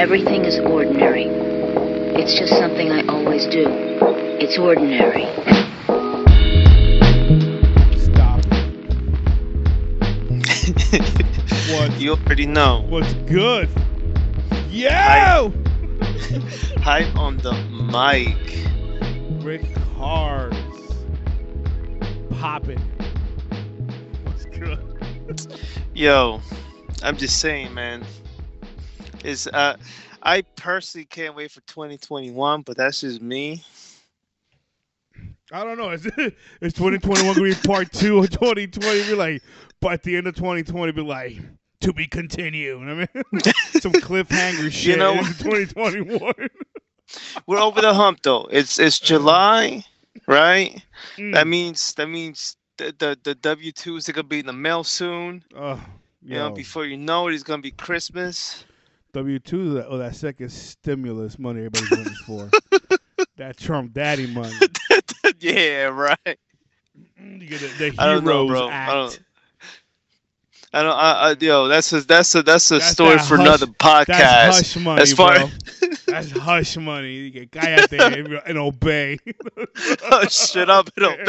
Everything is ordinary. It's just something I always do. It's ordinary. Stop. what? You already know. What's good? Yo! Hype on the mic. Rick Cars. Popping. What's good? Yo, I'm just saying, man. Is uh, I personally can't wait for 2021, but that's just me. I don't know. Is, is 2021 going to be part two of 2020? Be like, but at the end of 2020, be like, to be continued. I mean, some cliffhanger shit You know- in 2021. We're over the hump though. It's it's July, right? Mm. That means that means the the, the W twos are gonna be in the mail soon. Oh, You know, before you know it, it's gonna be Christmas. W two, that, oh, that second stimulus money everybody's waiting for. that Trump daddy money. yeah, right. You get the, the I don't know, Heroes bro. I Act. don't- I don't. I, I, yo, that's a that's a that's a That's story that for hush- another podcast. That's hush money, As far- bro. That's hush money. You get guy out there and, and obey. Shut up and obey.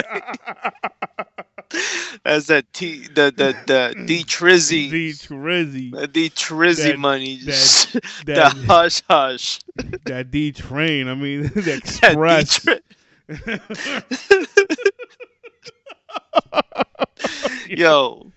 That's that T the the the D Trizzy D Trizzy. the D Trizzy money. that- the hush hush. that D train. I mean, the That express. D-Tri- Yo,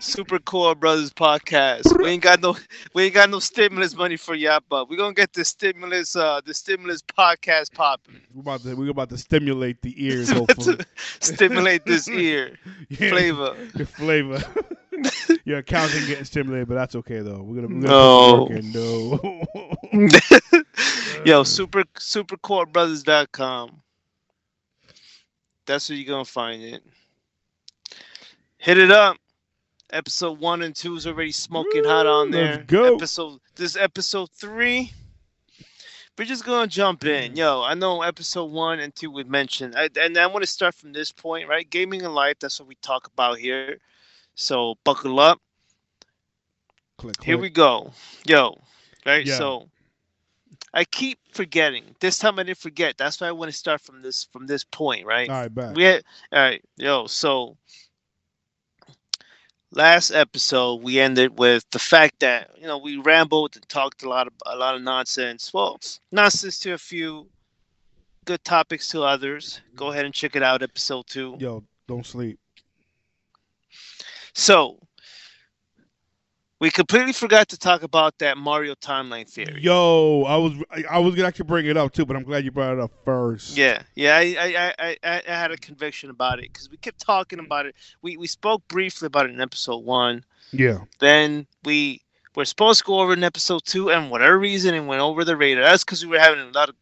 Super Co-op Brothers podcast. We ain't got no we ain't got no stimulus money for y'all, but we gonna get the stimulus uh the stimulus podcast popping. we're about to we're about to stimulate the ears. Hopefully, Stimulate this ear Yeah, flavor. Your flavor. Your account ain't getting stimulated, but that's okay though. We're gonna, we're No. gonna put the work in. No. Yo, super supercorebrothers.com. That's where you're gonna find it. Hit it up. Episode one and two is already smoking hot on there. go. Episode this episode three. We're just gonna jump in. Yo, I know episode one and two we mentioned, I, and I want to start from this point, right? Gaming and life. That's what we talk about here. So buckle up. Click, Here we go. Yo, right? Yeah. So I keep forgetting. This time I didn't forget. That's why I want to start from this from this point, right? All right, back. We had all right, yo, so last episode we ended with the fact that, you know, we rambled and talked a lot of a lot of nonsense. Well, nonsense to a few, good topics to others. Go ahead and check it out, episode two. Yo, don't sleep. So we completely forgot to talk about that Mario timeline theory. Yo, I was I, was gonna actually bring it up too, but I'm glad you brought it up first. Yeah, yeah, I, I, I, I, had a conviction about it because we kept talking about it. We, we spoke briefly about it in episode one. Yeah. Then we were supposed to go over it in episode two, and whatever reason, it went over the radar. That's because we were having a lot of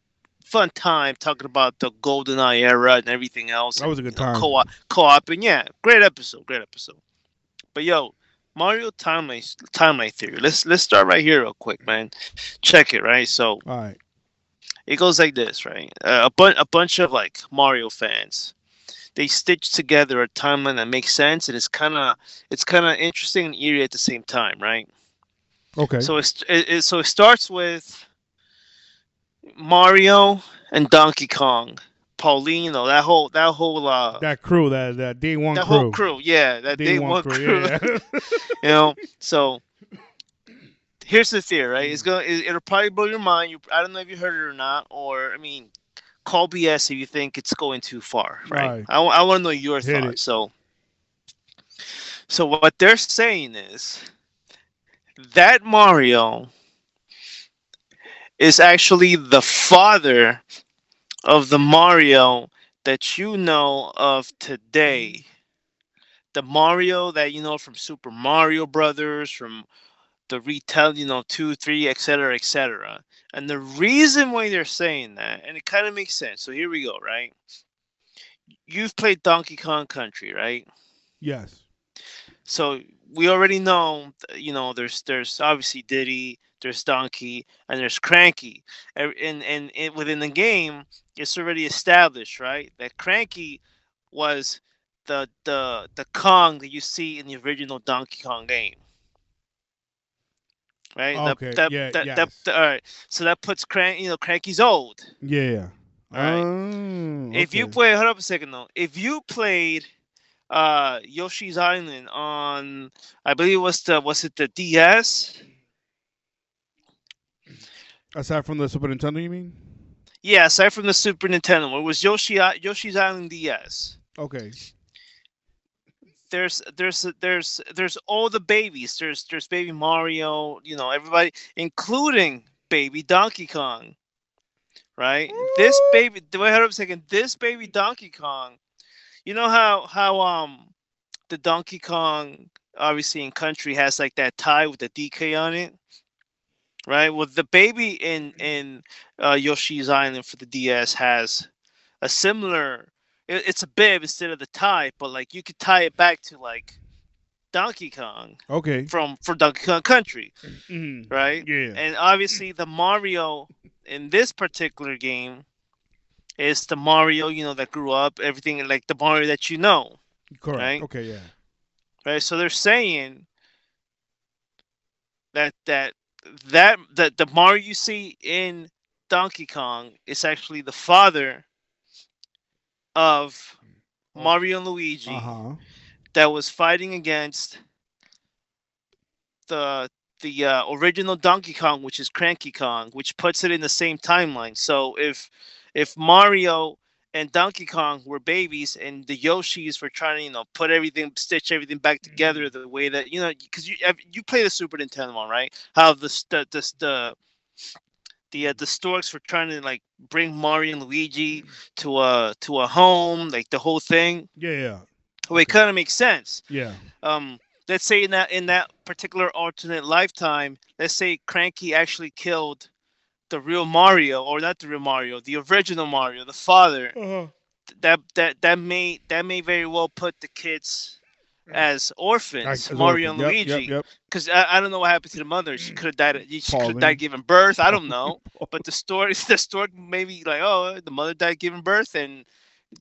fun time talking about the golden eye era and everything else. That was a good know, time. Co-op, co-op, and yeah, great episode, great episode. But yo, Mario timeline timeline theory. Let's let's start right here, real quick, man. Check it, right? So All right. it goes like this, right? Uh, a bunch a bunch of like Mario fans. They stitch together a timeline that makes sense, and it's kind of it's kind of interesting and eerie at the same time, right? Okay. So it's, it, it so it starts with Mario and Donkey Kong, Know that whole that whole uh that crew, that that day one that crew. whole crew, yeah, that day, one crew, Yeah. you know. So here's the theory, right? It's gonna it, it'll probably blow your mind. You I don't know if you heard it or not, or I mean, call BS if you think it's going too far, right? Right. I, want to know your Hit thoughts. it. So, so what they're saying is that Mario is actually the father of the Mario that you know of today. Mm. The Mario that you know from Super Mario Brothers, from the retell, you know, two, three, etc., etc. And the reason why they're saying that, and it kind of makes sense. So here we go, right? You've played Donkey Kong Country, right? yes. So we already know, you know, there's there's obviously Diddy, there's Donkey, and there's Cranky, and and, and it, within the game, it's already established, right? That Cranky was the the the Kong that you see in the original Donkey Kong game. right? Okay, That, that, yeah, that, yes. all right. So that puts Crank, you know, Cranky's old. Yeah. Alright. Oh, If you okay. play, hold up a second though. If you played uh Yoshi's Island on, I believe it was the was it the DS? Aside from the Super Nintendo, you mean? Yeah, aside from the Super Nintendo, it was Yoshi Yoshi's Island DS. Okay. There's there's there's there's all the babies. There's there's baby Mario, you know, everybody, including baby Donkey Kong. Right? This baby wait hold up a second. This baby Donkey Kong, you know how how um the Donkey Kong obviously in country has like that tie with the DK on it. Right? Well the baby in in uh, Yoshi's Island for the DS has a similar it, it's a bib instead of the tie, but like you could tie it back to like Donkey Kong Okay. from for Donkey Kong Country, Mhm. right? Yeah. And obviously the Mario in this particular game is the Mario, you know, that grew up, everything like the Mario that you know, Correct. right? Okay. Yeah. right? So they're saying that that that that the Mario you see in Donkey Kong is actually the father of. Mario and Luigi Uh huh. that was fighting against the the uh, original Donkey Kong, which is Cranky Kong, which puts it in the same timeline. So if if Mario and Donkey Kong were babies and the Yoshis were trying to you know put everything, stitch everything back together the way that you know because you you play the Super Nintendo one, right? How the st- the the the uh, the storks were trying to like bring Mario and Luigi to a to a home, like the whole thing. Yeah. Yeah. Well, it Okay. kind of makes sense Yeah. um let's say in that in that particular alternate lifetime let's say cranky actually killed the real mario or not the real mario the original mario the father Uh-huh. that that that may that may very well put the kids as orphans As mario orphan. and Yep, luigi Yep. Yep. because I, I don't know what happened to the mother she could have died she could have Pauline. died giving birth i don't know but the story the story maybe like oh the mother died giving birth and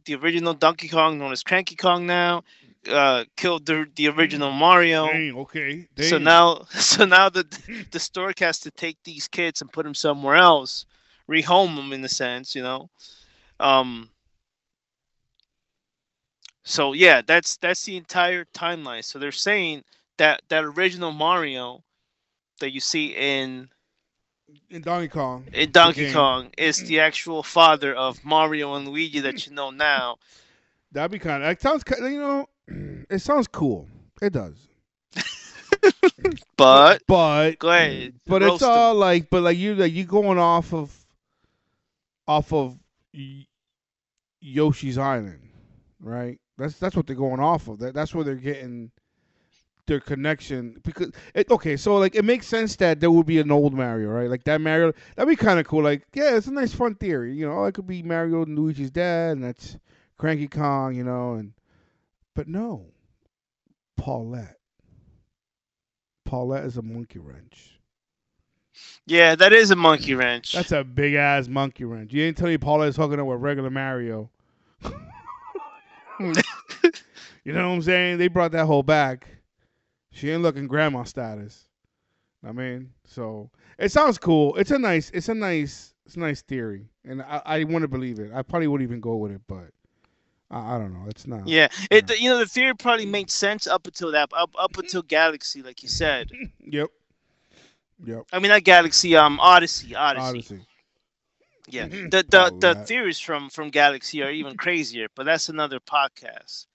the original donkey kong known as cranky kong now uh killed the the original mario Dang, okay. so now so now the the stork has to take these kids and put them somewhere else rehome them in a sense you know um so yeah that's that's the entire timeline so they're saying that that original mario that you see in in Donkey Kong. in Donkey. Kong is the actual father of Mario and Luigi that you know now. That'd be kind of. It sounds. You know, it sounds cool. It does. But But go ahead. but it's all like. But like you like you going off of. Off of Yoshi's Island, right? That's that's what they're going off of. That that's where they're getting their connection because it okay. So like it makes sense that there would be an old Mario, right? Like that Mario that'd be kind of cool. Like yeah, it's a nice fun theory. You know, it could be Mario and Luigi's dad, and that's Cranky Kong. You know, and but no, Paulette. Paulette is a monkey wrench. Yeah, that is a monkey wrench. That's a big ass monkey wrench. You ain't tell me Paulette's hooking up with regular Mario. you know what I'm saying? They brought that whole back. She ain't looking grandma status. I mean, so it sounds cool. It's a nice, it's a nice, it's a nice theory, and I, I want to believe it. I probably wouldn't even go with it, but I, I don't know. It's not. yeah, it you know the theory probably made sense up until that up up until Galaxy, like you said. Yep. Yep. I mean not Galaxy, um Odyssey, Odyssey. Odyssey. Yeah, the the, Oh, the that. theories from from Galaxy are even crazier, but that's another podcast.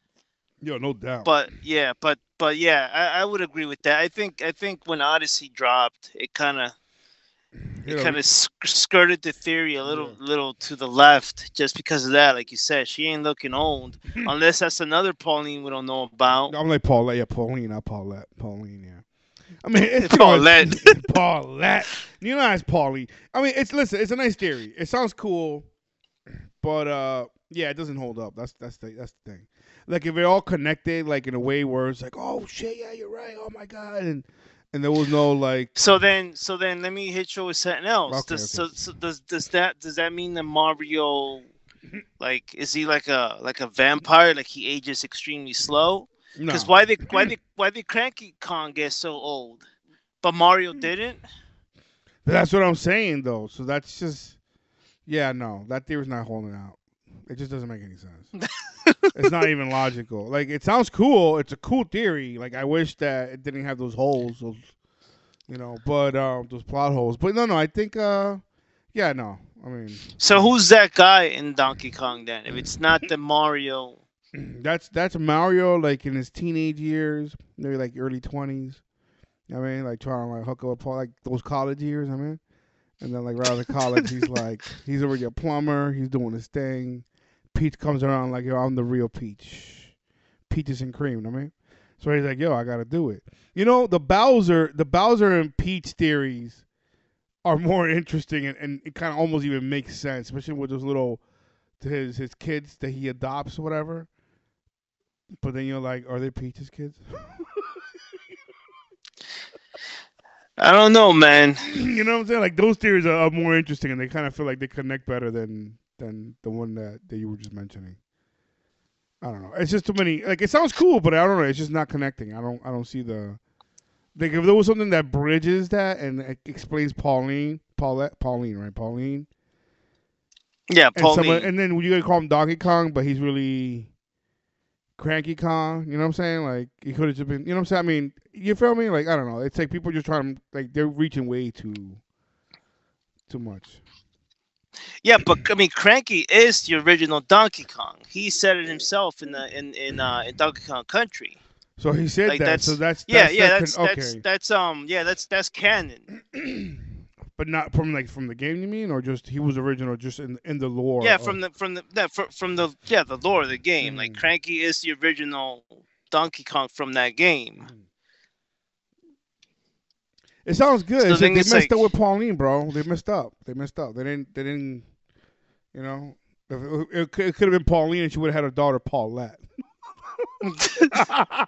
Yeah, no doubt. But yeah, but but yeah, I, I would agree with that. I think I think when Odyssey dropped, it kind of it kind of skirted the theory a little Yeah. little to the left just because of that. Like you said, she ain't looking old unless that's another Pauline we don't know about. I'm like Paulette. Yeah, Pauline, not Paulette. Pauline, yeah. I mean, it's you know, Paulette. Paulette. You know, it's Paulie. I mean, it's listen. It's a nice theory. It sounds cool, but uh, yeah, it doesn't hold up. That's that's the that's the thing. Like if they're all connected, like in a way where it's like, oh shit, yeah, you're right. Oh my god, and and there was no like, So then, so then, let me hit you with something else. Okay, does, okay. So, so does does that does that mean that Mario, like, is he like a like a vampire? Like he ages extremely slow? no. Because why did why did why did Cranky Kong get so old, but Mario didn't. That's what I'm saying though. So that's just yeah, no, that theory's not holding out. It just doesn't make any sense. it's not even logical. Like it sounds cool. It's a cool theory. Like I wish that it didn't have those holes, those you know, but um those plot holes. But no, no, I think uh yeah, no. I mean So who's that guy in Donkey Kong then? If it's not the Mario, that's that's Mario like in his teenage years, maybe like early twenties. I mean, like trying to like hook up with like those college years. I mean, and then like right out of college, he's like he's already a plumber. He's doing his thing. Peach comes around like yo, I'm the real Peach, peaches and cream. I mean, so he's like yo, I gotta do it. You know, the Bowser, the Bowser and Peach theories are more interesting and, and it kind of almost even makes sense, especially with those little his his kids that he adopts or whatever. But then you're like, are they Peach's kids? I don't know, man. you know what I'm saying? Like those theories are, are more interesting, and they kind of feel like they connect better than than the one that, that you were just mentioning. I don't know. It's just too many. Like it sounds cool, but I don't know. It's just not connecting. I don't. I don't see the. Like if there was something that bridges that and explains Pauline, Paulette, Pauline, right? Pauline. Yeah, And, Pauline. someone, and then you gonna call him Donkey Kong, but he's really Cranky Kong. You know what I'm saying? Like he could have just been. You know what I'm saying? I mean, you feel me? Like I don't know. It's like people just trying to like they're reaching way too too much. Yeah, but I mean, Cranky is the original Donkey Kong. He said it himself in the in in uh, in Donkey Kong Country. So he said Like, that. that's- so that's Yeah, that's yeah, that that's that's okay. that's um yeah that's that's canon. but not from like from the game. You mean, or just he was original, just in in the lore? Yeah, of- from the from the yeah, fr- from the yeah the lore of the game. Like Mm. Cranky is the original Donkey Kong from that game. It sounds good. So It's then like it's they messed like- up with Pauline, bro. They messed up. They messed up. They didn't. They didn't. You know, it, could- have been Pauline, and she would have had a daughter, Paulette. you know what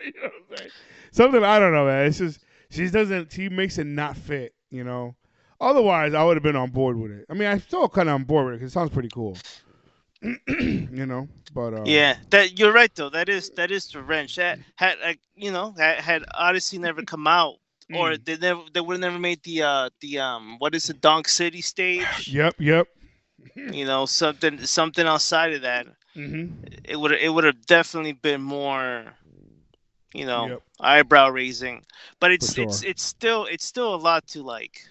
I'm saying? Something I don't know, man. It's just she doesn't. She makes it not fit. You know. Otherwise, I would have been on board with it. I mean, I'm still kind of on board with it because it sounds pretty cool. you know, but uh, Yeah, that you're right though. That is that is the wrench. That had like you know had, had Odyssey never come out, or Mm. they never they would have never made the uh the um what is it Donk City stage. Yep. Yep. You know something something outside of that. hmm It would it would have definitely been more, you know, Yep. eyebrow raising. But it's it's it's still it's still a lot to like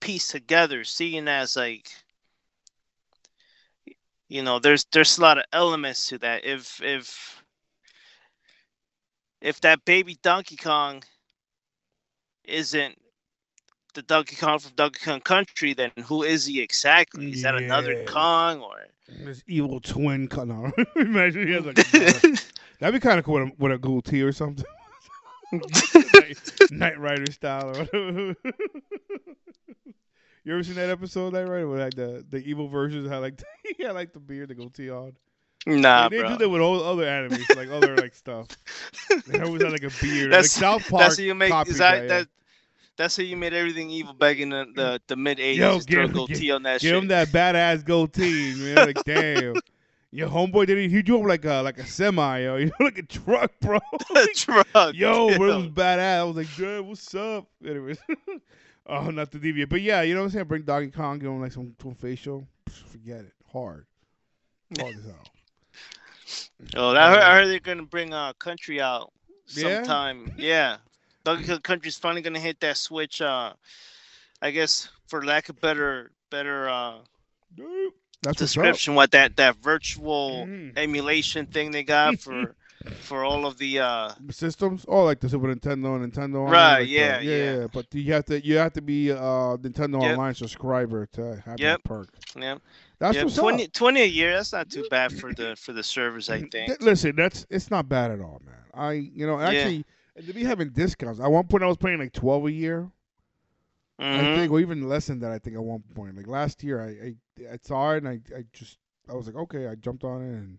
piece together. Seeing as like you know there's there's a lot of elements to that if if if that baby donkey kong isn't the donkey kong from donkey kong country then who is he exactly is that another kong or This evil twin color. Imagine he has like a- that'd be kind of cool with a, with a goatee or something. Knight, Knight Rider style or whatever. you ever seen that episode, Knight Rider, where like the, the evil versions had like he had like the beard, the goatee on. Nah bro. they bro do that with all other animes, like other like stuff. They always had like a beard. like South Park. that's how you make is that, that that's how you made everything evil back in the the, the mid 80s Yo, just throw give- goatee on that Give shit him that badass goatee, man. Like damn. Your homeboy did he? Drove like a like a semi, yo. You know, like a truck, bro. a truck Yo, yeah. bro, it was badass. I was like, dude, what's up? Anyways, oh, not to deviate, but yeah, you know what I'm saying. Bring Donkey Kong, give him like some, some facial. Forget it, hard, hard as hell. Oh, I heard, I heard they're gonna bring uh country out sometime. Yeah, Kong Country's finally gonna hit that switch. Uh, I guess for lack of better better uh That's description, what that that virtual Mhm. emulation thing they got for for all of the uh Systems, oh, like the Super Nintendo, and Nintendo, Online, Right, like yeah, yeah, yeah. yeah. But you have to, you have to be a Nintendo Yep. Online subscriber to have Yep. that perk. yeah That's yeah what's 20, up. 20 a year. That's not too bad for the for the servers. I think. Listen, that's it's not bad at all, man. I, you know, actually, and to be having discounts. At one point, I was paying like twelve a year. I Mhm. think, or even less than that. I think at one point, like last year, I I, I saw it and I, I just I was like, okay, I jumped on it and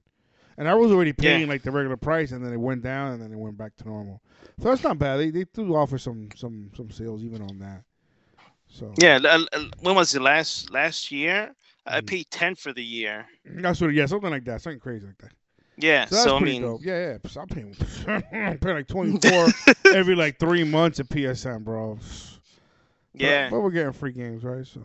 and I was already Yeah. paying like the regular price, and then it went down, and then it went back to normal. So that's not bad. They they do offer some some some sales even on that. So Yeah, when was it last last year? I paid mm. ten for the year. that's what yeah, something like that, something crazy like that. Yeah. So that's So, I mean, dope. Yeah, yeah. So I'm paying, I'm paying like 24 every like three months at PSN, bro. Yeah, But, we're getting free games, right? So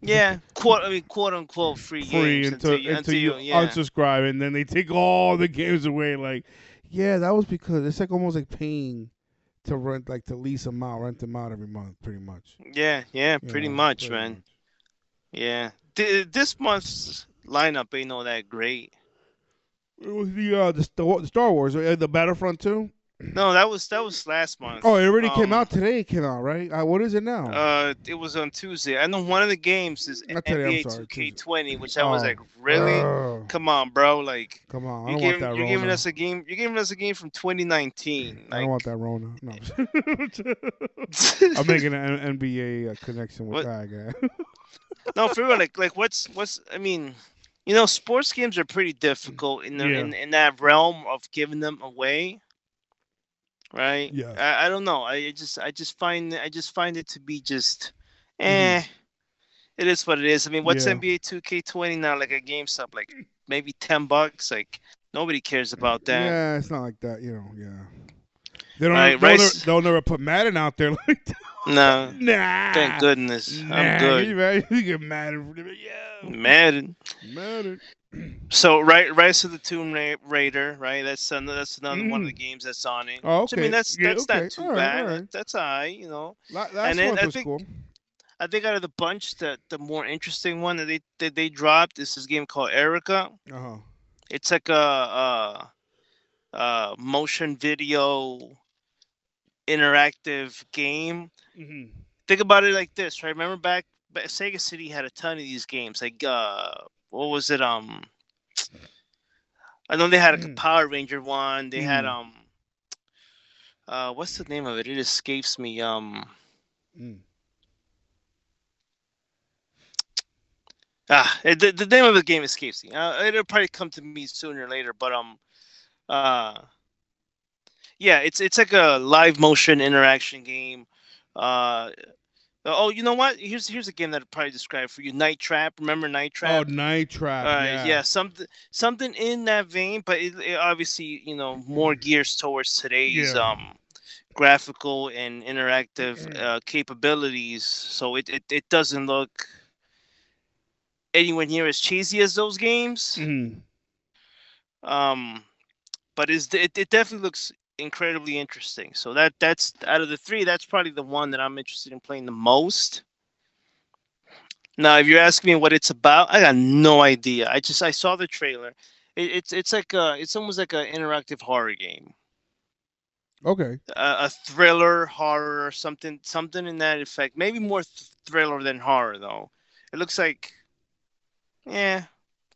yeah. Quote, I mean, quote unquote free, free games until, you, until you, yeah. unsubscribe, and then they take all the games away. Like, yeah, that was because it's like almost like paying to rent, like to lease them out, rent them out every month, pretty much. yeah, yeah. you Pretty know, much, pretty man. much. Yeah. Th- this month's lineup ain't all that great. It was the uh the, Star- Wars, the Battlefront two. No, that was that was last month. Oh, it already came Um, out today. It came out right. Uh, what is it now? Uh, it was on Tuesday. I know one of the games is Not NBA sorry, 2K20, which I was Oh. like, really? Ugh, Come on, bro! Like, come on, I you don't gave, want that you're giving us a game. You're giving us a game from 2019. I don't want that Rona. No. I'm making an NBA uh, connection with What? that guy. no, for real. Like, like what's what's? I mean, you know, sports games are pretty difficult in the Yeah. in, in that realm of giving them away. Right. Yeah. I, I don't know. I just I just find I just find it to be just, Mm-hmm. eh. It is what it is. I mean, what's Yeah. NBA 2K20 now? Like a GameStop, like maybe ten bucks. Like nobody cares about that. Yeah, it's not like that, you know. Yeah. They don't. Right, they'll, never, they'll never put Madden out there like that. No, Nah. thank goodness. Nah, I'm good. you imagine? You get Madden. Yeah. Madden. Madden. So right, Rise of the Tomb Ra- Raider, right? That's another, that's another one of the games that's on it. Oh, Which, I mean, that's Yeah, that's okay. not too All right, bad. all right. That- That's alright, you know. La- last And then I think- cool. I think out of the bunch, the the more interesting one that they that they dropped is this game called Erica. Uh huh. It's like a, a, a motion video interactive game. hmm Think about it like this, right? Remember back, Sega CD had a ton of these games. Like uh, what was it? Um, I know they had a Mm. Power Ranger one. They had Mm. um, uh, what's the name of it? It escapes me. Um, Mm. ah, it- the, the name of the game escapes me. Uh, it'll probably come to me sooner or later. But um, uh, yeah, it's it's like a live motion interaction game. Uh, oh, you know what? Here's here's a game that I'd probably describe for you. Night Trap. Remember Night Trap? Oh, Night Trap. Uh, yeah. yeah. something something in that vein, but it, it obviously you know more gears towards today's Yeah. um graphical and interactive Mhm. uh, capabilities. So it, it it doesn't look anywhere near as cheesy as those games. Mhm. Um, but is it, it definitely looks incredibly interesting. So that that's out of the three, that's probably the one that I'm interested in playing the most. Now, if you're asking me what it's about, I got no idea. I just I saw the trailer. It, it's it's like a it's almost like an interactive horror game, Okay. a, a thriller horror, something something in that effect. Maybe more th- thriller than horror though. It looks like, yeah,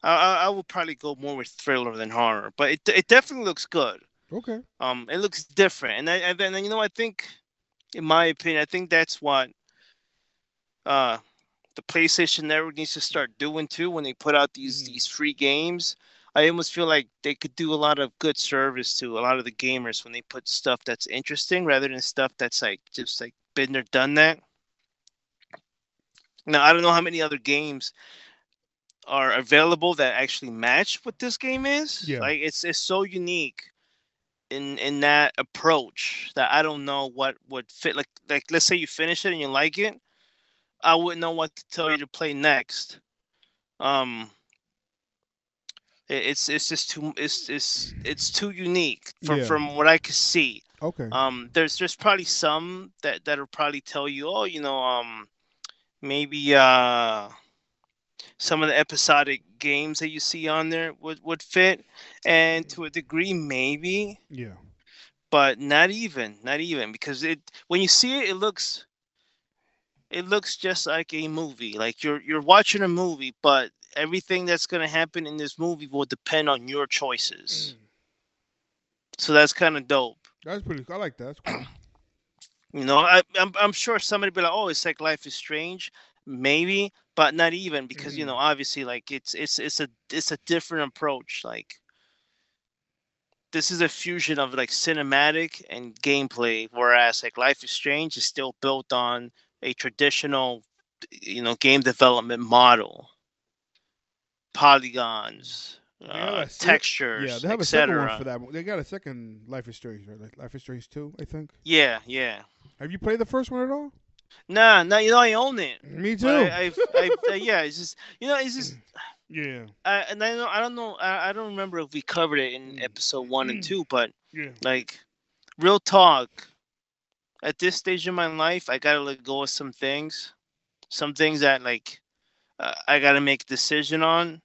I, I I will probably go more with thriller than horror, but it it definitely looks good. Okay. Um, it looks different, and I, and then you know I think, in my opinion, I think that's what uh the PlayStation Network needs to start doing too when they put out these Mhm. these free games. I almost feel like they could do a lot of good service to a lot of the gamers when they put stuff that's interesting rather than stuff that's like just like been there, done that. Now I don't know how many other games are available that actually match what this game is. Yeah. Like it's it's so unique in in that approach that I don't know what would fit. Like like let's say you finish it and you like it, I wouldn't know what to tell you to play next. Um, it- it's it's just too it's it's it's too unique from Yeah. from what I could see. Okay. Um, there's there's probably some that that'll probably tell you, oh, you know, um, maybe uh, some of the episodic games that you see on there would would fit, and mm-hmm. to a degree, maybe, yeah. but not even, not even because it when you see it, it looks it looks just like a movie. Like you're you're watching a movie, but everything that's gonna happen in this movie will depend on your choices. Mm. So that's kind of dope. That's pretty. I like that. Cool. You know, I, I'm I'm sure somebody be like, "Oh, it's like Life is Strange," maybe, but not even because you Mhm. know, obviously, like it's it's it's a it's a different approach. Like this is a fusion of like cinematic and gameplay, whereas like Life is Strange is still built on a traditional, you know, game development model, polygons, uh, a textures, Yeah, they have a second one for that. one. They got a second Life is Strange, right? Like Life is Strange two, I think. Yeah, yeah. Have you played the first one at all? Nah, nah. You know, I own it. Me too. I, I, I, I, yeah, it's just you know, it's just, yeah, uh, and I don't, I don't know, I, I don't remember if we covered it in Mm. episode one and Mm. two, but yeah. like, real talk. At this stage in my life, I gotta let go of some things, some things that like, uh, I gotta make a decision on.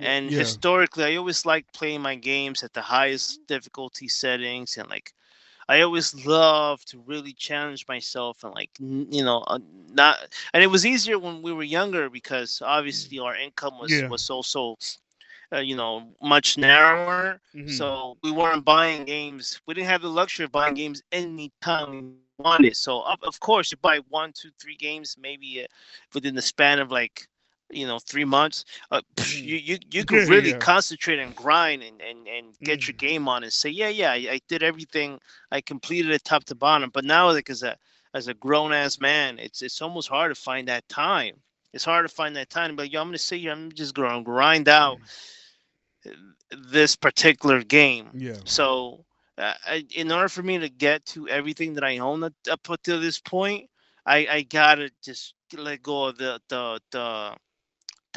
And yeah. historically, I always like playing my games at the highest difficulty settings, and like, I always love to really challenge myself and like, you know, uh, not. And it was easier when we were younger because obviously our income was Yeah. was also, uh, you know, much narrower. Mhm. So we weren't buying games. We didn't have the luxury of buying games anytime we wanted. So of, of course, you buy one, two, three games maybe uh, within the span of like, you know, three months. Uh, you you you could Yeah, really yeah. concentrate and grind and and and get your Mm. game on and say, yeah, yeah, I, I did everything. I completed it top to bottom. But now, like as a as a grown ass man, it's it's almost hard to find that time. It's hard to find that time. But yo, I'm gonna say, I'm just gonna grind out this particular game. yeah, So, uh, I, in order for me to get to everything that I own up up until this point, I, I gotta just let go of the the the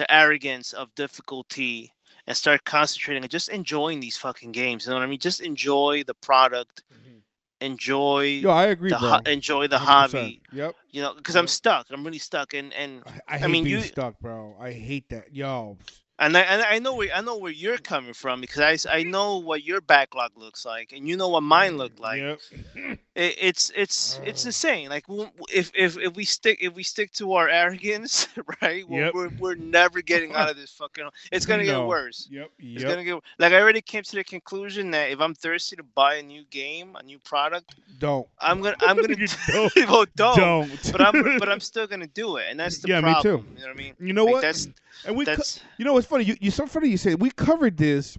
the arrogance of difficulty and start concentrating and just enjoying these fucking games. You know what I mean? Just enjoy the product, mm-hmm. enjoy Yo, I agree, the bro. ho- enjoy the 100%. hobby. Yep. You know, because I'm stuck. I'm really stuck, and and I, I hate mean, being you- stuck, bro. I hate that. Yo, and I, and I know where I know where you're coming from because I, I know what your backlog looks like, and you know what mine look mm, like. Yep. it, it's it's it's oh. insane. Like if if if we stick if we stick to our arrogance, right? We're Yep. we're, we're never getting out of this fucking. It's gonna No. get worse. Yep. yep. It's gonna get like I already came to the conclusion that if I'm thirsty to buy a new game, a new product, Don't. I'm gonna I'm gonna don't. well, don't. Don't. But I'm but I'm still gonna do it, and that's the Yeah, me too. You know what I mean? You know Like, what? That's and we. that's you know what's funny? You. You so funny. You say we covered this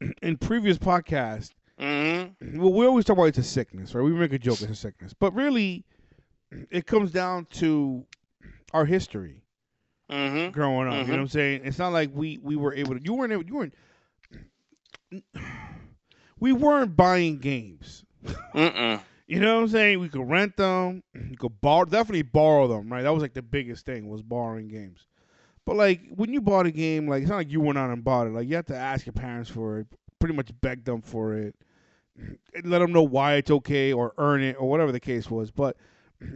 in previous podcasts. hmm Well, we always talk about it's a sickness, right? We make a joke it's a sickness, but really, it comes down to our history hmm growing up. You Mhm. know what I'm saying? It's not like we we were able to. You weren't. able- You weren't. We weren't buying games. You know what I'm saying? We could rent them. You could borrow, definitely borrow them, right? That was like the biggest thing was borrowing games. But like when you bought a game, like it's not like you went out and bought it. Like you have to ask your parents for it, pretty much beg them for it, let them know why it's okay or earn it or whatever the case was. But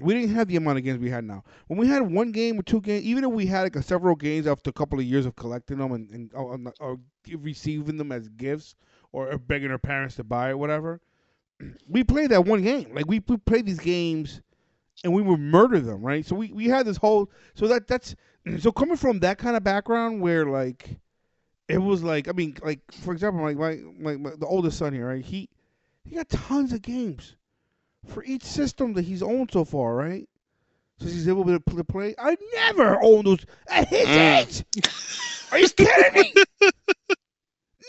we didn't have the amount of games we had now. When we had one game or two games, even if we had like several games after a couple of years of collecting them and, and oh, or, or receiving them as gifts or, or begging our parents to buy it, whatever we played that one game. Like we, we played these games and we would murder them, right? So we, we had this whole so that that's so coming from that kind of background where like it was like I mean like for example like my, my, my the oldest son here right? He he got tons of games for each system that he's owned so far right? So he's able to play. I never owned those. At his age are you kidding me?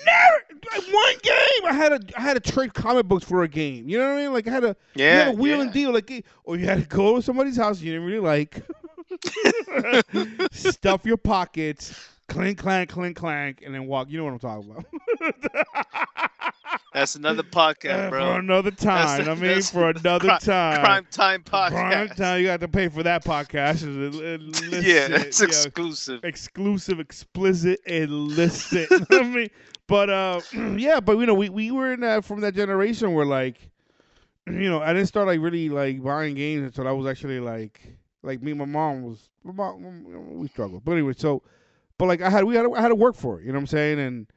Never like one game I had to I had to trade comic books for a game. You know what I mean? Like I had to you Yeah. had a wheel yeah. and deal, like, eh, or you had to go to somebody's house you didn't really like, stuff your pockets, clink, clank, clink, clank, and then walk. You know what I'm talking about. That's another Uh, podcast, bro. For another time. That's- I mean, for another time. Crime time podcast. Prime time. You got to pay for that podcast. Illicit, yeah, that's exclusive. exclusive, explicit, illicit. I mean, but uh, yeah, but you know, we, we were in that from that generation where like, you know, I didn't start like really like buying games until I was actually like, like me and my mom was, my mom, we struggled. But anyway, so, but like I had we had to, I had to work for it. You know what I'm saying? And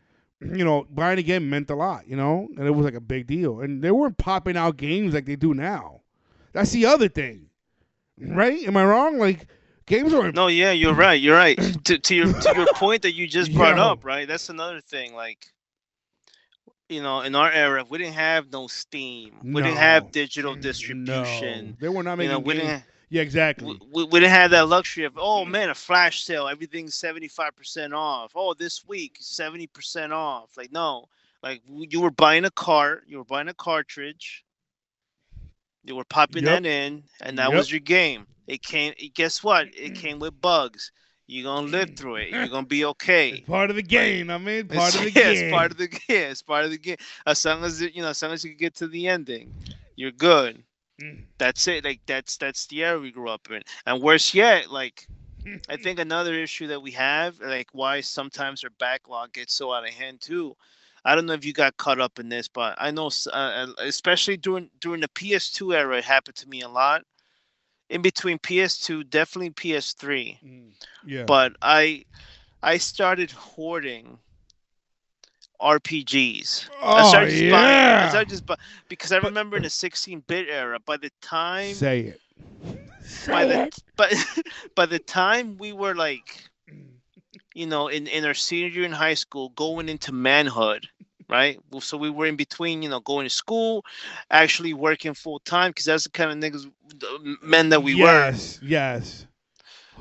you know, buying a game meant a lot. You know, and it was like a big deal. And they weren't popping out games like they do now. That's the other thing, right? Am I wrong? Like games are No, yeah, you're right. You're right. to, to your to your point that you just brought Yo. up, right? That's another thing. Like, you know, in our era, we didn't have no Steam. We didn't have digital No, distribution. they were not You making know, we games. didn't. Yeah, exactly. We, we didn't have that luxury of oh man a flash sale everything's 75% off oh this week 70% off like no like you were buying a cart you were buying a cartridge you were popping Yep. that in and that Yep. was your game it came guess what it came with bugs You're gonna live through it. You're gonna be okay. It's part of the game. I mean, part of the yeah, game. It's part of the yeah, it's part of the game. As long as you know, as long as you get to the ending, you're good. That's it. Like that's that's the era we grew up in. And worse yet, like I think another issue that we have, like why sometimes our backlog gets so out of hand too. I don't know if you got caught up in this, but I know, uh, especially during during the PS2 era, it happened to me a lot. In between PS2, definitely PS3, Mm, yeah. but I I started hoarding RPGs. Oh, I oh started just buying. I yeah. started just bu- because I remember in the 16-bit era, by the time Say it. by the it. but by the time we were like you know in in our senior year in high school going into manhood right so we were in between you know going to school actually working full time because that's the kind of niggas men that we were. yes, Yes.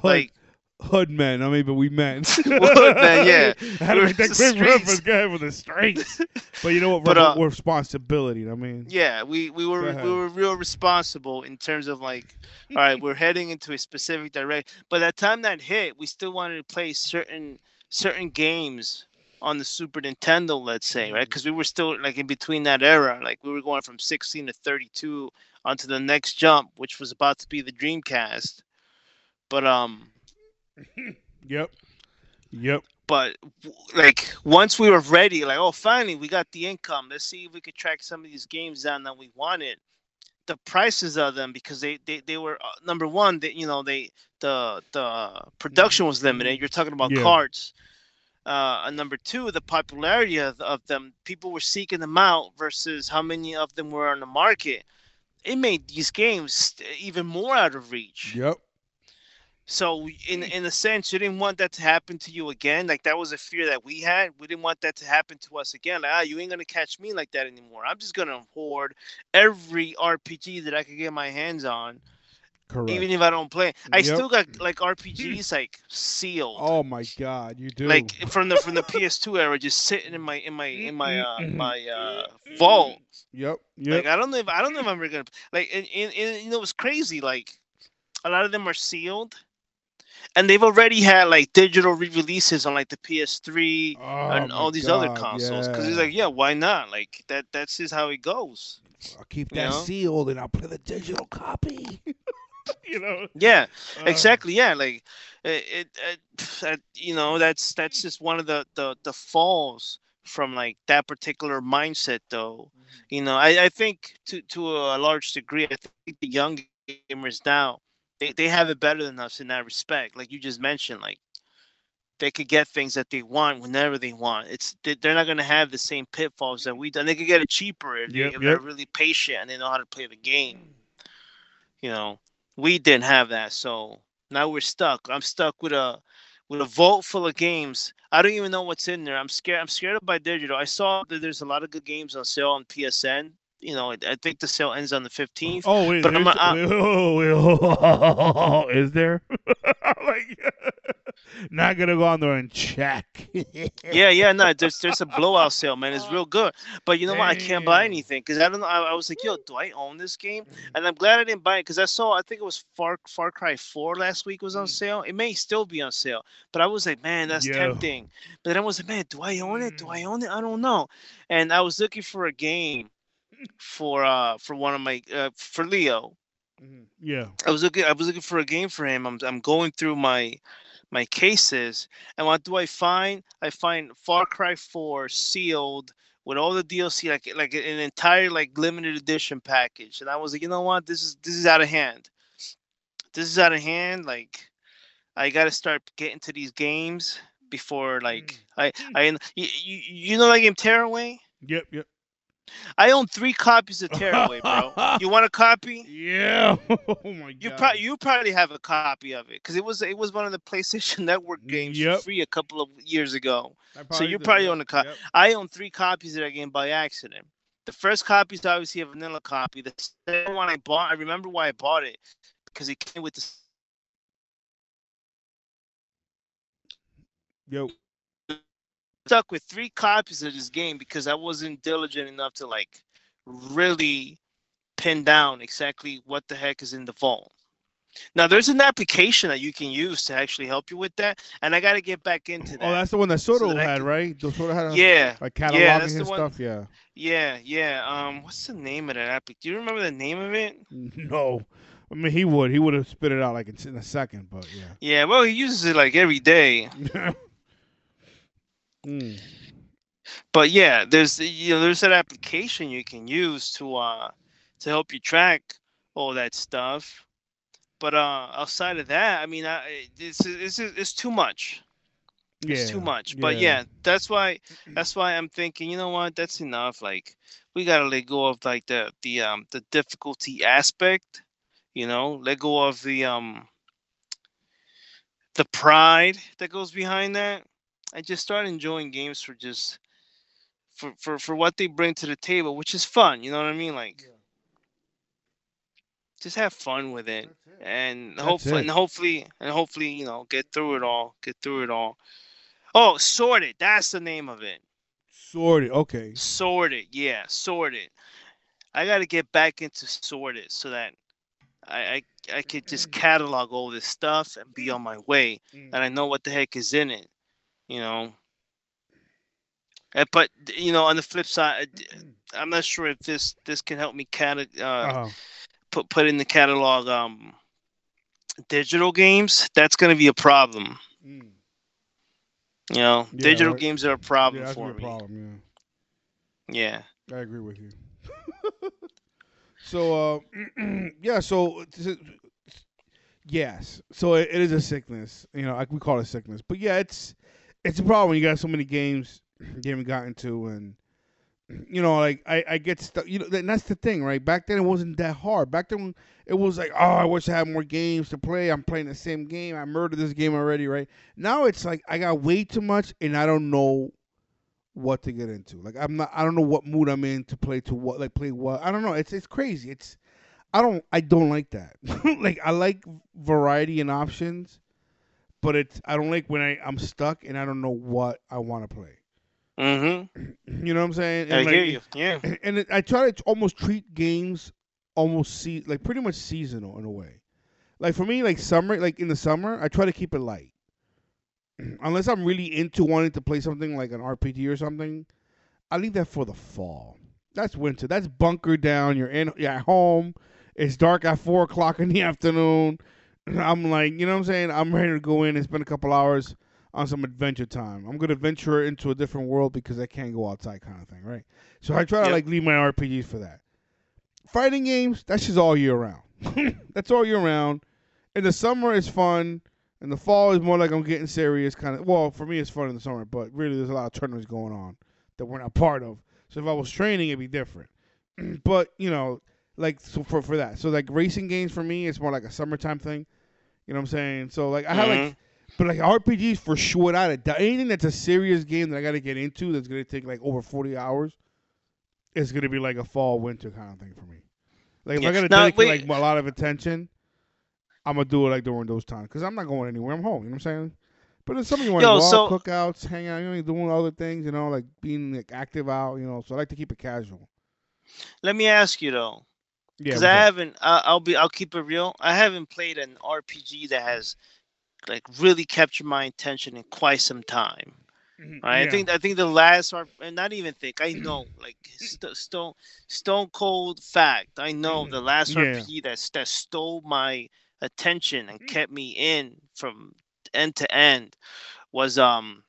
Like hood men. I mean, but we men. Hood men, yeah. To We're make that the quick reference. Go ahead with the streets. But you know what? But, uh, responsibility. I mean. yeah we we were we were real responsible in terms of like all right we're heading into a specific direction but that time that hit we still wanted to play certain certain games on the super nintendo let's say right because we were still like in between that era like we were going from 16 to 32 onto the next jump which was about to be the dreamcast but um Yep. Yep. but like once we were ready like oh finally we got the income let's see if we could track some of these games down that we wanted the prices of them because they they, they were uh, number one that you know they the the production was limited you're talking about Yeah. carts uh and number two the popularity of, of them people were seeking them out versus how many of them were on the market it made these games even more out of reach Yep. So in in a sense, you didn't want that to happen to you again. Like that was a fear that we had. We didn't want that to happen to us again. Like, ah, you ain't gonna catch me like that anymore. I'm just gonna hoard every RPG that I could get my hands on, Correct. even if I don't play. I Yep. still got like RPGs like sealed, oh my God, you do. like from the from the PS2 era, just sitting in my in my in my uh my uh vault. Yep. Yep. Like I don't know if I don't know if I'm ever gonna like and, and, and you know it's crazy. Like a lot of them are sealed, and they've already had like digital re-releases on like the PS3 oh and all these other consoles. Because yeah. it's like, yeah, why not? Like that that's just how it goes. I'll keep you that know? sealed and I'll play the digital copy. you know. Yeah, Uh, exactly. Yeah, like it, it, it you know that's that's just one of the the the falls from like that particular mindset though you know i, I think to to a large degree i think the young gamers now they, they have it better than us in that respect like you just mentioned like they could get things that they want whenever they want. It's they- they're not going to have the same pitfalls that we done they could get it cheaper if, they, Yep, if they're really patient and they know how to play the game. You know we didn't have that so now we're stuck. I'm stuck with a with a vault full of games. I don't even know what's in there. I'm scared i'm scared of buy digital. I saw that there's a lot of good games on sale on psn you know i, I think the sale ends on the 15th Oh wait, But I'm wait, oh, wait, oh, is there? like, not gonna go on there and check. yeah yeah no there's there's a blowout sale man it's real good but you know what i can't buy anything because i don't know I, I was like yo do i own this game and i'm glad i didn't buy it because i saw i think it was far far cry 4 last week was on Mm. sale it may still be on sale but i was like man that's Yeah. tempting but then i was like man do i own it do i Mm. own it i don't know and i was looking for a game for uh for one of my uh, for leo Mhm. Yeah. I was looking I was looking for a game for him. I'm I'm going through my my cases and what do I find? I find Far Cry 4 sealed with all the DLC like like an entire like limited edition package. And I was like, you know what? This is this is out of hand. This is out of hand. Like I got to start getting to these games before like I I you, you, you know that game Tearaway? Yep. Yep. I own 3 copies of Tearaway, bro. you want a copy? Yeah. Oh my god. You probably you probably have a copy of it because it was it was one of the PlayStation Network games Yep. for free a couple of years ago. So you probably own a co- yep. I own three copies of that game by accident. The first copy is obviously a vanilla copy. The second one I bought, I remember why I bought it because it came with the Yo. Stuck with three copies of this game because I wasn't diligent enough to like really pin down exactly what the heck is in the vault. Now there's an application that you can use to actually help you with that, and I got to get back into that. Oh, that's the one that Soto that had, can- right? The Soto had a, yeah, like yeah, cataloging the one. stuff. Yeah. yeah, yeah. Um, what's the name of that app? Do you remember the name of it? No, I mean he would. He would have spit it out like in a second, but yeah. Yeah, well, he uses it like every day. Mm. But yeah, there's you know there's that application you can use to uh to help you track all that stuff. But uh outside of that, I mean, I it's it's it's too much. Yeah. It's too much. But yeah, that's why that's why I'm thinking, you know what, that's enough. Like we gotta let go of like the the um the difficulty aspect, you know, let go of the um the pride that goes behind that. I just start enjoying games for just for for for what they bring to the table, which is fun, you know what I mean? Like just have fun with it and That's hopefully it. and hopefully and hopefully you know get through it all get through it all oh sorted that's the name of it Sorted. Okay. sorted yeah sorted i got to get back into sorted so that I, I i could just catalog all this stuff and be on my way Mm. and i know what the heck is in it you know Uh, but you know on the flip side I- i'm not sure if this this can help me cata- uh, Uh-huh. put put in the catalog um digital games that's going to be a problem Mm. you know Yeah, digital right. games are a problem yeah, for me problem. yeah Yeah, I agree with you. so, uh, yeah. So, it's- yes. So it, it is a sickness. You know, like we call it a sickness. But yeah, it's it's a problem. when You got so many games you haven't gotten to, and you know, like I, I get stuck. You know, and that's the thing, right? Back then it wasn't that hard. Back then it was like, oh, I wish I had more games to play. I'm playing the same game. I murdered this game already, right? Now it's like I got way too much, and I don't know what to get into. Like I'm not. I don't know what mood I'm in to play to what. Like play what. I don't know. It's it's crazy. It's. I don't. I don't like that. like I like variety and options, but it's. I don't like when I I'm stuck and I don't know what I want to play. mm-hmm You know what I'm saying? i And, like, hear you yeah and it, I try to almost treat games almost see like pretty much seasonal in a way. Like for me, like summer, like in the summer, I try to keep it light. Unless I'm really into wanting to play something like an RPG or something, I leave that for the fall. That's winter. That's bunker down. You're in. You're at home. It's dark at four o'clock in the afternoon. I'm like, you know what I'm saying? I'm ready to go in and spend a couple hours on some adventure time. I'm gonna venture into a different world because I can't go outside, kind of thing, right? So I try to Yep. like leave my RPGs for that. Fighting games, that's just all year round. that's all year round. In the summer, it's fun. In the fall, is more like I'm getting serious, kind of. Well, for me, it's fun in the summer, but really, there's a lot of tournaments going on that we're not part of. So if I was training, it'd be different. but you know, like so for for that, so like racing games for me, it's more like a summertime thing. You know what I'm saying? So like I have like mm-hmm. but like RPGs for sure, doubt, anything that's a serious game that I got to get into that's gonna take like over forty hours, It's gonna be like a fall winter kind of thing for me. Like if Yeah. I gotta Now, dedicate wait. like a lot of attention, I'm gonna do it like during those times because I'm not going anywhere. I'm home. You know what I'm saying? But then some of you want to go so- out, cookouts, hang out, you know, doing other things, you know, like being like active out, you know. So I like to keep it casual. let me ask you though because what's i haven't I, i'll be i'll keep it real i haven't played an rpg that has like really captured my attention in quite some time Mhm, Right? yeah. I think I think the last and not even think I know like st- stone stone cold fact. I know the last Mm-hmm. Yeah. RPG that that stole my attention Mm. and kept me in from end to end was um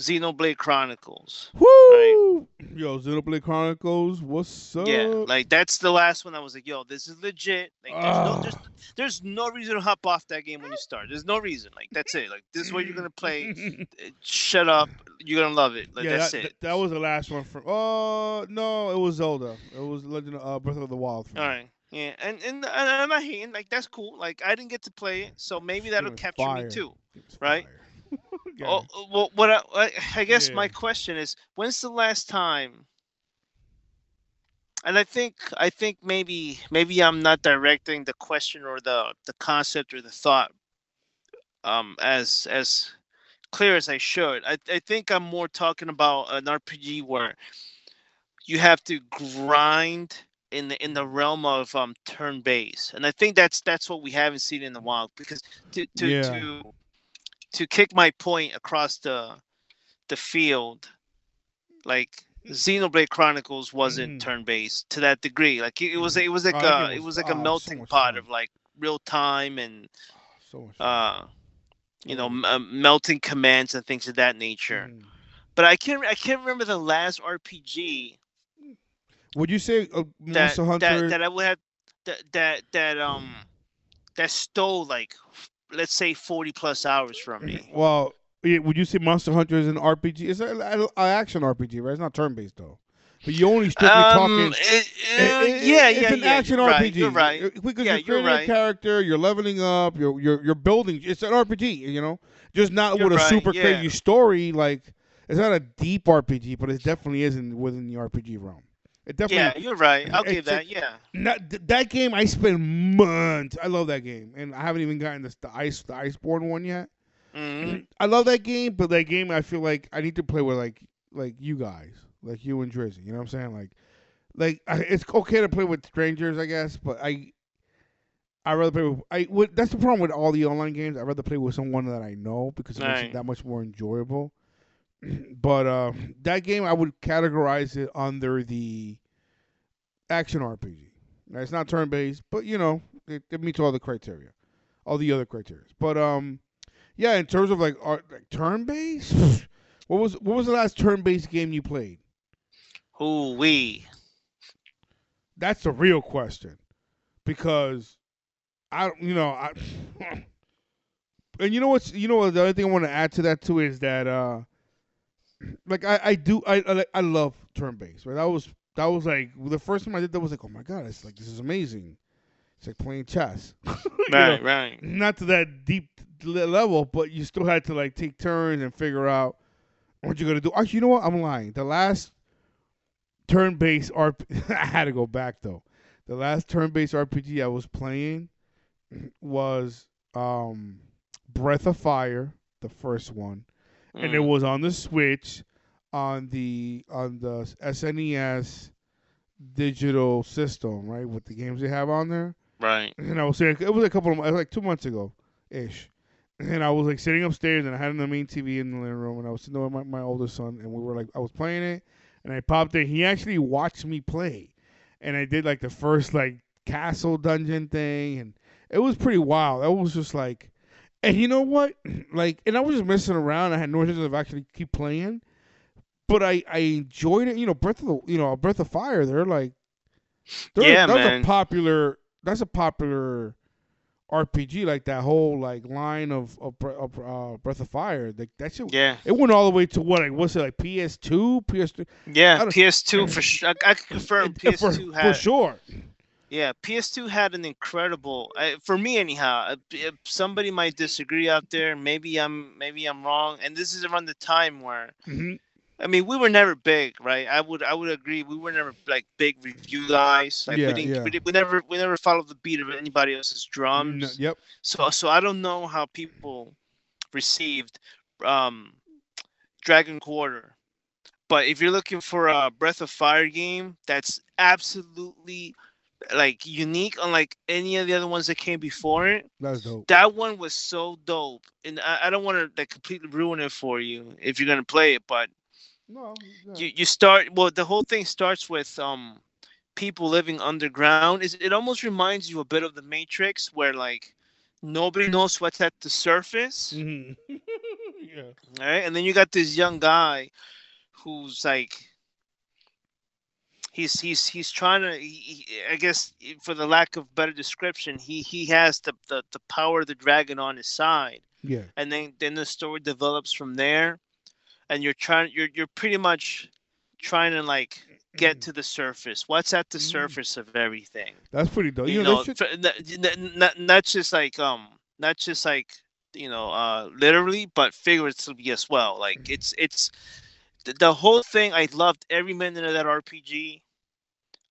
Xenoblade Chronicles. Woo! Yo, Xenoblade Chronicles, what's up? Yeah, like that's the last one I was like, yo, this is legit. Like there's no Ah. there's, there's no reason to hop off that game when you start. There's no reason. Like that's it. Like this is what you're gonna play. Uh, Shut up. You're gonna love it. Like yeah, that's that, it. that, that was the last one from. Oh no, it was Zelda. It was Legend of uh, Breath of the Wild. All right. Yeah, and, and and I'm not hating. Like that's cool. Like I didn't get to play it, so maybe that'll capture fire. me too. Right? fire. Yeah. Oh, uh, well, what I, I- guess my question is, when's the last time? And I think I think maybe maybe I'm not directing the question or the the concept or the thought um as as clear as I should. I I think I'm more talking about an RPG where you have to grind in the in the realm of um turn base, and I think that's that's what we haven't seen in the wild. Because to to Yeah. to, to kick my point across the the field, like Xenoblade Chronicles wasn't Mhm. turn based to that degree. Like it, it was it was like Oh, a it was- was like oh, a so melting much pot fun. of like real time and So much. uh you know Mhm. m- uh, melting commands and things of that nature. Mhm. But I can't I can't remember the last RPG Would you say uh, that Hunter? that that I would have that that that um that stole like let's say 40 plus hours from me. Well, would you say Monster Hunter is an RPG? It's an action RPG, right? It's not turn based though. But you only strictly Um, talking. it- uh, it- yeah, it's yeah, an yeah. action you're RPG. Right, you're right. Because Yeah, you're creating right. a character, you're leveling up, you're you're you're building. It's an RPG, you know, just not You're with a super yeah. crazy story. Like it's not a deep RPG, but it definitely isn't within the RPG realm. It definitely. Yeah, you're right. I'll give that. Yeah. Not, that game, I spent months. I love that game, and I haven't even gotten this, the ice the Iceborne one yet. hmm I love that game, but that game I feel like I need to play with like like you guys, like you and Drizzy. You know what I'm saying? Like, like I, it's okay to play with strangers, I guess, but I I rather play with I would. That's the problem with all the online games. I would rather play with someone that I know because it makes it Right. that much more enjoyable. but uh, that game I would categorize it under the action RPG. Now, it's not turn based, but you know it, it meets all the criteria, all the other criteria. But um, yeah, in terms of like, art, like turn based, what was what was the last turn based game you played? Ooh wee. That's the real question, because I you know I. And you know what's you know what the other thing I want to add to that too is that uh like I I do I I, I love turn based right that was that was like the first time I did that was like oh my god it's like this is amazing it's like playing chess You know? Right, right. not to that deep level, but you still had to like take turns and figure out what you're gonna do. Actually, you know what? I'm lying. The last turn-based RPG, I had to go back though. The last turn-based RPG I was playing was um, Breath of Fire, the first one, and it Mm. was on the Switch, on the on the SNES digital system, right, with the games they have on there right. and I was saying it was a couple of like two months ago, ish. And I was like sitting upstairs, and I had the main TV in the living room, and I was sitting there with my, my older son, and we were like, I was playing it, and I popped in. He actually watched me play, and I did like the first like castle dungeon thing, and it was pretty wild. That was just like, and you know what, like, and I was just messing around. I had no intention of actually keep playing, but I I enjoyed it. You know, Breath of the you know Breath of Fire. They're like, they're, Yeah, that's man. a popular. That's a popular RPG. Like that whole like line of of, of uh, Breath of Fire. Like that shit. Yeah. It went all the way to what? Like what's it like? PS2, PS3. Yeah. PS2 for sure. I, I can confirm It- PS2 for had. sure. Yeah, PS2 had an incredible. Uh, for me, anyhow. uh, If somebody might disagree out there, maybe I'm maybe I'm wrong. And this is around the time where hmm I mean, we were never big, right? I would I would agree. We were never like big review guys. Like Yeah, we didn't yeah. we, we never we never followed the beat of anybody else's drums. yep. So so I don't know how people received um Dragon Quarter. But if you're looking for a Breath of Fire game that's absolutely like unique unlike any of the other ones that came before it, That's dope. that one was so dope. And I, I don't want to like completely ruin it for you if you're gonna play it, but No, you, you start well the whole thing starts with um people living underground is it almost reminds you a bit of the matrix where like nobody knows what's at the surface Mhm. yeah. right and then you got this young guy who's like he's he's he's trying to he, he- i guess for the lack of better description he he has the, the the power of the dragon on his side Yeah. and then then the story develops from there and you're trying you're you're pretty much trying to like get to the surface what's at the Mm. surface of everything That's pretty dope. you, You, know, know should, tr- n- n- not, not just like um not just like you know uh literally but figuratively as well like Mm-hmm. it's it's the, the whole thing i loved every minute of that rpg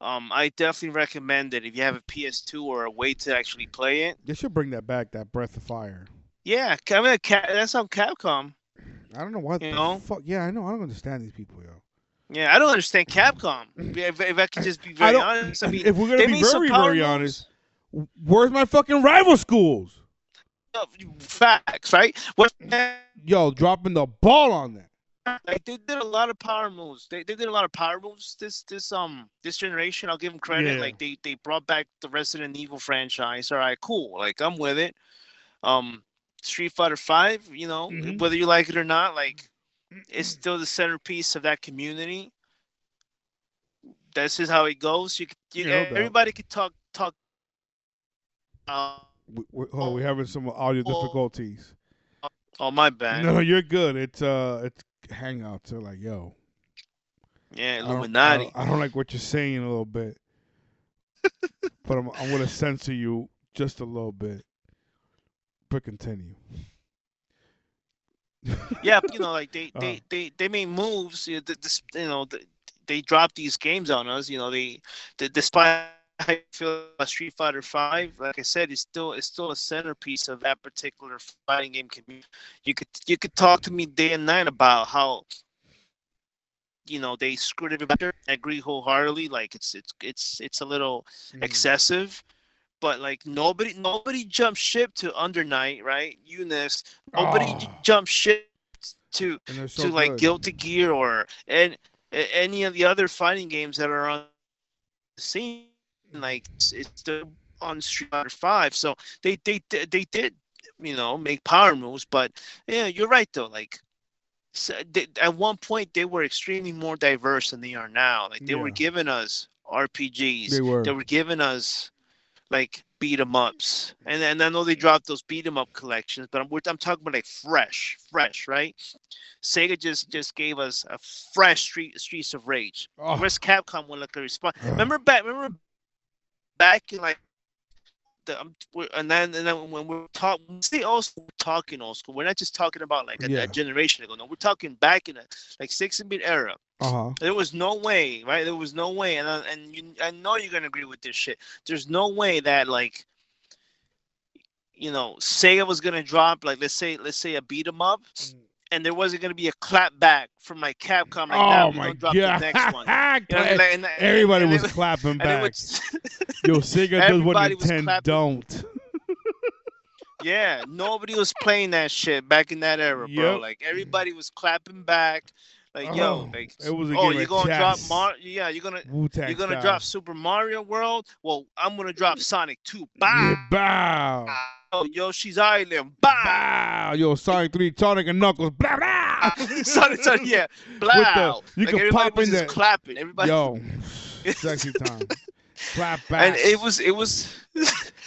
um i definitely recommend it if you have a ps2 or a way to actually play it they should bring that back. That Breath of Fire. yeah I mean, that's on capcom I don't know what You the know? fuck. Yeah, I know. I don't understand these people, yo. Yeah, I don't understand Capcom. If, if I could just be very don't- honest, I mean, if we're gonna be very, very moves. honest, where's my fucking rival schools? facts, right? What Yo, dropping the ball on that. like they did a lot of power moves. They, they did a lot of power moves this this um this generation. I'll give them credit. Yeah. Like they they brought back the Resident Evil franchise. All right, cool. Like I'm with it. Um, Street Fighter Five. You know, Mhm. whether you like it or not, like it's still the centerpiece of that community. This is how it goes. You, could- you Yeah, no everybody could talk talk. Uh, We, we, hold on, we're having some audio Oh. difficulties. oh my bad. No, you're good. It's uh, it's Hangouts. They're like, yo, yeah, I don't, I, Illuminati. don't, I don't like what you're saying a little bit, but I'm I'm gonna censor you just a little bit. But continue. yeah, you know, like they they they they made moves. You know, th- this, you know, th- they dropped these games on us. You know, they, they despite I feel Street Fighter Five, like I said, it's still it's still a centerpiece of that particular fighting game community. You could you could talk to me day and night about how. You know they screwed everybody. I agree wholeheartedly. Like it's it's it's it's a little Mm. excessive, but like nobody nobody jumped ship to Under Night, right? Eunice. Nobody Ah. jumped ship to so to like. Guilty Gear or and a- any of the other fighting games that are on the scene. Like it's, it's still on Street Fighter Five, so they they they did you know make power moves, but yeah, you're right though. Like so they, at one point they were extremely more diverse than they are now. Like they were giving us RPGs, They were. they were giving us like beat 'em ups, and and I know they dropped those beat 'em up collections, but I'm I'm talking about like fresh, fresh, right? Sega just just gave us a fresh Street Streets of Rage. Oh, Where's Capcom when like a response? Remember back? Remember back in like the um, and then and then when we're talking, when we say old school, we're talking old school. We're not just talking about like a, Yeah. a generation ago. No, we're talking back in the like 16-bit era. Uh-huh. There was no way, right? There was no way, and I- and you, I know you're gonna agree with this shit. There's no way that like, you know, Sega was gonna drop like let's say let's say a beat 'em up, Mm. and there wasn't gonna be a clap back from like Capcom. Like, oh we're my god! the next one. You know, what I mean? Like, and- Everybody and was it- clapping back. was- Yo, Sega does what Nintendo don't. Yeah, nobody was playing that shit back in that era, bro. Yep. Like everybody was clapping back. Like yo, Oh, like it was a oh, you're gonna drop. Mar? Yeah, you're gonna Wu-Tang you're gonna style. drop Super Mario World. Well, I'm gonna drop Sonic 2. Yeah, Bow. bow. Oh, Yoshi's Island. Bow. Bow. Yo, Sonic 3, Sonic and Knuckles. Blah, blah. Sonic, Sonic, yeah. Blow. the- you like can pop in there. the- clapping. Everybody. Yo, sexy time. Clap back. and it was it was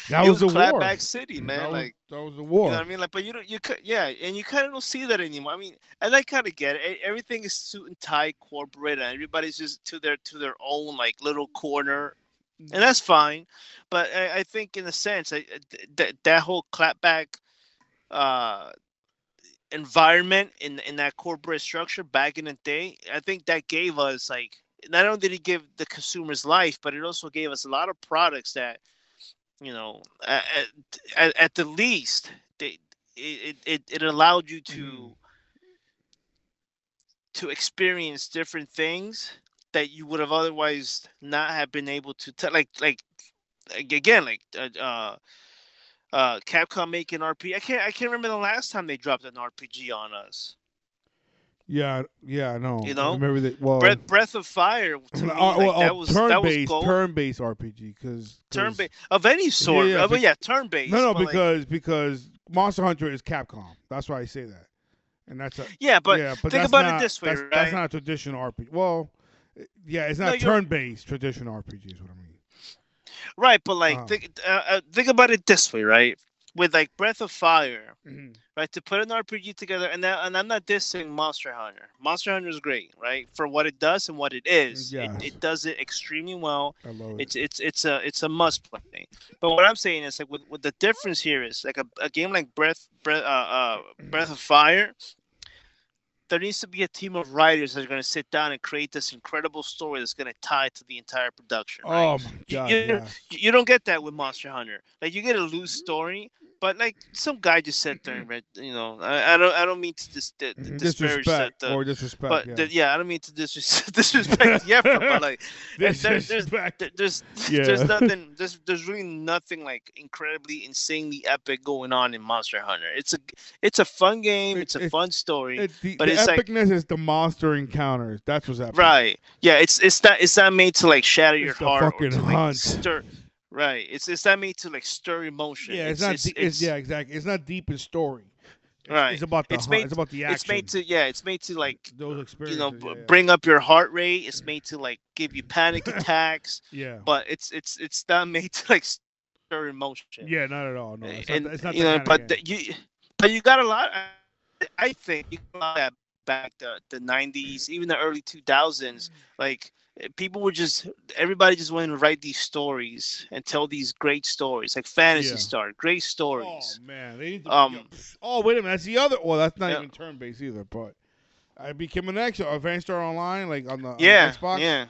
that it was, was war. clapback city, man. that, was, like that was the You war. know what I mean? Like, but you don't, you could, yeah, and you kind of don't see that anymore. I mean, and I kind of get it. Everything is suit and tie, corporate, and everybody's just to their to their own like little corner, and that's fine. But I, I think, in a sense, I, that that whole clapback uh, environment in in that corporate structure back in the day, I think that gave us like not only did it give the consumers life, but it also gave us a lot of products that you know at, at, at the least they it, it, it allowed you to Mhm. to experience different things that you would have otherwise not have been able to tell like like like, again like uh, uh uh capcom making rpg i can't i can't remember the last time they dropped an rpg on us Yeah, yeah, I know. You know? I remember that. Well, breath breath of fire to me, uh, like, well, that uh, was that was turn-based, gold turn-based RPG, because turn based of any sort yeah, uh, but yeah turn based No, no, because because Monster Hunter is Capcom. That's why I say that, and that's a yeah but yeah, but think about it this way, that's, right? That's not a traditional RPG. Well, uh, yeah, it's not you're- turn-based traditional RPG. Is what I mean. right but like Uh-huh. think uh, uh, think about it this way right with like breath of fire right? To put an RPG together, and that, and I'm not dissing Monster Hunter. Monster Hunter is great, right? For what it does and what it is, Yes. it, it does it extremely well. I love it. It's it's it's a it's a must play. But what I'm saying is like with, with the difference here is like a, a game like Breath Breath uh, uh Breath of Fire. There needs to be a team of writers that are going to sit down and create this incredible story that's going to tie to the entire production. Right? oh my god! you- yeah. you you don't get that with Monster Hunter. Like you get a loose story, but like some guy just said there and read, you know, I, I don't I don't mean to dis, di- Mhm, disparage that, disrespect uh, or disrespect. but yeah. yeah, I don't mean to disres- disrespect effort, but like there- there's- disrespect. there- there's Yeah. there's nothing there's there's really nothing like incredibly insanely epic going on in Monster Hunter. It's a it's a fun game, It- it's a it- fun story. It- the but the it's like- epicness is the monster encounters. That's what's epic. Right. Yeah, it's it's not it's not made to like shatter your It's the heart or to like hunt. stir. Right. It's it's not made to like stir emotion. Yeah, it's, not. It's, de- it's, yeah, exactly. It's not deep in story. It's, Right. It's about the. It's made- it's about the action. It's made to yeah. It's made to like those experiences. you know yeah, yeah. bring up your heart rate. It's made to like give you panic attacks. Yeah. But it's it's it's not made to like stir emotion. Yeah, not at all. No, it's and not, it's not you know, but the, you but you got a lot. I- I think you got a lot of that back the the '90s, even the early 2000s. Like people were just everybody just wanted to write these stories and tell these great stories, like Fantasy Yeah. Star, great stories. Oh man, they need to. Um. Oh wait a minute, that's the other. Well, that's not Yeah. even turn based either. But I became an extra Advanced Star Online, like on the, on the Xbox. yeah.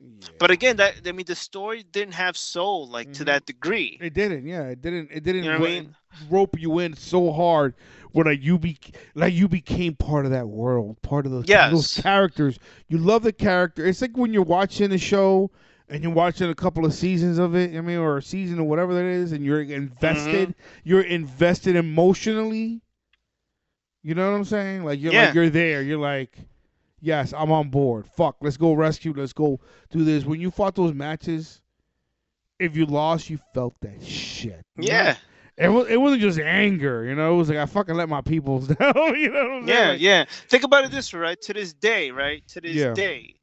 Yeah. But again, that I mean, the story didn't have soul like to Mhm. that degree. It didn't, yeah. It didn't. It didn't You know what I mean? rope you in so hard, where like you be like you became part of that world, part of those Yes. those characters. You love the character. It's like when you're watching a show and you're watching a couple of seasons of it. I mean, or a season or whatever that is, and you're invested. Mm-hmm. You're invested emotionally. You know what I'm saying? Like you're Yeah. like you're there. You're like. Yes, I'm on board. Fuck, let's go rescue. Let's go do this. When you fought those matches, if you lost, you felt that shit. Yeah, It was it wasn't just anger, you know. It was like I fucking let my peoples down. you know what I'm saying? yeah, Like, yeah. Think about it this way, right? To this day, right? To this Yeah. day,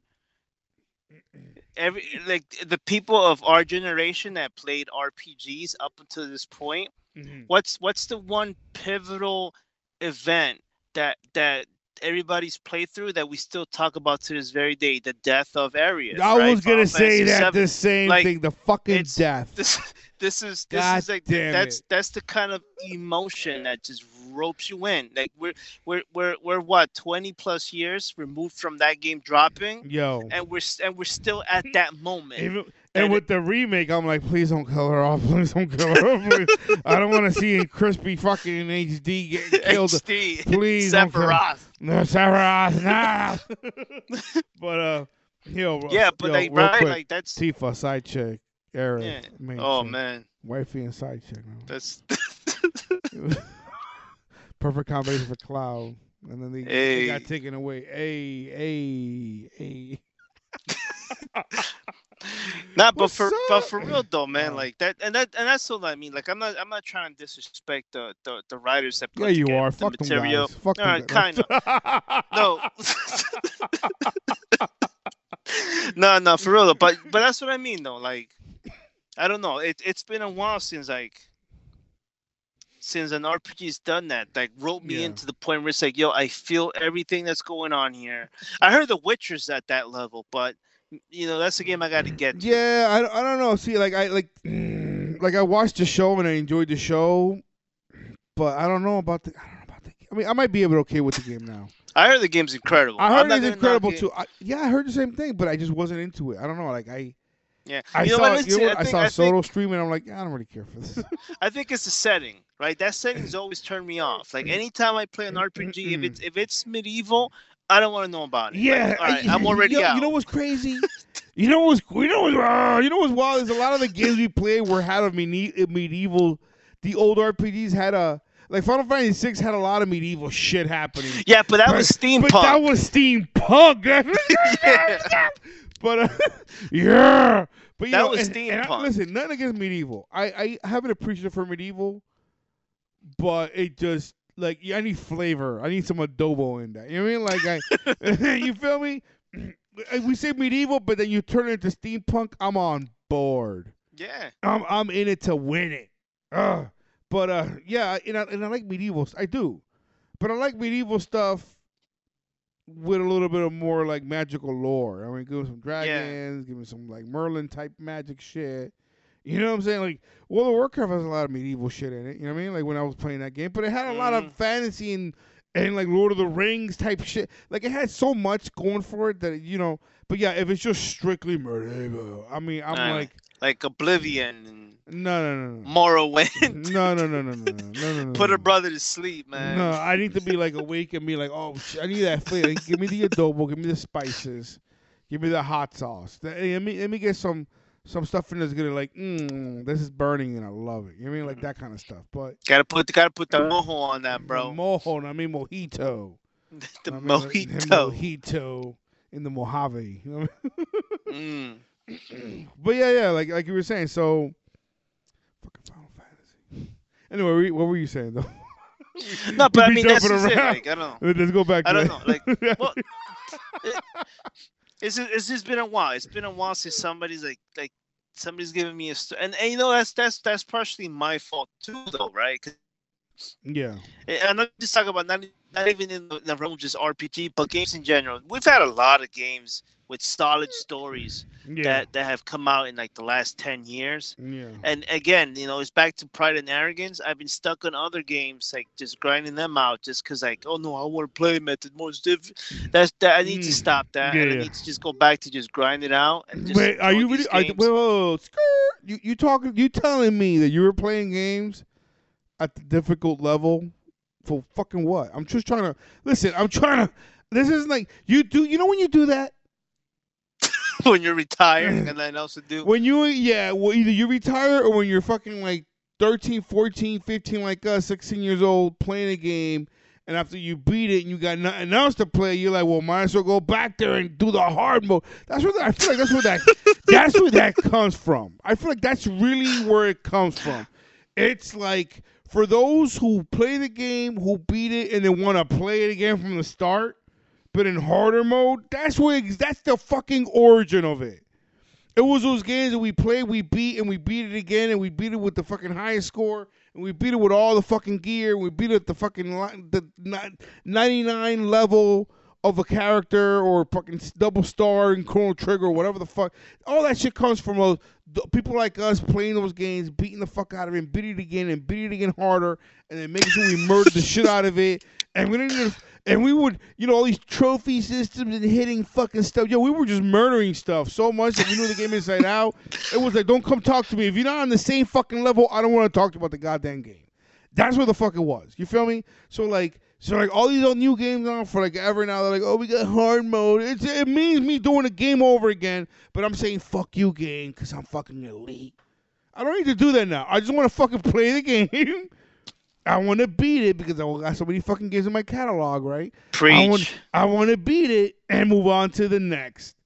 every like the people of our generation that played RPGs up until this point, mhm. what's what's the one pivotal event that that everybody's playthrough that we still talk about to this very day? The death of Aeris. I right? was gonna Final say Fantasy that VII. the same Like, thing. The fucking it's- death. this this is this God is like damn that's it. that's the kind of emotion that just ropes you in. Like we're we're we're we're what twenty plus years removed from that game dropping, Yo, and we're s- and we're still at that moment. Even- and and with the remake, I'm like, please don't kill her off. Please don't kill her off. Please. I don't want to see a crispy fucking HD get killed. HD, Please don't kill- Sephiroth. No, Sarah, nah. but uh, yo, Yeah, but yo, like real right, quick, like that's Tifa side chick, Aerith. yeah. main Oh chick. man, wifey and side chick. Man. that's Perfect combination for Cloud. And then they, they got taken away. Hey, hey, hey. Nah, but What's for but for real though, man, like that, and that, and that's what I mean. Like, I'm not, I'm not trying to disrespect the the, the writers that put Yeah, you are. the Fuck them material. guys. Fuck All them kind No, no, no, for real. Though. But but that's what I mean though. Like, I don't know. It it's been a while since like since an RPG's done that. Like, wrote me Yeah. into the point where it's like, yo, I feel everything that's going on here. I heard The Witcher's at that level, but you know that's the game I got to get. To. Yeah, I, I don't know. See, like I like mm, like I watched the show and I enjoyed the show, but I don't know about the. I don't know about the. I mean, I might be able to okay with the game now. I heard the game's incredible. I heard it's incredible too. I, yeah, I heard the same thing, but I just wasn't into it. I don't know. Like I, Yeah, I you know saw, you know? I think- saw Soto think- streaming. I'm like, I don't really care for this. I think it's the setting, right? That setting's always turned me off. Like mm. anytime I play an mm, RPG, if mm, it's if it's medieval, I don't want to know about it. Like, Yeah, all right, I'm already you know, out. You know what's crazy? you know what's you know what's uh, you know what's wild is a lot of the games we play were had a medi- medieval. The old RPGs had a like Final Fantasy VI had a lot of medieval shit happening. yeah, but that was But- steampunk. But that was steampunk. Yeah. but uh, yeah, but you That know, was and- and I- steampunk. listen, nothing against medieval. I I have an appreciation for medieval, but it just like I need flavor. I need some adobo in that. You know what I mean? Like I, you feel me? We say medieval, but then you turn it into steampunk. I'm on board. yeah, I'm I'm in it to win it. Ugh. But uh, yeah, and I, and I like medieval. I do, but I like medieval stuff with a little bit of more like magical lore. I mean, give me some dragons, give me some like Merlin type magic shit. You know what I'm saying? Like World of Warcraft has a lot of medieval shit in it. You know what I mean? Like when I was playing that game, but it had a mm. lot of fantasy and and like Lord of the Rings type shit. Like it had so much going for it that you know. But yeah, if it's just strictly medieval, I mean, I'm nah, like like Oblivion. No, no, no, no. Morrowind. No, no, no, no, no, no, no, no. Put no, a brother to sleep, man. No, I need to be like awake and be like, oh, shit, I need that flavor. Like, give me the adobo. Give me the spices. Give me the hot sauce. Let me let me get some some stuff in there's gonna like, mm, this is burning and I love it. You know what I mean? Like that kind of stuff. But Gotta put gotta put the mojo on that, bro. mojo, I mean mojito. the I mean, the mojito. mojito in the Mojave. You know what Mm. I mean? but yeah, yeah, like like you were saying. So, fucking Final Fantasy. Anyway, what were you saying though? No, but I mean that's jumping just it. Like I don't know. Let's go back. I to don't that. know, like, well, it- it's just, it's just been a while. It's been a while since somebody's like like somebody's giving me a st- and, and you know that's that's that's partially my fault too though, right? yeah. and I'm not just talking about not not even in the, the realm just RPG, but games in general. We've had a lot of games with solid stories Yeah. that that have come out in like the last ten years. yeah. And again, you know, it's back to pride and arrogance. I've been stuck on other games, like just grinding them out, just because, like, oh no, I want to play method more stiff. That's that. I need to Mm. stop that, and Yeah. I need to just go back to just grind it out and just. Wait, are you really? Are, wait, games. wait, wait. You you talking? You telling me that you were playing games at the difficult level for fucking what? I'm just trying to listen. I'm trying to. This is like you do. You know when you do that when you're retired and nothing else to do? when you yeah. Well, either you retire or when you're fucking like 13, 14, 15, like us, 16 years old, playing a game. And after you beat it and you got nothing else to play, you're like, well, might as well go back there and do the hard mode. That's where I feel like that's where that that's where that comes from. I feel like that's really where it comes from. It's like for those who play the game, who beat it, and then want to play it again from the start, but in harder mode. That's where that's the fucking origin of it. It was those games that we played, we beat, and we beat it again, and we beat it with the fucking highest score, and we beat it with all the fucking gear, and we beat it at the fucking the 99 level of a character or fucking double star and Chrono Trigger or whatever the fuck. All that shit comes from the people like us playing those games, beating the fuck out of it, and beating it again, and beating it again harder, and then making sure we murder the shit out of it. And we didn't. Even, and we would, you know, all these trophy systems and hitting fucking stuff. Yo, we were just murdering stuff so much that we knew the game inside out. It was like, don't come talk to me. If you're not on the same fucking level, I don't want to talk about the goddamn game. That's what the fuck it was. You feel me? So like, so like all these old new games on for like ever now. They're like, oh, we got hard mode. It's, it means me doing a game over again. But I'm saying fuck you, game, because I'm fucking elite. I don't need to do that now. I just want to fucking play the game. I want to beat it because I got so many fucking games in my catalog, right? I Preach. want, I want to beat it and move on to the next.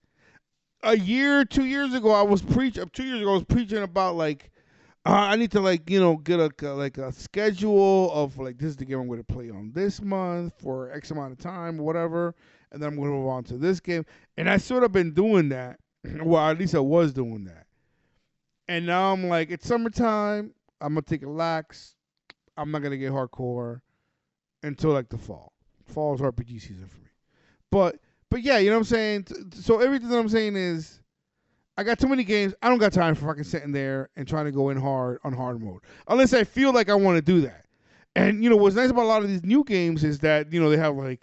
A year, two years ago, I was preaching. Two years ago, I was preaching about like uh, I need to like you know get a like a schedule of like this is the game I'm going to play on this month for X amount of time whatever, and then I'm going to move on to this game. And I sort of been doing that. Well, at least I was doing that. And now I'm like, it's summertime. I'm gonna take a lax. I'm not gonna get hardcore until like the fall. Fall is RPG season for me. But but yeah, you know what I'm saying. So everything that I'm saying is, I got too many games. I don't got time for fucking sitting there and trying to go in hard on hard mode unless I feel like I want to do that. And you know what's nice about a lot of these new games is that you know they have like,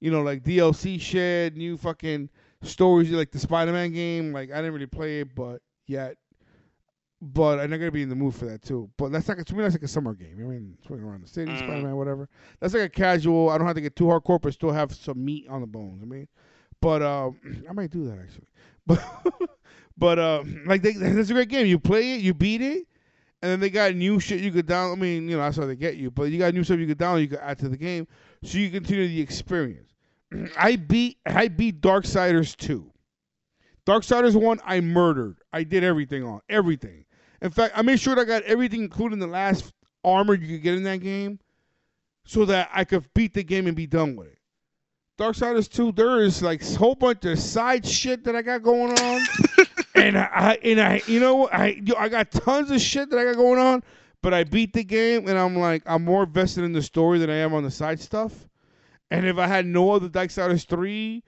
you know like DLC shit, new fucking stories like the Spider-Man game. Like I didn't really play it, but yet but I'm not gonna be in the mood for that too. But that's like to me, that's like a summer game. I mean, swinging around the city, Mm. Spider Man, whatever. That's like a casual. I don't have to get too hardcore, but still have some meat on the bones. I mean, but um, I might do that actually. But but uh, like they, that's a great game. You play it, you beat it, and then they got new shit you could download. I mean, you know, that's how they get you. But you got new stuff you could download, you could add to the game, so you continue the experience. I beat I beat Darksiders two. Darksiders one, I murdered. I did everything on everything. In fact, I made sure that I got everything, including the last armor you could get in that game, so that I could beat the game and be done with it. Darksiders 2, there is like a whole bunch of side shit that I got going on. and I, I and I you know what, I yo, I got tons of shit that I got going on, but I beat the game and I'm like I'm more invested in the story than I am on the side stuff. And if I had no other Darksiders 3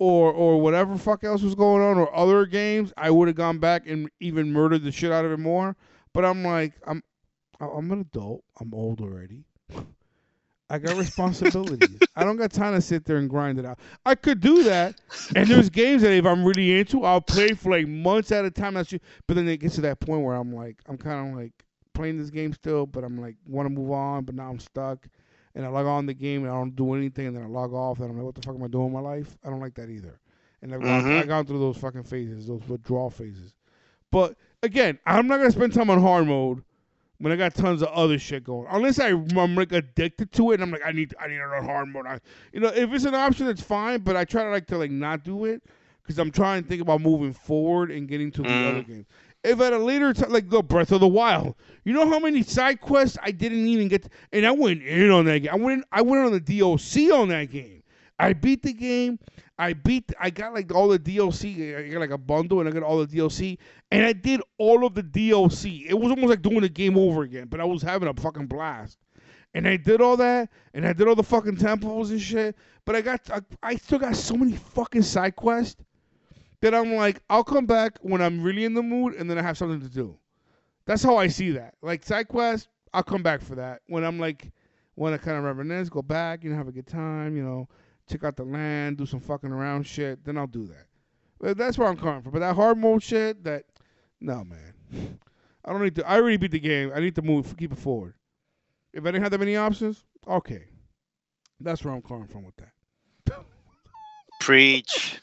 or or whatever fuck else was going on or other games, I would have gone back and even murdered the shit out of it more. But I'm like, I'm I'm an adult. I'm old already. I got responsibilities. I don't got time to sit there and grind it out. I could do that, and there's games that if I'm really into, I'll play for like months at a time. That's just, but then it gets to that point where I'm like, I'm kind of like playing this game still, but I'm like want to move on, but now I'm stuck, and I log on the game and I don't do anything, and then I log off, and I'm like, what the fuck am I doing in my life? I don't like that either. And I've gone, Mhm. I've gone through those fucking phases, those withdrawal phases. But again, I'm not gonna spend time on hard mode when I got tons of other shit going. Unless I, I'm like addicted to it, and I'm like, I need, I need to run hard mode. I, you know, if it's an option, it's fine. But I try to like to like not do it because I'm trying to think about moving forward and getting to the Mm. other games. If at a later time, like the Breath of the Wild, you know how many side quests I didn't even get, and I went in on that game. I went, I went on the DOC on that game. I beat the game. I beat. I got like all the DLC. I got like a bundle, and I got all the DLC, and I did all of the DLC. It was almost like doing the game over again, but I was having a fucking blast. And I did all that, and I did all the fucking temples and shit. But I got, I, I still got so many fucking side quests that I'm like, I'll come back when I'm really in the mood, and then I have something to do. That's how I see that. Like side quests, I'll come back for that when I'm like, want to kind of reminisce, go back, you know, have a good time, you know, check out the land, do some fucking around shit. Then I'll do that. But that's where I'm coming from. But that hard mode shit, that no man, I don't need to. I already beat the game. I need to move, keep it forward. If I didn't have that many options, okay, that's where I'm coming from with that. Preach.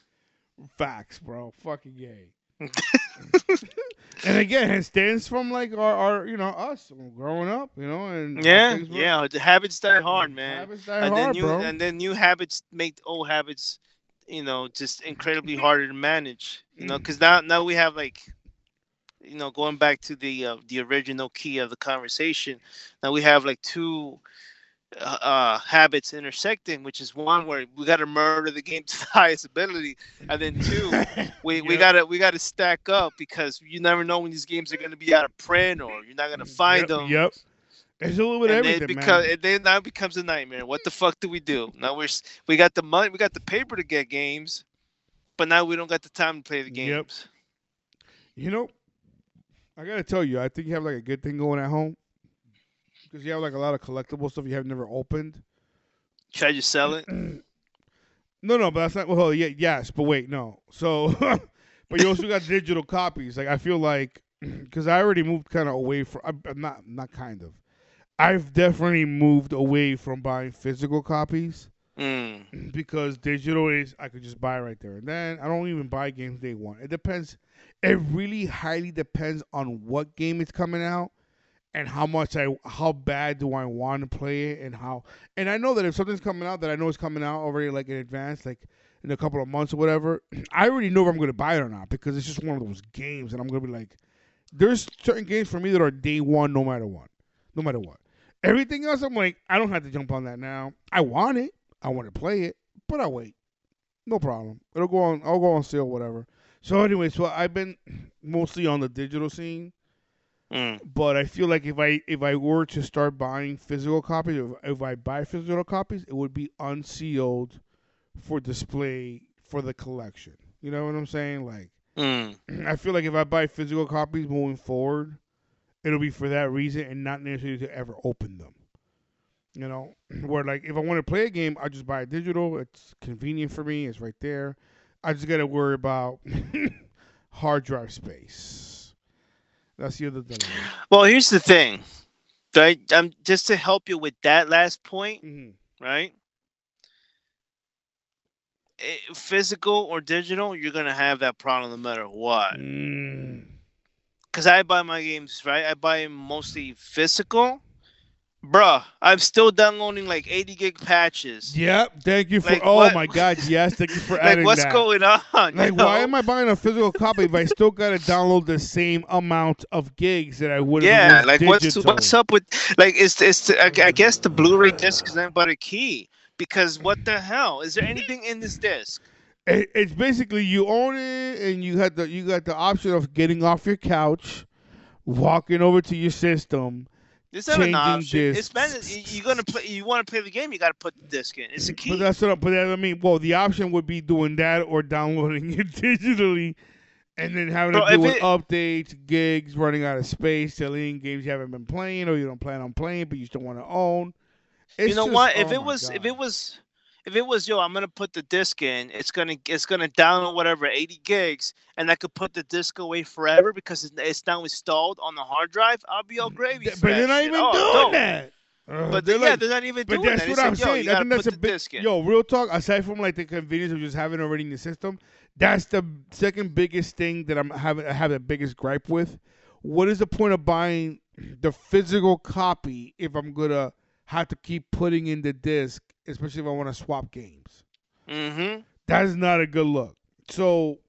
Facts, bro. Fucking gay. and again, it stands from like our, our, you know, us growing up, you know, and Yeah, were- yeah. The habits die hard, man. Habits die and hard, then new bro. and then new habits make old habits, you know, just incredibly harder to manage. You know, because now now we have like, you know, going back to the uh, the original key of the conversation. Now we have like two uh, uh habits intersecting, which is one where we got to murder the game to the highest ability, and then two, we, we gotta we gotta stack up because you never know when these games are gonna be out of print or you're not gonna find Yep, them. Yep. It's a little bit and then everything, because man. it then now becomes a nightmare. What the fuck do we do? Now we're s- we got the money, we got the paper to get games, but now we don't got the time to play the games. Yep. You know, I gotta tell you, I think you have like a good thing going at home because you have like a lot of collectible stuff you have never opened. Should I just sell it? No, no, but that's not. Well, yeah, yes, but wait, no. So, but you also got digital copies. Like I feel like because I already moved kind of away from. I'm, not not kind of. I've definitely moved away from buying physical copies Mm. because digital is I could just buy right there and then. I don't even buy games day one. It depends. It really highly depends on what game is coming out and how much I how bad do I want to play it and how and I know that if something's coming out that I know is coming out already like in advance like in a couple of months or whatever, I already know if I'm going to buy it or not because it's just one of those games and I'm going to be like there's certain games for me that are day one no matter what. No matter what. Everything else I'm like I don't have to jump on that now. I want it. I want to play it, but I'll wait. No problem. It'll go on I'll go on sale whatever. So anyway, so I've been mostly on the digital scene Mm. but I feel like if I if I were to start buying physical copies, if, if I buy physical copies, it would be unsealed for display for the collection. You know what I'm saying? Like Mm. I feel like if I buy physical copies moving forward, it'll be for that reason and not necessarily to ever open them. You know, where like if I want to play a game, I just buy it digital. It's convenient for me. It's right there. I just got to worry about hard drive space. That's the other dilemma. Well, here's the thing, right? Um, just to help you with that last point, hmm right? Eh, physical or digital, you're gonna have that problem no matter what. Mm. Cause I buy my games, right? I buy them mostly physical. Bruh, I'm still downloading like 80 gig patches. Yep. Thank you for. Like, oh what- my God. Yes. Thank you for like, adding what's that. going on? Like, why am I buying a physical copy if I still gotta download the same amount of gigs that I would? have Yeah, like what's digital? what's up with like it's it's I, I guess the Blu-ray disc is nothing but a key because what the hell is there anything in this disc? It, it's basically you own it and you had the you got the option of getting off your couch, walking over to your system. There's not an option. It's discs. been you're gonna play. You want to play the game, you got to put the disc in. It's a key. But that's what. I- But that, I mean, well, the option would be doing that or downloading it digitally, and then having Bro, to do with it- updates, gigs, running out of space, deleting games you haven't been playing or you don't plan on playing, but you still want to own. It's you know just- what? If oh it was, if it was, if it was, yo, I'm gonna put the disc in. It's gonna, it's gonna download whatever 80 gigs, and I could put the disc away forever because it's, it's now installed on the hard drive. I'll be all gravy. But they're not shit. even Oh, doing dope. that. Uh, But they're yeah, like- they're not even But doing that's that. What I'm yo, saying. I think that's a big. Yo, real talk. Aside from like the convenience of just having already in the system, that's the second biggest thing that I'm having. I have the biggest gripe with. What is the point of buying the physical copy if I'm gonna have to keep putting in the disc, especially if I want to swap games? Mm-hmm. That is not a good look. So,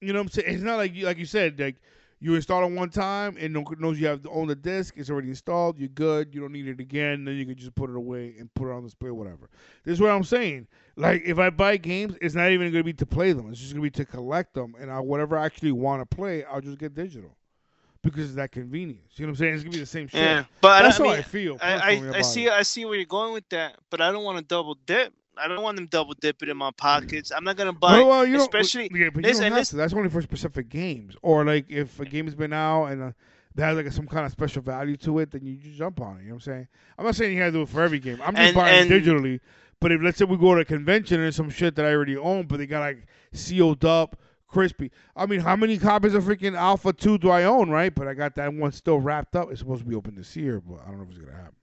you know what I'm saying? It's not like you, like you said, like you install it one time and no one knows you have to own the disc. It's already installed. You're good. You don't need it again. Then you can just put it away and put it on display, or whatever. This is what I'm saying. Like if I buy games, it's not even going to be to play them. It's just going to be to collect them. And I, whatever I actually want to play, I'll just get digital because of that convenience. You know what I'm saying? It's going to be the same shit. Yeah, but That's I, how mean, I feel. I, I, I see. I see where you're going with that, but I don't want to double dip. I don't want them double dipping in my pockets. I'm not gonna buy. Well, well, especially- yeah, but you don't have to. That's only for specific games, or like if a game has been out and uh, that has like some kind of special value to it, then you just jump on it. You know what I'm saying? I'm not saying you have to do it for every game. I'm just And- buying and- digitally. But if let's say we go to a convention and some shit that I already own, but they got like sealed up, crispy. I mean, how many copies of freaking Alpha Two do I own? Right? But I got that one still wrapped up. It's supposed to be open this year, but I don't know if it's gonna happen.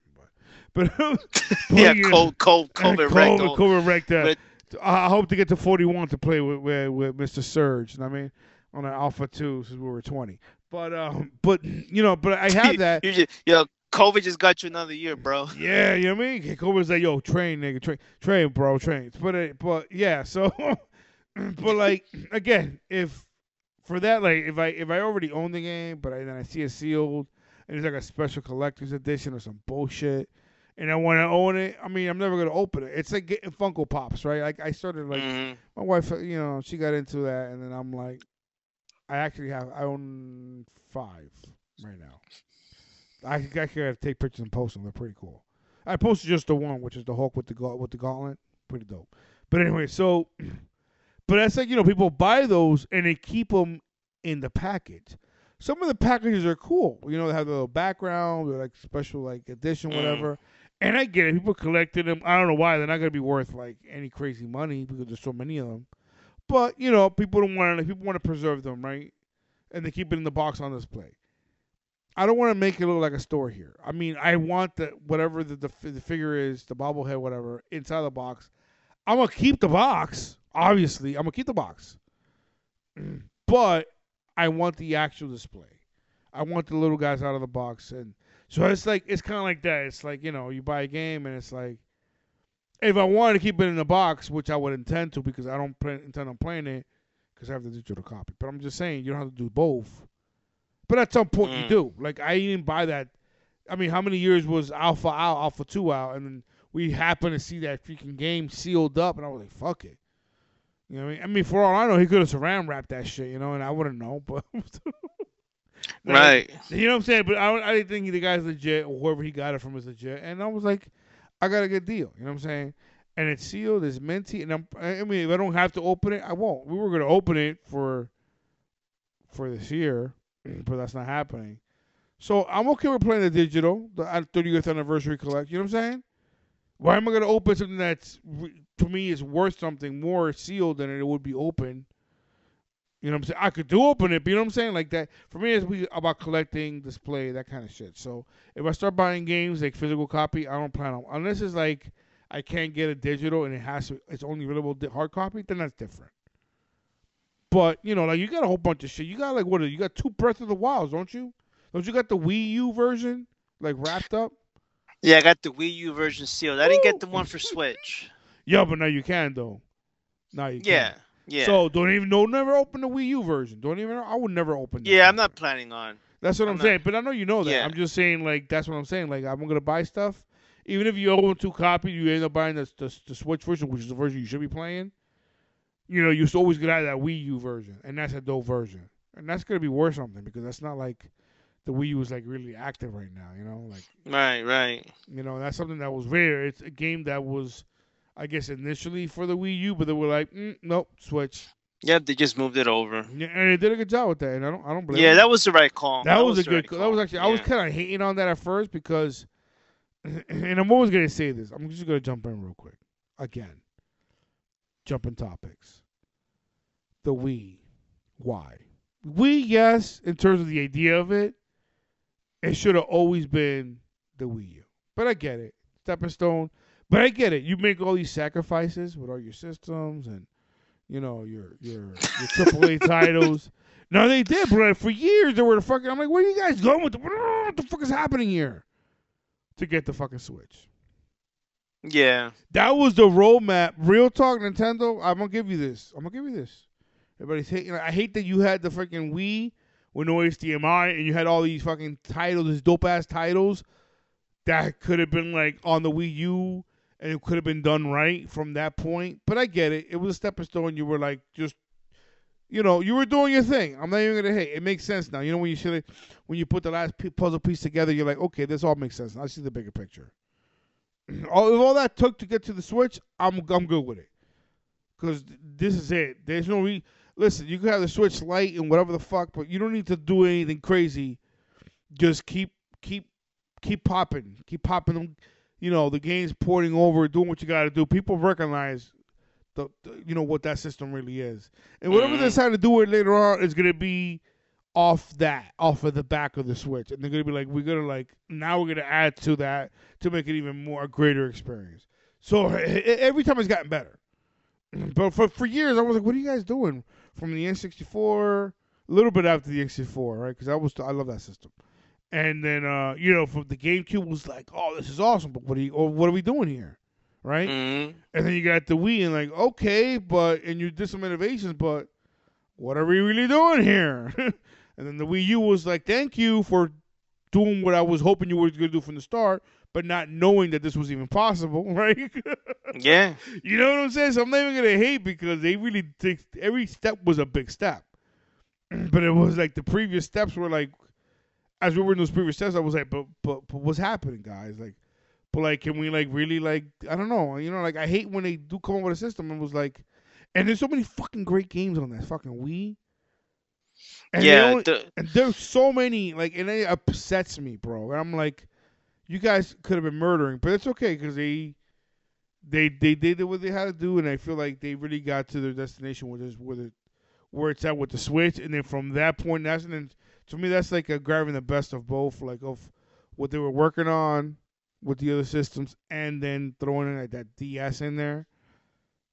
But, yeah, cold, cold, and COVID COVID, rectal. COVID wrecked that. I hope to get to 41 to play with with, with Mr. Surge. You know what I mean? On an Alpha 2 since we were 20. But um, but you know, but I have that. You just, yo, COVID just got you another year, bro. Yeah, you know what I mean? COVID's like, yo, train, nigga, train, train, bro, train. But it, but yeah, so, but like again, if for that, like if I if I already own the game, but I, then I see it sealed and it's like a special collector's edition or some bullshit, and I want to own it, I mean, I'm never gonna open it. It's like getting Funko Pops, right? Like I started like Mhm. my wife, uh, you know, she got into that, and then I'm like, I actually have, I own five right now. I actually gotta take pictures and post them. They're pretty cool. I posted just the one, which is the Hulk with the with the gauntlet. Pretty dope. But anyway, so, but that's like you know, people buy those and they keep them in the package. Some of the packages are cool. You know, they have the little background, they're like special like edition, Mm. whatever. And I get it. People collected them. I don't know why they're not gonna be worth like any crazy money because there's so many of them. But you know, people don't want to. People want to preserve them, right? And they keep it in the box on display. I don't want to make it look like a store here. I mean, I want the whatever the the, the figure is, the bobblehead, whatever, inside the box. I'm gonna keep the box. Obviously, I'm gonna keep the box. But I want the actual display. I want the little guys out of the box, and so it's like it's kind of like that. It's like you know, you buy a game, and it's like if I wanted to keep it in the box, which I would intend to, because I don't plan, intend on playing it, because I have the digital copy. But I'm just saying you don't have to do both. But at some point you Mm. do. Like I didn't buy that. I mean, how many years was Alpha out, Alpha Two out, and then we happened to see that freaking game sealed up, and I was like, fuck it. You know what I mean? I mean, for all I know, he could have saran wrapped that shit, you know, and I wouldn't know. But Right. you know what I'm saying? But I, I didn't think the guy's legit, or whoever he got it from is legit. And I was like, I got a good deal. You know what I'm saying? And it's sealed, it's minty, and I'm. I mean, if I don't have to open it, I won't. We were gonna open it for for this year, but that's not happening. So I'm okay with playing the digital, the uh, 30th anniversary collect. You know what I'm saying? Why am I gonna open something that's to me is worth something more sealed than it would be open? You know what I'm saying? I could do open it, but you know what I'm saying? Like that for me it's about collecting, display, that kind of shit. So if I start buying games like physical copy, I don't plan on unless it's like I can't get a digital and it has to it's only available hard copy, then that's different. But you know, like you got a whole bunch of shit. You got like what? You got two Breath of the Wilds, don't you? Don't you got the Wii U version like wrapped up? Yeah, I got the Wii U version sealed. I didn't get the one for Switch. Yeah, but now you can though. Now you Yeah. can. Yeah. Yeah. So don't even don't never open the Wii U version. Don't even. I would never open. yeah, I'm not planning on. That's what I'm, I'm not- saying. But I know you know that. Yeah. I'm just saying like that's what I'm saying. Like I'm gonna buy stuff. Even if you own two copies, you end up buying the, the the Switch version, which is the version you should be playing. You know, you're always gonna have that Wii U version, and that's a dope version, and that's gonna be worth something because that's not like the Wii U is like really active right now. You know, like Right, right. you know that's something that was rare. It's a game that was, I guess, initially for the Wii U, but they were like, mm, nope, Switch, Yeah, they just moved it over. yeah, and they did a good job with that, and I don't, I don't blame. Yeah, them. that was the right call. That, was, a the right good. That was call. actually. I was kind of hating on that at first because and I'm always gonna say this. I'm just gonna jump in real quick. Again, jumping topics. The Wii, why? Wii, yes, in terms of the idea of it, it should have always been the Wii U. But I get it, stepping stone. But I get it. You make all these sacrifices with all your systems and you know your your your AAA titles. No, they did, but for years they were the fucking. I'm like, where are you guys going with the? What the fuck is happening here? To get the fucking Switch. Yeah. That was the roadmap. Real talk, Nintendo. I'm gonna give you this. I'm gonna give you this. Everybody's hating. I hate that you had the fucking Wii with no HDMI and you had all these fucking titles, these dope ass titles that could have been like on the Wii U and it could have been done right from that point. But I get it. It was a stepping stone. You were like just, you know, you were doing your thing. I'm not even gonna hate. It makes sense now. You know when you should when you put the last puzzle piece together, you're like, okay, this all makes sense. I see the bigger picture. all if all that took to get to the Switch, I'm I'm good with it. Cause this is it. There's no re. Listen, you can have the Switch Lite and whatever the fuck, but you don't need to do anything crazy. Just keep keep keep popping, keep popping them. You know the game's porting over, doing what you got to do. People recognize the, the, you know what that system really is, and whatever Mhm. they decide to do it later on is gonna be off that, off of the back of the Switch, and they're gonna be like, we're gonna like now we're gonna add to that to make it even more a greater experience. So every time it's gotten better. But for for years, I was like, "What are you guys doing?" From the N64, a little bit after the N64, right? Because I was I love that system. And then uh, you know, from the GameCube was like, "Oh, this is awesome," but what are you? Or what are we doing here, right? hmm And then you got the Wii, and like, okay, but and you did some innovations, but what are we really doing here? and then the Wii U was like, "Thank you for doing what I was hoping you were going to do from the start." But not knowing that this was even possible, right? Yeah. You know what I'm saying? So I'm not even gonna hate because they really take every step was a big step. But it was like the previous steps were like as we were in those previous steps, I was like, but but, but what's happening, guys? Like but like can we like really like I don't know, you know, like I hate when they do come up with a system and was like and there's so many fucking great games on that fucking Wii. And yeah. only- the, and there's so many like and it upsets me, bro. And I'm like, you guys could have been murdering, but it's okay because they they they they did what they had to do, and I feel like they really got to their destination, which is where the where it's at with the Switch, and then from that point, that's and then to me that's like a grabbing the best of both, like of what they were working on with the other systems, and then throwing in like that DS in there.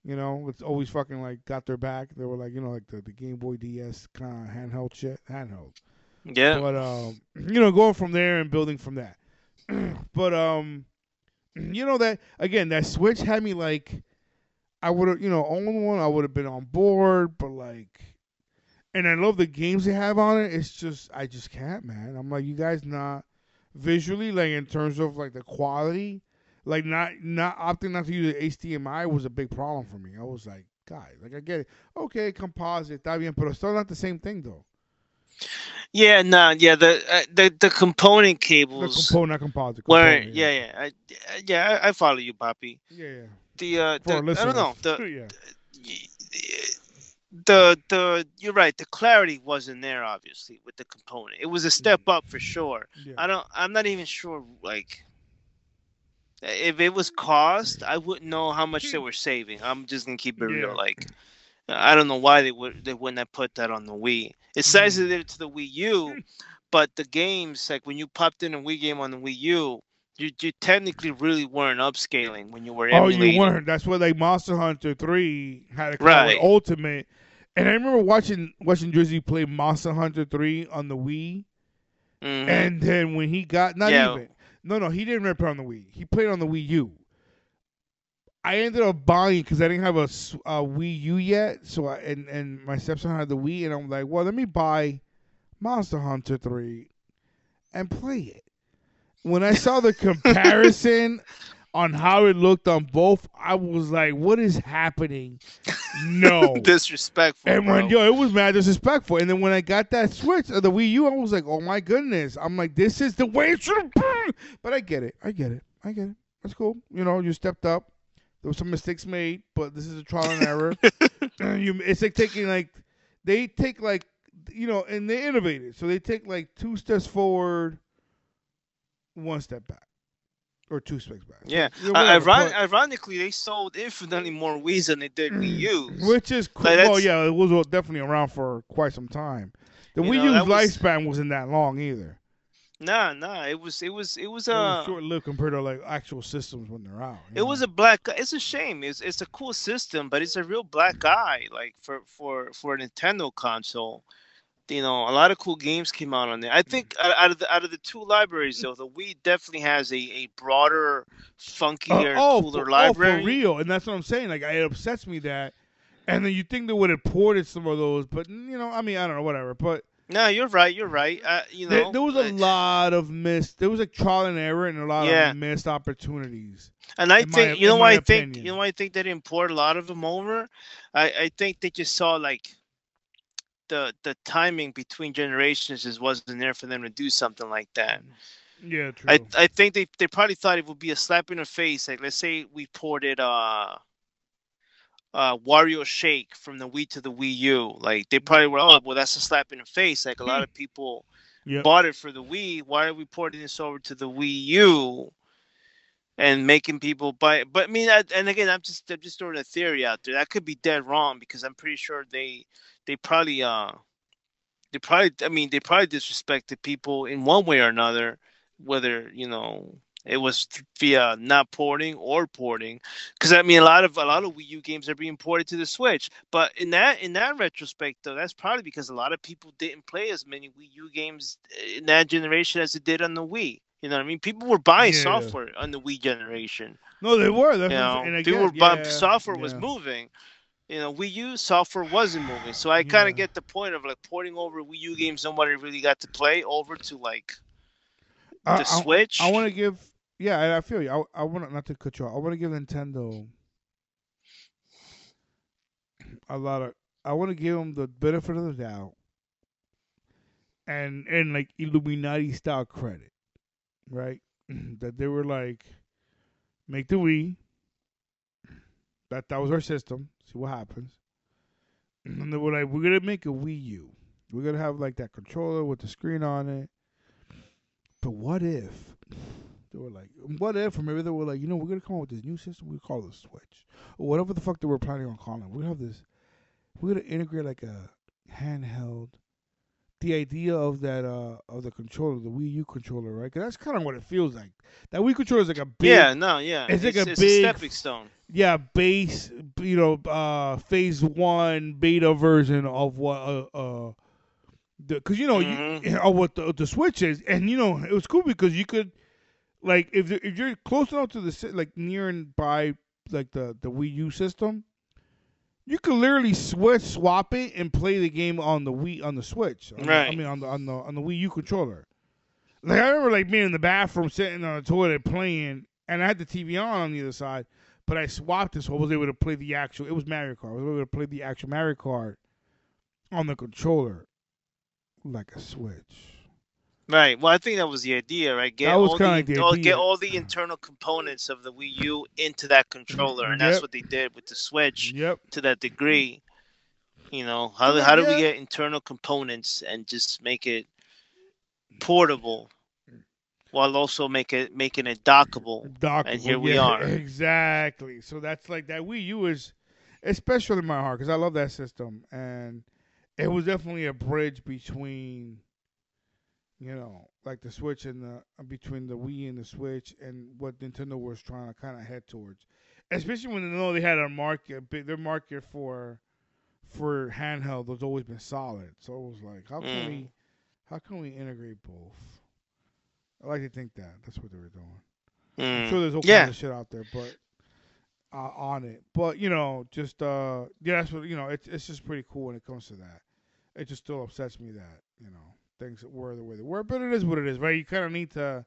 You know, it's always fucking like got their back. They were like, you know, like the, the Game Boy DS kind of handheld shit, handheld. yeah. But um, you know, going from there and building from that. but um, you know that again, that Switch had me like, I would have, you know, owned one. I would have been on board, but like, and I love the games they have on it. It's just, I just can't, man. I'm like, you guys not visually, like in terms of like the quality, like not not opting not to use the HDMI was a big problem for me. I was like, guys, like I get it, okay, composite, está bien, but still not the same thing though. Yeah. Nah. Yeah. The uh, the the component The cables. component, not composite. component, yeah yeah I, yeah I, I follow you, Poppy. yeah, yeah. The uh the, I don't know the yeah. the the you're right the clarity wasn't there obviously with the component it was a step up for sure yeah. i don't i'm not even sure like if it was cost i wouldn't know how much they were saving i'm just gonna keep it Yeah. real like i don't know why they would they wouldn't have put that on the wii it says Mm-hmm. it to the wii u but the games like when you popped in a wii game on the wii u you, you technically really weren't upscaling when you were Oh, you weren't. That's why like Monster Hunter Three had a Right. Ultimate, and I remember watching watching Drizzy play Monster Hunter Three on the Wii, Mhm. and then when he got not even no no he didn't play on the Wii. He played on the Wii U. I ended up buying because I didn't have a Wii U yet, so I and and my stepson had the Wii, and I'm like, well, let me buy Monster Hunter Three and play it. When I saw the comparison on how it looked on both, I was like, what is happening? No. disrespectful. And when bro. yo, it was mad disrespectful. And then when I got that Switch of the Wii U, I was like, oh my goodness. I'm like, this is the way it should have been. But I get it. I get it. I get it. That's cool. You know, you stepped up. There were some mistakes made, but this is a trial and error. and you, it's like taking like they take like you know, and they innovated. So they take like two steps forward, one step back. Or two specs back. Yeah. Uh, iron- ironically, they sold infinitely more Wii's than they did Wii U's. Which is cool. Like, well, yeah, it was uh, definitely around for quite some time. The Wii know, U's was- lifespan wasn't that long either. Nah, nah. It was, it was, it was a uh, short lived compared to like actual systems when they're out. it was a black. It's a shame. It's, it's a cool system, but it's a real black eye. Like for, for, for a Nintendo console. You know, a lot of cool games came out on there. I think Mm-hmm. out of the out of the two libraries, though, the Wii definitely has a, a broader, funkier, oh, cooler for, library. Oh, for real, and that's what I'm saying. Like, it upsets me that, and then you think they would have ported some of those, but you know, I mean, I don't know, whatever. But No, you're right. You're right. Uh, you know, there, there was a uh, lot of missed. There was like trial and error and a lot Yeah. of missed opportunities. And I in my- think you know why I think you know why I think they didn't port a lot of them over. I I think they just saw like the the timing between generations just wasn't there for them to do something like that. Yeah, true. I I think they they probably thought it would be a slap in the face. Like let's say we ported uh uh Wario Shake from the Wii to the Wii U. Like they probably were oh well that's a slap in the face. Like a lot of people Yep. bought it for the Wii. Why are we porting this over to the Wii U? And making people buy it. But I mean, I, and again, I'm just I'm just throwing a theory out there. That could be dead wrong because I'm pretty sure they they probably uh they probably I mean they probably disrespected people in one way or another, whether you know it was via not porting or porting. Because I mean, a lot of a lot of Wii U games are being ported to the Switch. But in that in that retrospect, though, that's probably because a lot of people didn't play as many Wii U games in that generation as it did on the Wii. You know what I mean? People were buying Yeah. software on the Wii generation. no, they were. That's You what know, saying. and people were again, buying yeah, software was moving. You know, Wii U software wasn't moving. So I kind Yeah. of get the point of like porting over Wii U games nobody really got to play over to like the I- Switch. I want to give, yeah, I, I feel you. I, I want not to cut you off. I want to give Nintendo a lot of. I want to give them the benefit of the doubt, and and like Illuminati style credit, right? that they were like, make the Wii. That that was our system. See what happens. And they were like, we're gonna make a Wii U. We're gonna have like that controller with the screen on it. But what if they were like, what if, or maybe they were like, you know, we're gonna come up with this new system. We call it Switch, or whatever the fuck they were planning on calling. it. We're gonna have this. We're gonna integrate like a handheld. The idea of that uh of the controller, the Wii U controller, right? 'Cause that's kind of what it feels like. That Wii controller is like a big, yeah, no, yeah. it's like a it's big- stepping stone. yeah, base, you know, uh, phase one beta version of what, uh, uh, because you know, Mhm. you, of what the, the Switch is, and you know, it was cool because you could, like, if the- if you're close enough to the like near and by like the the Wii U system, you could literally switch, swap it, and play the game on the Wii on the Switch. on the- I mean, on the on the on the Wii U controller. Like I remember, like being in the bathroom, sitting on the toilet playing, and I had the TV on on the other side, but I swapped it so I was able to play the actual. It was Mario Kart. I was able to play the actual Mario Kart on the controller, like a Switch. Right. Well, I think that was the idea, right? Get That was all the, the all- get all the internal components of the Wii U into that controller, and that's what they did with the Switch Yep. to that degree. You know, how how do we get internal components and just make it portable, while also make it making it dockable? Dockable, And here we are. Exactly. So that's like that Wii U is especially in my heart because I love that system, and it was definitely a bridge between, you know, like the Switch and the uh, between the Wii and the Switch, and what Nintendo was trying to kind of head towards. Especially when they know they had a market, their market for for handheld has always been solid. So it was like, how can Mm. we, how can we integrate both? I like to think that that's what they were doing. I'm Mm. sure there's all Yeah. kinds of shit out there, but uh, on it. But you know, just uh, yeah, that's what you know. It's it's just pretty cool when it comes to that. It just still upsets me that you know things that were the way they were, but it is what it is, right? You kind of need to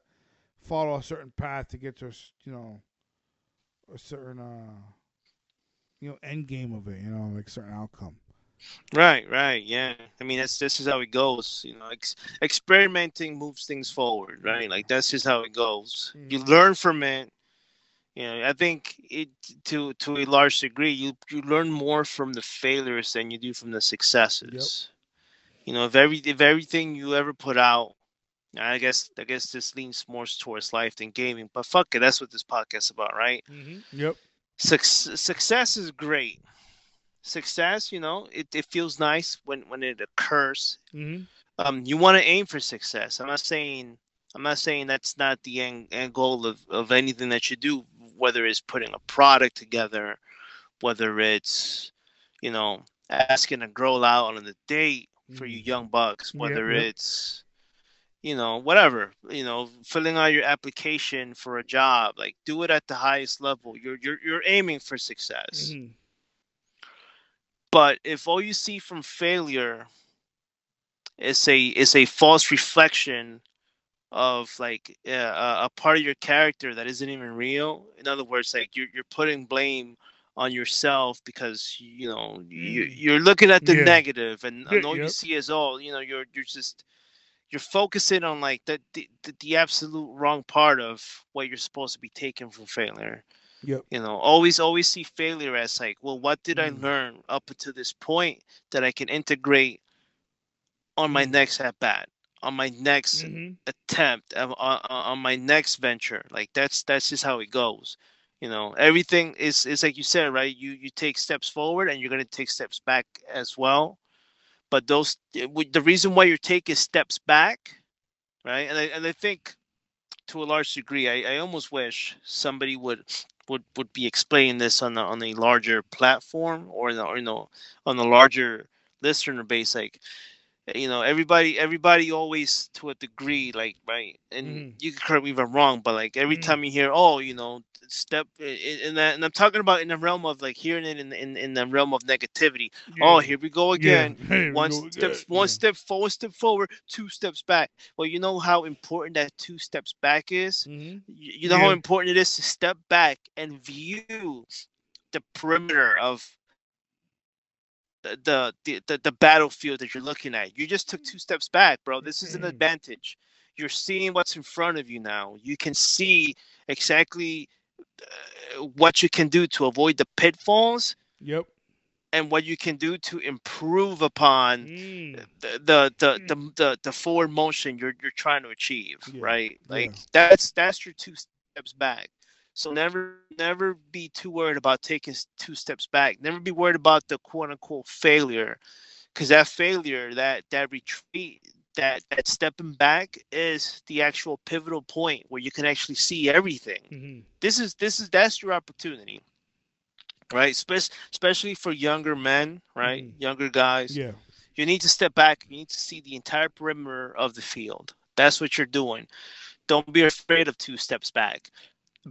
follow a certain path to get to a you know a certain uh you know end game of it, you know, like certain outcome. Right, right, yeah. I mean, that's this is how it goes. You know, ex- experimenting moves things forward, right? Like that's just how it goes. You Mhm. learn from it. You know, I think it to to a large degree, you you learn more from the failures than you do from the successes. You know, if every if everything you ever put out, I guess I guess this leans more towards life than gaming, but fuck it, that's what this podcast about, right? Mm-hmm. Yep. Suc- success is great. Success, you know, it, it feels nice when when it occurs. Mm-hmm. Um, you want to aim for success. I'm not saying I'm not saying that's not the end, end goal of, of anything that you do, whether it's putting a product together, whether it's, you know, asking a girl out on a date for you Mhm. young bucks, whether yep. it's, you know, whatever, you know, filling out your application for a job, like do it at the highest level. You're you're you're aiming for success. Mm-hmm. But if all you see from failure is a is a false reflection of like uh, a a part of your character that isn't even real, in other words, like you're you're putting blame on yourself because you know you Mm. you're looking at the Yeah. negative and, and all you see is all you know you're you're just you're focusing on like the, the the- absolute wrong part of what you're supposed to be taking from failure Yep. you know always always see failure as like well what did i Mm. learn up until this point that i can integrate on my Mm. next at bat on my next Mm-hmm. attempt on, on, on my next venture like that's that's just how it goes you know everything is is like you said right? You you take steps forward and you're going to take steps back as well. But those eh, the reason why you're taking steps back right? And i, and I think to a large degree I, I almost wish somebody would would would be explaining this on the on a larger platform or, the, or you know on a larger listener base. Like you know everybody everybody always to a degree like right and Mhm. you can correct me if i'm wrong but like every Mhm. time you hear oh you know step that and i'm talking about in the realm of like hearing it in in, in the realm of negativity oh here we go again Hey, one go step again. one Yeah. step forward step forward two steps back well you know how important that two steps back is Mhm. you, you know how important it is to step back and view the perimeter of the, the the battlefield that you're looking at. You just took two steps back bro. This is an Mhm. advantage. You're seeing what's in front of you now. You can see exactly uh, what you can do to avoid the pitfalls Yep. and what you can do to improve upon Mm. the the the the, the, the forward motion you're you're trying to achieve Yeah, right? Like yeah. that's that's your two steps back so never never be too worried about taking two steps back never be worried about the quote unquote failure because that failure that that retreat that that stepping back is the actual pivotal point where you can actually see everything Mhm. this is this is that's your opportunity right Spe- especially for younger men right Mhm. younger guys Yeah. you need to step back. You need to see the entire perimeter of the field. That's what you're doing. Don't be afraid of two steps back.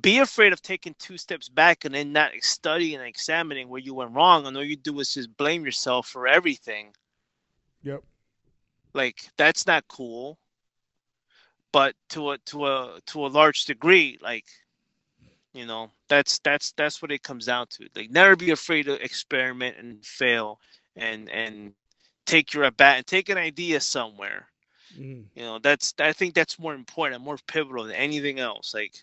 Be afraid of taking two steps back and then not studying and examining where you went wrong, and all you do is just blame yourself for everything. Yep. Like that's not cool. But to a to a to a large degree, like you know, that's that's that's what it comes down to. Like never be afraid to experiment and fail and and take your at bat and take an idea somewhere. Mhm. You know, that's I think that's more important, more pivotal than anything else. Like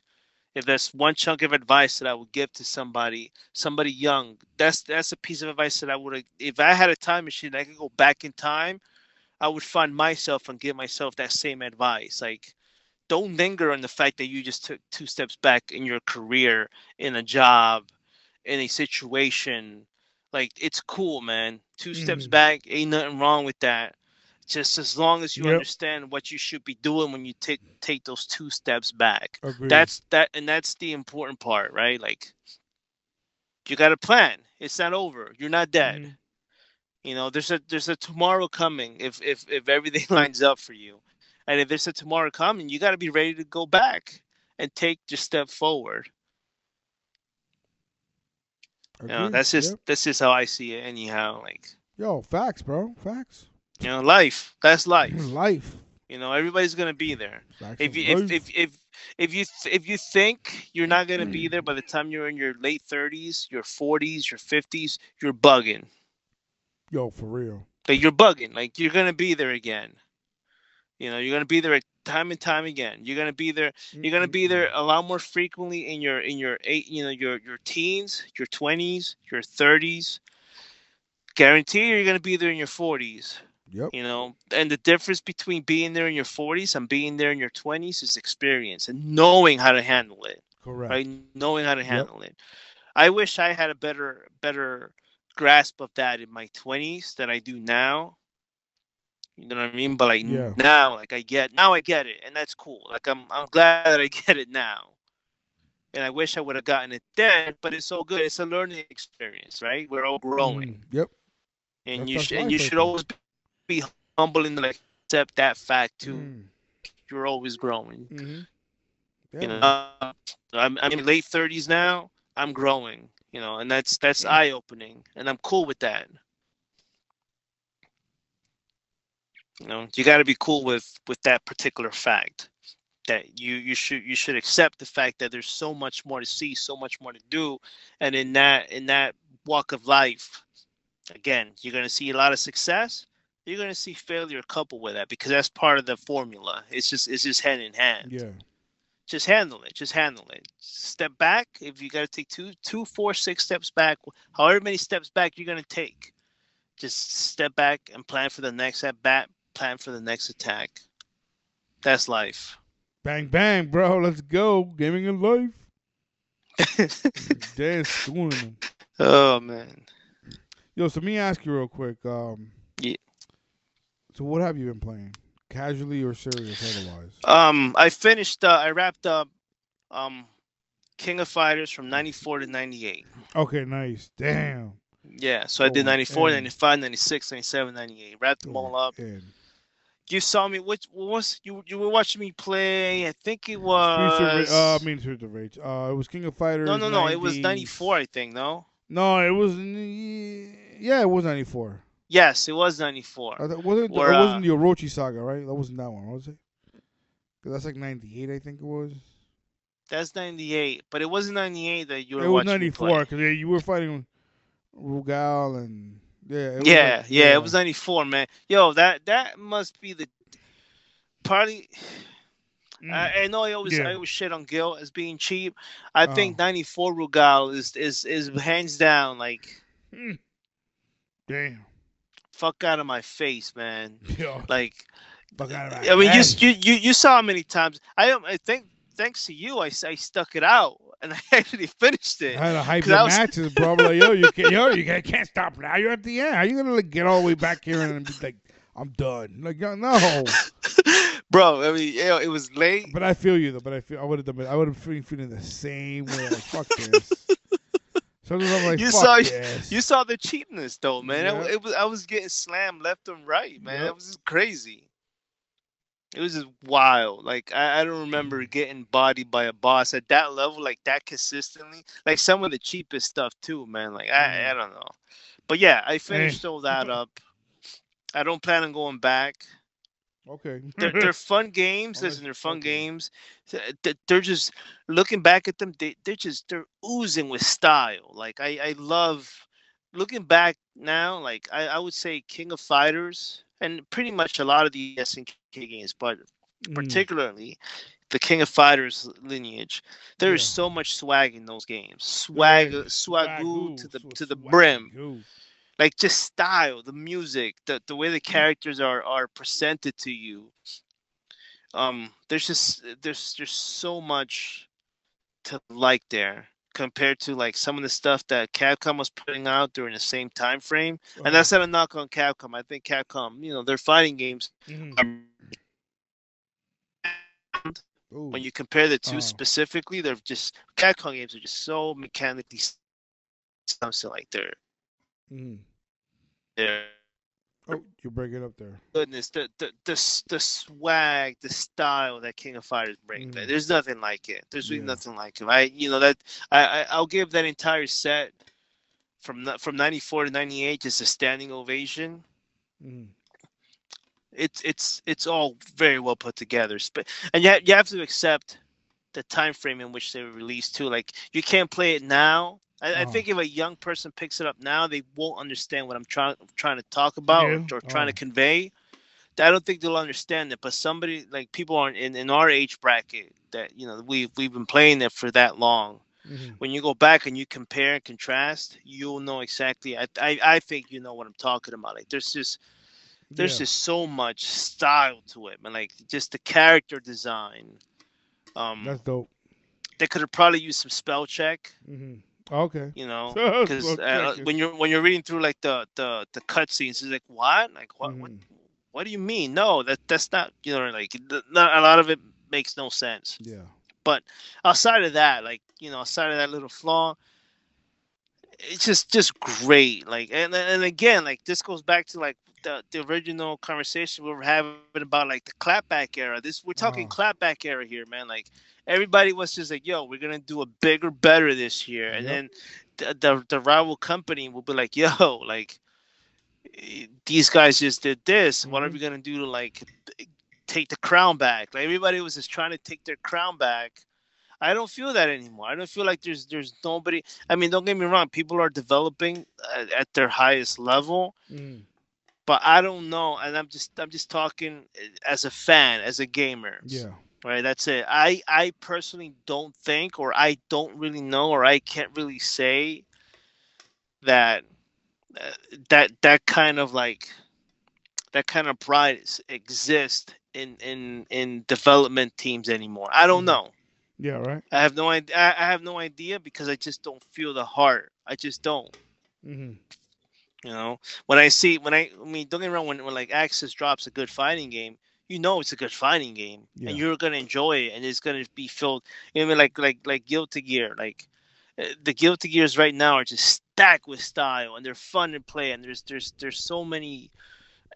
if that's one chunk of advice that I would give to somebody, somebody young, that's that's a piece of advice that I would if I had a time machine, I could go back in time, I would find myself and give myself that same advice. Like don't linger on the fact that you just took two steps back in your career, in a job, in a situation. Like it's cool, man. 2 steps Mhm. back, ain't nothing wrong with that. Just as long as you Yep. understand what you should be doing when you take take those two steps back. Agreed. That's that and that's the important part, right? Like you got a plan. It's not over. You're not dead. Mhm. You know, there's a there's a tomorrow coming if if if everything lines up for you. And if there's a tomorrow coming, you got to be ready to go back and take your step forward. You know, that's just Yep. that's just how I see it anyhow. Like, Yo, facts, bro. Facts. You know, life. That's life. Life. You know, everybody's gonna be there. If you if, if if if you if you think you're not gonna be Mm. there by the time you're in your late thirties, your forties, your fifties, you're bugging. Yo, for real. Like you're bugging. Like you're gonna be there again. You know, you're gonna be there time and time again. You're gonna be there. You're gonna be there a lot more frequently in your in your eight, you know, your your teens, your twenties, your thirties. Guarantee you're gonna be there in your forties. Yep. You know, and the difference between being there in your 40s and being there in your 20s is experience and knowing how to handle it, Correct. right? Knowing how to handle it. I wish I had a better better grasp of that in my 20s than I do now. You know what I mean? But like Yeah. now, like I get now I get it, and that's cool. Like I'm I'm glad that I get it now. And I wish I would have gotten it then, but it's so good. It's a learning experience, right? We're all growing, Mm, Yep. and That's- you should and you should always be humble and like accept that fact too. Mm, You're always growing. mhm. Yeah, You know, I'm I'm in late thirties now. I'm growing. You know, and that's that's eye opening, and I'm cool with that. You know, you got to be cool with with that particular fact that you you should you should accept the fact that there's so much more to see, so much more to do, and in that in that walk of life, again, you're gonna see a lot of success. You're gonna see failure coupled with that because that's part of the formula. It's just it's just hand in hand yeah. just handle it just handle it step back if you got to take two two four six steps back however many steps back you're going to take just step back and plan for the next at bat plan for the next attack that's life Bang bang, bro. Let's go. Gaming in life. Schooling them. oh man Yo, so let me ask you real quick. Um. So what have you been playing? Casually or serious otherwise? um i finished uh, i wrapped up um king of fighters from 94 to 98 Okay, nice. Damn. yeah so i did Oh, 94 man. 95 96 97 98 wrapped them all up And you saw me which what was you you were watching me play i think it Streets of was uh, I mean Streets of Rage. Uh, it was King of Fighters. No, no, no. It was 94, I think, no? No, it was. Yeah, it was ninety four. Yes, it was 94. I thought, wasn't it uh, wasn't the Orochi saga, right? That wasn't that one, was it? 'Cause that's like ninety eight, I think it was. That's 98. But it wasn't 98 that you were it was watching me ninety play. four because you were fighting Rugal and yeah. It was Yeah, like- yeah, it was 94, man. Yo, that that must be the probably. Mm. I, I know I always Yeah. I always shit on Gill as being cheap. I Oh. think 94 Rugal is is is hands down like Mm. Damn. Fuck out of my face, man. Yo, Like fuck out of my I mean, you, head. you you you saw how many times I um, I think thanks to you I, I stuck it out and I actually finished it. I had a hype 'Cause the I was- matches, bro. I'm like, yo, you can't, yo, you can't, can't stop now. You're at the end. How you gonna like, get all the way back here and be like, I'm done? Like, no. Bro, I mean, you know, it was late. But I feel you though. But I feel I would have done. it- I would have been feeling the same way. Like, fuck this. Sometimes I'm like, You saw- this. You saw the cheapness though, man. It- Yeah. It, was I was getting slammed left and right, man. Yep. It was just crazy. It was just wild. Like I, I don't remember getting bodied by a boss at that level, like that consistently. Like some of the cheapest stuff too, man. Like I, I Mm. don't know. But yeah, I finished all that up. I don't plan on going back. Okay. they're, they're fun games. Listen, they're fun games. Th- th- They're just looking back at them. They they're just they're oozing with style. Like I I love looking back now. Like I I would say King of Fighters and pretty much a lot of the SNK games, but Mm. particularly the King of Fighters lineage. There is Yeah. so much swag in those games. Swag, Yeah, swagoo to the to the brim. Like just style the music the, the way the characters are are presented to you um there's just there's there's so much to like there compared to like some of the stuff that Capcom was putting out during the same time frame and that's not a knock on Capcom I think Capcom you know their fighting games Mhm. are when you compare the 2 Oh. specifically they're just Capcom games are just so mechanically something like they're Mhm. They're Oh, you break it up there. goodness, the the the the swag, the style that King of Fighters brings, man. Mm. There's nothing like it. There's really Yeah. nothing like it. I you know that I, I I'll give that entire set from from 94 to 98 just a standing ovation. Mhm. It's it's it's all very well put together. Sp- And you ha- you have to accept the time frame in which they were released too. Like you can't play it now. I, I Oh. think if a young person picks it up now, they won't understand what I'm trying trying to talk about Yeah? or, or trying to Oh. convey. I don't think they'll understand it. But somebody like people aren't in, in our age bracket that you know we've we've been playing it for that long. Mhm. When you go back and you compare and contrast, you'll know exactly. I I, I think you know what I'm talking about. Like there's just There's Yeah. just so much style to it, man. Like just the character design. Um, That's dope. they could have probably used some spell check, hmm Okay. you know, because uh, when you're when you're reading through like the the the cutscenes, it's like what, like what, what, Mhm. what do you mean? No, that that's not, you know, like not, a lot of it makes no sense. Yeah. But outside of that, like you know, outside of that little flaw, it's just just great. Like and and again, like this goes back to like the, the original conversation we were having about like the clapback era. This we're talking Uh-huh. clapback era here, man. Like everybody was just like, "Yo, we're gonna do a bigger, better this year," and Yep. then the, the the rival company will be like, "Yo, like." These guys just did this. What are Mhm. we gonna do to like take the crown back? Like everybody was just trying to take their crown back. I don't feel that anymore. I don't feel like there's there's nobody. I mean, don't get me wrong. People are developing at, at their highest level, Mm. but I don't know. And I'm just I'm just talking eh, as a fan, as a gamer. Yeah. Right. That's it. I I personally don't think, or I don't really know, or I can't really say that uh, that that kind of like that kind of pride exists in in in development teams anymore. I don't Mhm. know. Yeah. Right. I have no idea. I have no idea because I just don't feel the heart. I just don't. hmm You know, when I see when I, I mean, don't get me wrong. When when like Arc Sys drops a good fighting game, you know it's a good fighting game, Yeah. and you're gonna enjoy it, and it's gonna be filled. You know, I mean, like like like Guilty Gear, like uh, the Guilty Gears right now are just stacked with style, and they're fun to play, and there's there's there's so many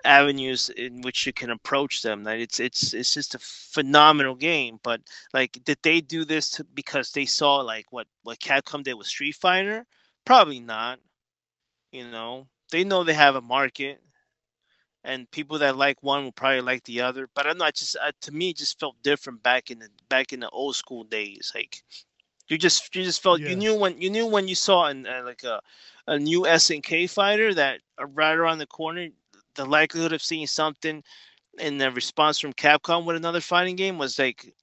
avenues in which you can approach them that it's it's it's just a phenomenal game but like did they do this to, because they saw like what what capcom did with street fighter probably not you know they know they have a market and people that like one will probably like the other but i'm not just uh, to me it just felt different back in the back in the old school days like you just you just felt Yeah. you knew when you knew when you saw an, uh, like a a new snk fighter that uh, right around the corner the likelihood of seeing something in the response from capcom with another fighting game was like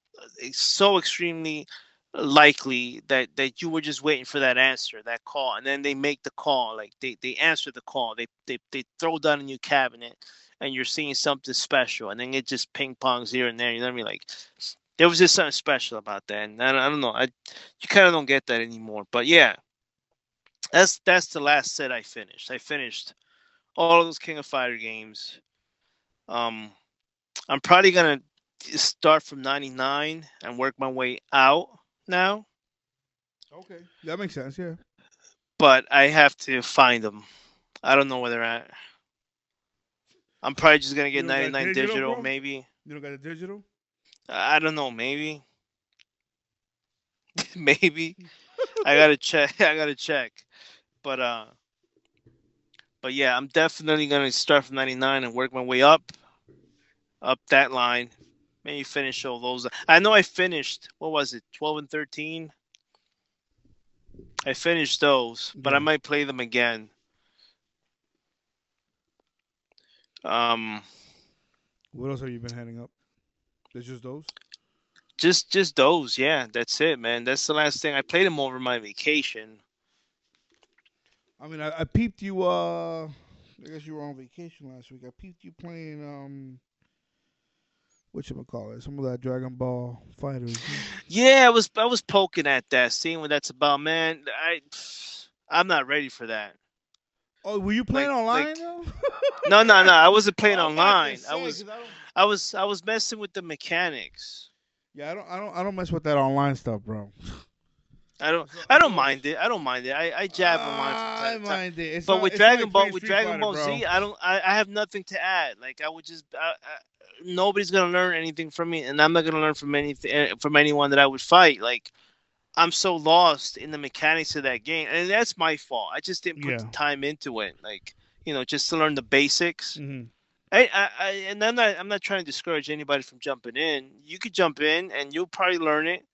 so extremely likely that that you were just waiting for that answer that call. And then they make the call like they they answer the call. They they, they throw down a new cabinet and you're seeing something special. And then it just ping pongs here and there. You know what i mean? Like there was just something special about that. And i, I don't know. I you kind of don't get that anymore. But yeah that's that's the last set i finished. I finished all of those king of fighter games um i'm probably gonna start from 99 and work my way out now Okay. That makes sense. Yeah. but I have to find them. I don't know where they're at. I'm probably just gonna get 99 digital, digital, maybe. You don't got the digital. I don't know, maybe. maybe. I gotta check. I gotta check. But uh, but yeah, I'm definitely gonna start from 99 and work my way up, up that line. Maybe finish all those. I know I finished. What was it? 12 and 13. I finished those, but I might play them again. Um, What else have you been heading up? It's just those. just just those. Yeah, that's it, man. That's the last thing. I played them over my vacation. I mean, I, I peeped you. Uh, I guess you were on vacation last week. I peeped you playing. Um, what you call it? Some of that Dragon Ball FighterZ. Yeah, I was I was poking at that, seeing what that's about, man. I I'm not ready for that. Oh, were you playing Like- online like- though? No, no, no. I wasn't playing to online. I say, was I I was I was messing with the mechanics. Yeah, I don't, I don't, I don't mess with that online stuff, bro. I don't I don't mind it. I don't mind it. I, I jab online from I time to time. mind it. It's But not- with Dragon Ball, with Dragon Ball bro. Z, I don't, I, I have nothing to add. Like I would just, I, I, nobody's gonna learn anything from me, and I'm not gonna learn from anything from anyone that I would fight. Like I'm so lost in the mechanics of that game, and that's my fault. I just didn't put the time into it. Like you know, just to learn the basics. Mhm. I, I, I, and I'm not, I'm not trying to discourage anybody from jumping in. You could jump in, and you'll probably learn it.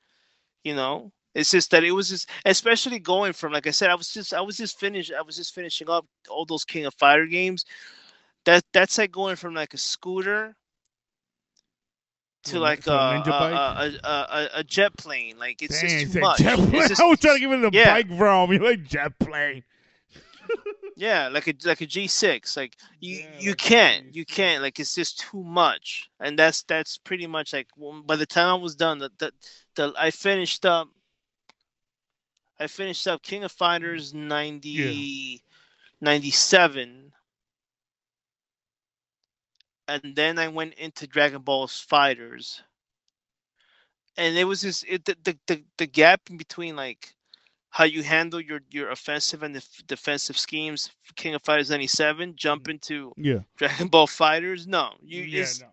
You know, it's just that it was just, especially going from, like I said, I was just, I was just finished, I was just finishing up all those King of Fighter games. That, that's like going from like a scooter to like a, a a, a, a, jet plane. Like it's Dang, just too much. jet plane. Just- I was trying to give it the yeah. bike realm. You like jet plane? Yeah, like a like a G6. Like you Yeah, you like can't you can't like it's just too much, and that's that's pretty much like by the time I was done, the the, the I finished up. I finished up King of Fighters 90, 97. and then I went into Dragon Ball's FighterZ, and it was just it, the, the the the gap in between like how you handle your your offensive and def- defensive schemes. King of Fighters '97, jump mm-hmm. into Yeah. Dragon Ball FighterZ. No, you yeah, it's- no.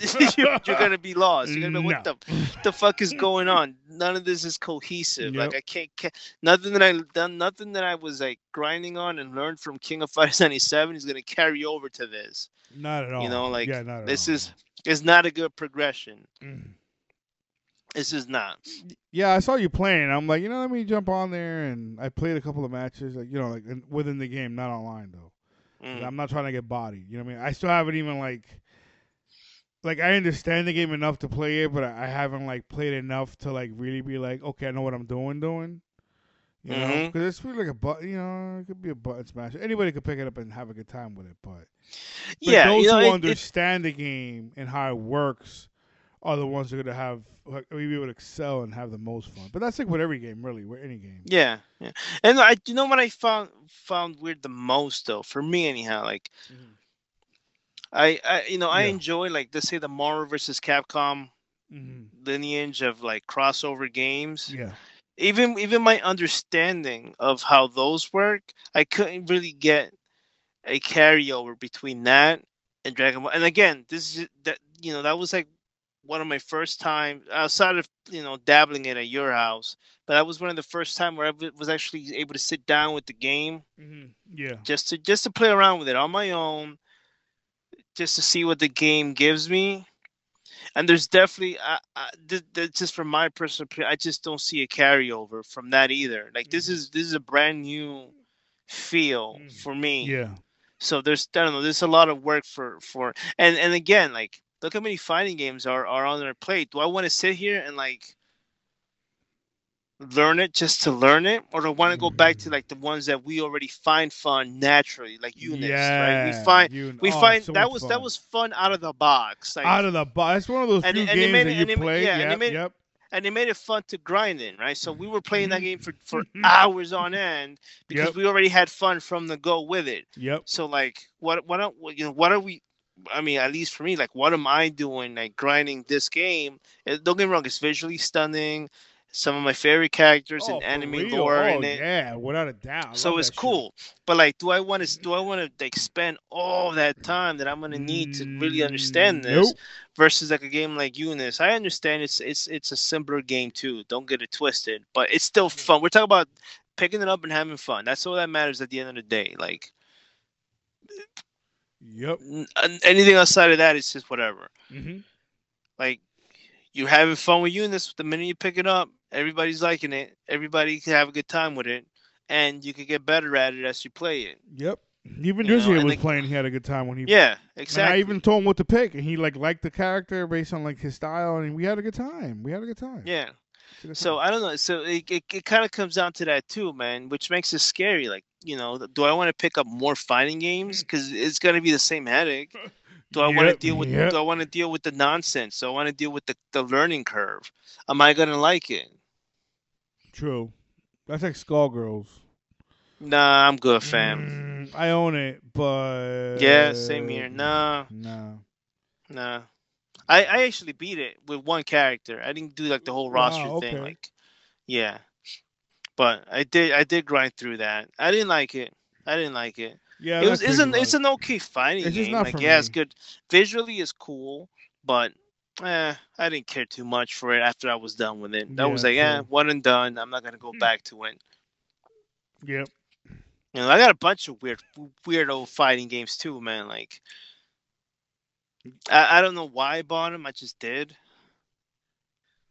you're, you're gonna be lost. You're gonna be what No. the the fuck is going on? None of this is cohesive. Like I can't, ca nothing that I done, nothing that I was like grinding on and learned from King of Fighters '97 is gonna carry over to this. Not at all. You know, like, yeah, not at this all. is- It's not a good progression. Mm. This is not. Yeah, I saw you playing. I'm like, you know, let me jump on there, and I played a couple of matches, like you know, like within the game, not online though. Mm. I'm not trying to get bodied. You know what I mean? I still haven't even like, like I understand the game enough to play it, but I I haven't like played enough to like really be like, okay, I know what I'm doing, doing. You know, Mhm. because it's really like a button. you know, it could be a button smash. Anybody could pick it up and have a good time with it, but But yeah, those you know, who it- it- understand the game and how it works are the ones who are gonna have like maybe would excel and have the most fun. But that's like with every game, really, with any game. yeah, yeah. And I, you know what I found found weird the most though, for me anyhow, like I, I you know, I Yeah. enjoy like let's say the Marvel versus Capcom hmm lineage of like crossover games. Yeah. even even my understanding of how those work, I couldn't really get a carryover between that and Dragon Ball. And again, this is that you know that was like one of my first time outside of you know dabbling it at your house, but that was one of the first time where I was actually able to sit down with the game hmm Yeah. just to just to play around with it on my own, just to see what the game gives me. And there's definitely, I, I, th- th- just from my personal opinion, I just don't see a carryover from that either. Like this Mhm. is this is a brand new feel Mm. for me. Yeah. So there's I don't know, there's a lot of work for for and and again like look how many fighting games are are on their plate. Do I want to sit here and like learn it just to learn it, or to want to go back to like the mm. ones that we already find fun naturally, like Eunice, right? We find you- we oh, find so that was fun. that was fun out of the box. Like, out of the box. It's one of those And few it- and games made that it- you and play. yeah, yep, made it- yep. and they made it fun to grind in, right? So we were playing that game for, for hours on end because Yep. we already had fun from the go with it. Yep. So like, what what are- what, you know what are we? I mean, at least for me, like, what am I doing? Like grinding this game. Don't get me wrong; it's visually stunning. Some of my favorite characters Oh, and for anime real? lore oh, in it. Yeah, without a doubt. So it's that shit. cool, but like, do I want to? Do I want to like spend all that time that I'm gonna need to really understand this? Nope. versus like a game like Eunice. I understand it's it's it's a simpler game too. Don't get it twisted, but it's still fun. We're talking about picking it up and having fun. That's all that matters at the end of the day. Like Yep. anything outside of that is just whatever. hmm Like you're having fun with Eunice the minute you pick it up. Everybody's liking it. Everybody can have a good time with it, and you can get better at it as you play it. Yep. Even You Drizzy was playing. He had a good time when he. Yeah, And exactly. I even told him what to pick, and he like liked the character based on like his style, and we had a good time. We had a good time. yeah. Good So time. I don't know. So it, it, it kind of comes down to that too, man, which makes it scary. Like, you know, do I want to pick up more fighting games? Because it's gonna be the same headache. Do I want to deal with? yep. Do I want to deal with the nonsense? Do I want to deal with the, the learning curve? Am I gonna like it? True. That's like Skullgirls. Nah, I'm good, fam. Mm, I own it, but Yeah, same here. Nah, nah, nah. I I actually beat it with one character. I didn't do like the whole roster Wow, thing. Like, yeah. But I did I did grind through that. I didn't like it. I didn't like it. Yeah, it was it's an it's an okay fighting It's game. Like yeah, it's good. Visually, it's cool, but eh, I didn't care too much for it after I was done with it. That was Yeah, like, eh, one and done. I'm not gonna go Hmm. back to it. Yep. You know, I got a bunch of weird, weird old fighting games too, man. Like, I, I don't know why I bought them. I just did.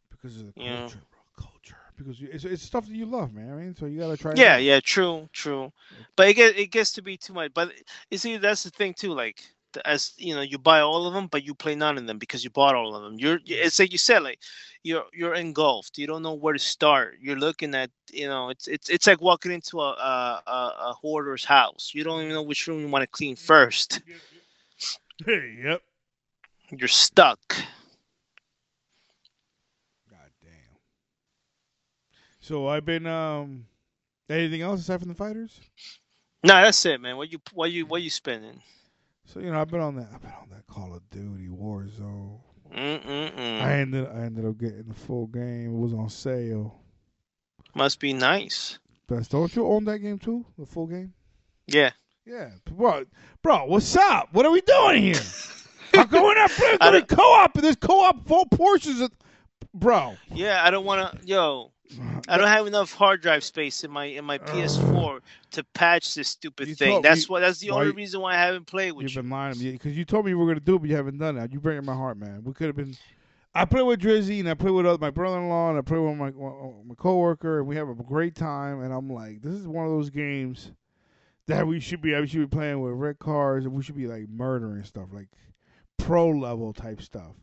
Because of the Yeah. culture, bro. Culture. Because it's, it's stuff that you love, man. I mean, so you gotta try. Yeah, yeah, true, true. But it gets it gets to be too much. But you see, that's the thing too. Like, as you know you buy all of them but you play none of them because you bought all of them. You're it's like you said like you're you're engulfed. You don't know where to start. You're looking at you know it's it's it's like walking into a a, a, a hoarder's house. You don't even know which room you want to clean first. Hey, yep. you're stuck. God damn. So I've been um anything else aside from the fighters? no that's it man. What you what you what you spending So you know I've been on that I've been on that Call of Duty Warzone. Mm-mm-mm. I ended I ended up getting the full game. It was on sale. must be nice Best don't you own that game too? The full game? yeah Yeah, bro. Bro, what's up? What are we doing here? I'm going up going don't- co-op. There's co-op full portions of, bro. yeah i don't want to yo I don't have enough hard drive space in my in my uh, PS4 to patch this stupid thing. That's me- what. That's the why only reason why I haven't played with You've you. been lying to me because you told me you were gonna do it, but you haven't done it. You bring it my heart, man. We could have been. I play with Drizzy and I play with uh, my brother-in-law and I play with my uh, my coworker and we have a great time. And I'm like, this is one of those games that we should be. We should be playing with red cars and we should be like murdering stuff, like pro level type stuff.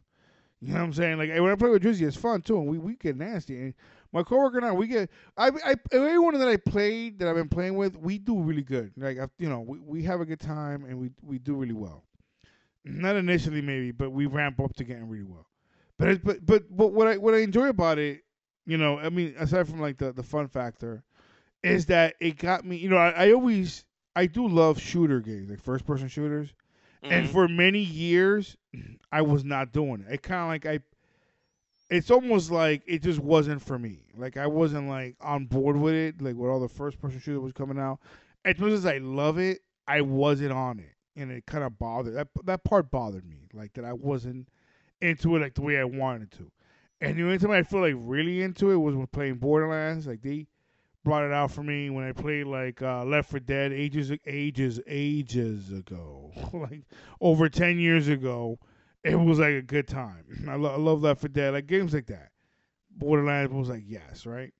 You know what I'm saying? Like when I play with Drizzy, it's fun too, and we, we get nasty. And my coworker and I, we get. I, I everyone that I played that I've been playing with, we do really good. Like you know, we, we have a good time and we we do really well. Not initially maybe, but we ramp up to getting really well. But it, but but but what I what I enjoy about it, you know, I mean, aside from like the the fun factor, is that it got me. You know, I, I always I do love shooter games, like first person shooters. And Mhm. for many years, I was not doing it. It kind of like I, it's almost like it just wasn't for me. Like I wasn't like on board with it. Like with all the first person shooter was coming out, as much as I love it, I wasn't on it, and it kind of bothered that that part bothered me. Like that I wasn't into it like the way I wanted to. And the only time I feel like really into it was when playing Borderlands. Like they brought it out for me when I played like uh, Left 4 Dead ages, ages, ages ago, like over ten years ago. It was like a good time. I, lo- I love Left 4 Dead, like games like that. Borderlands was like yes, right?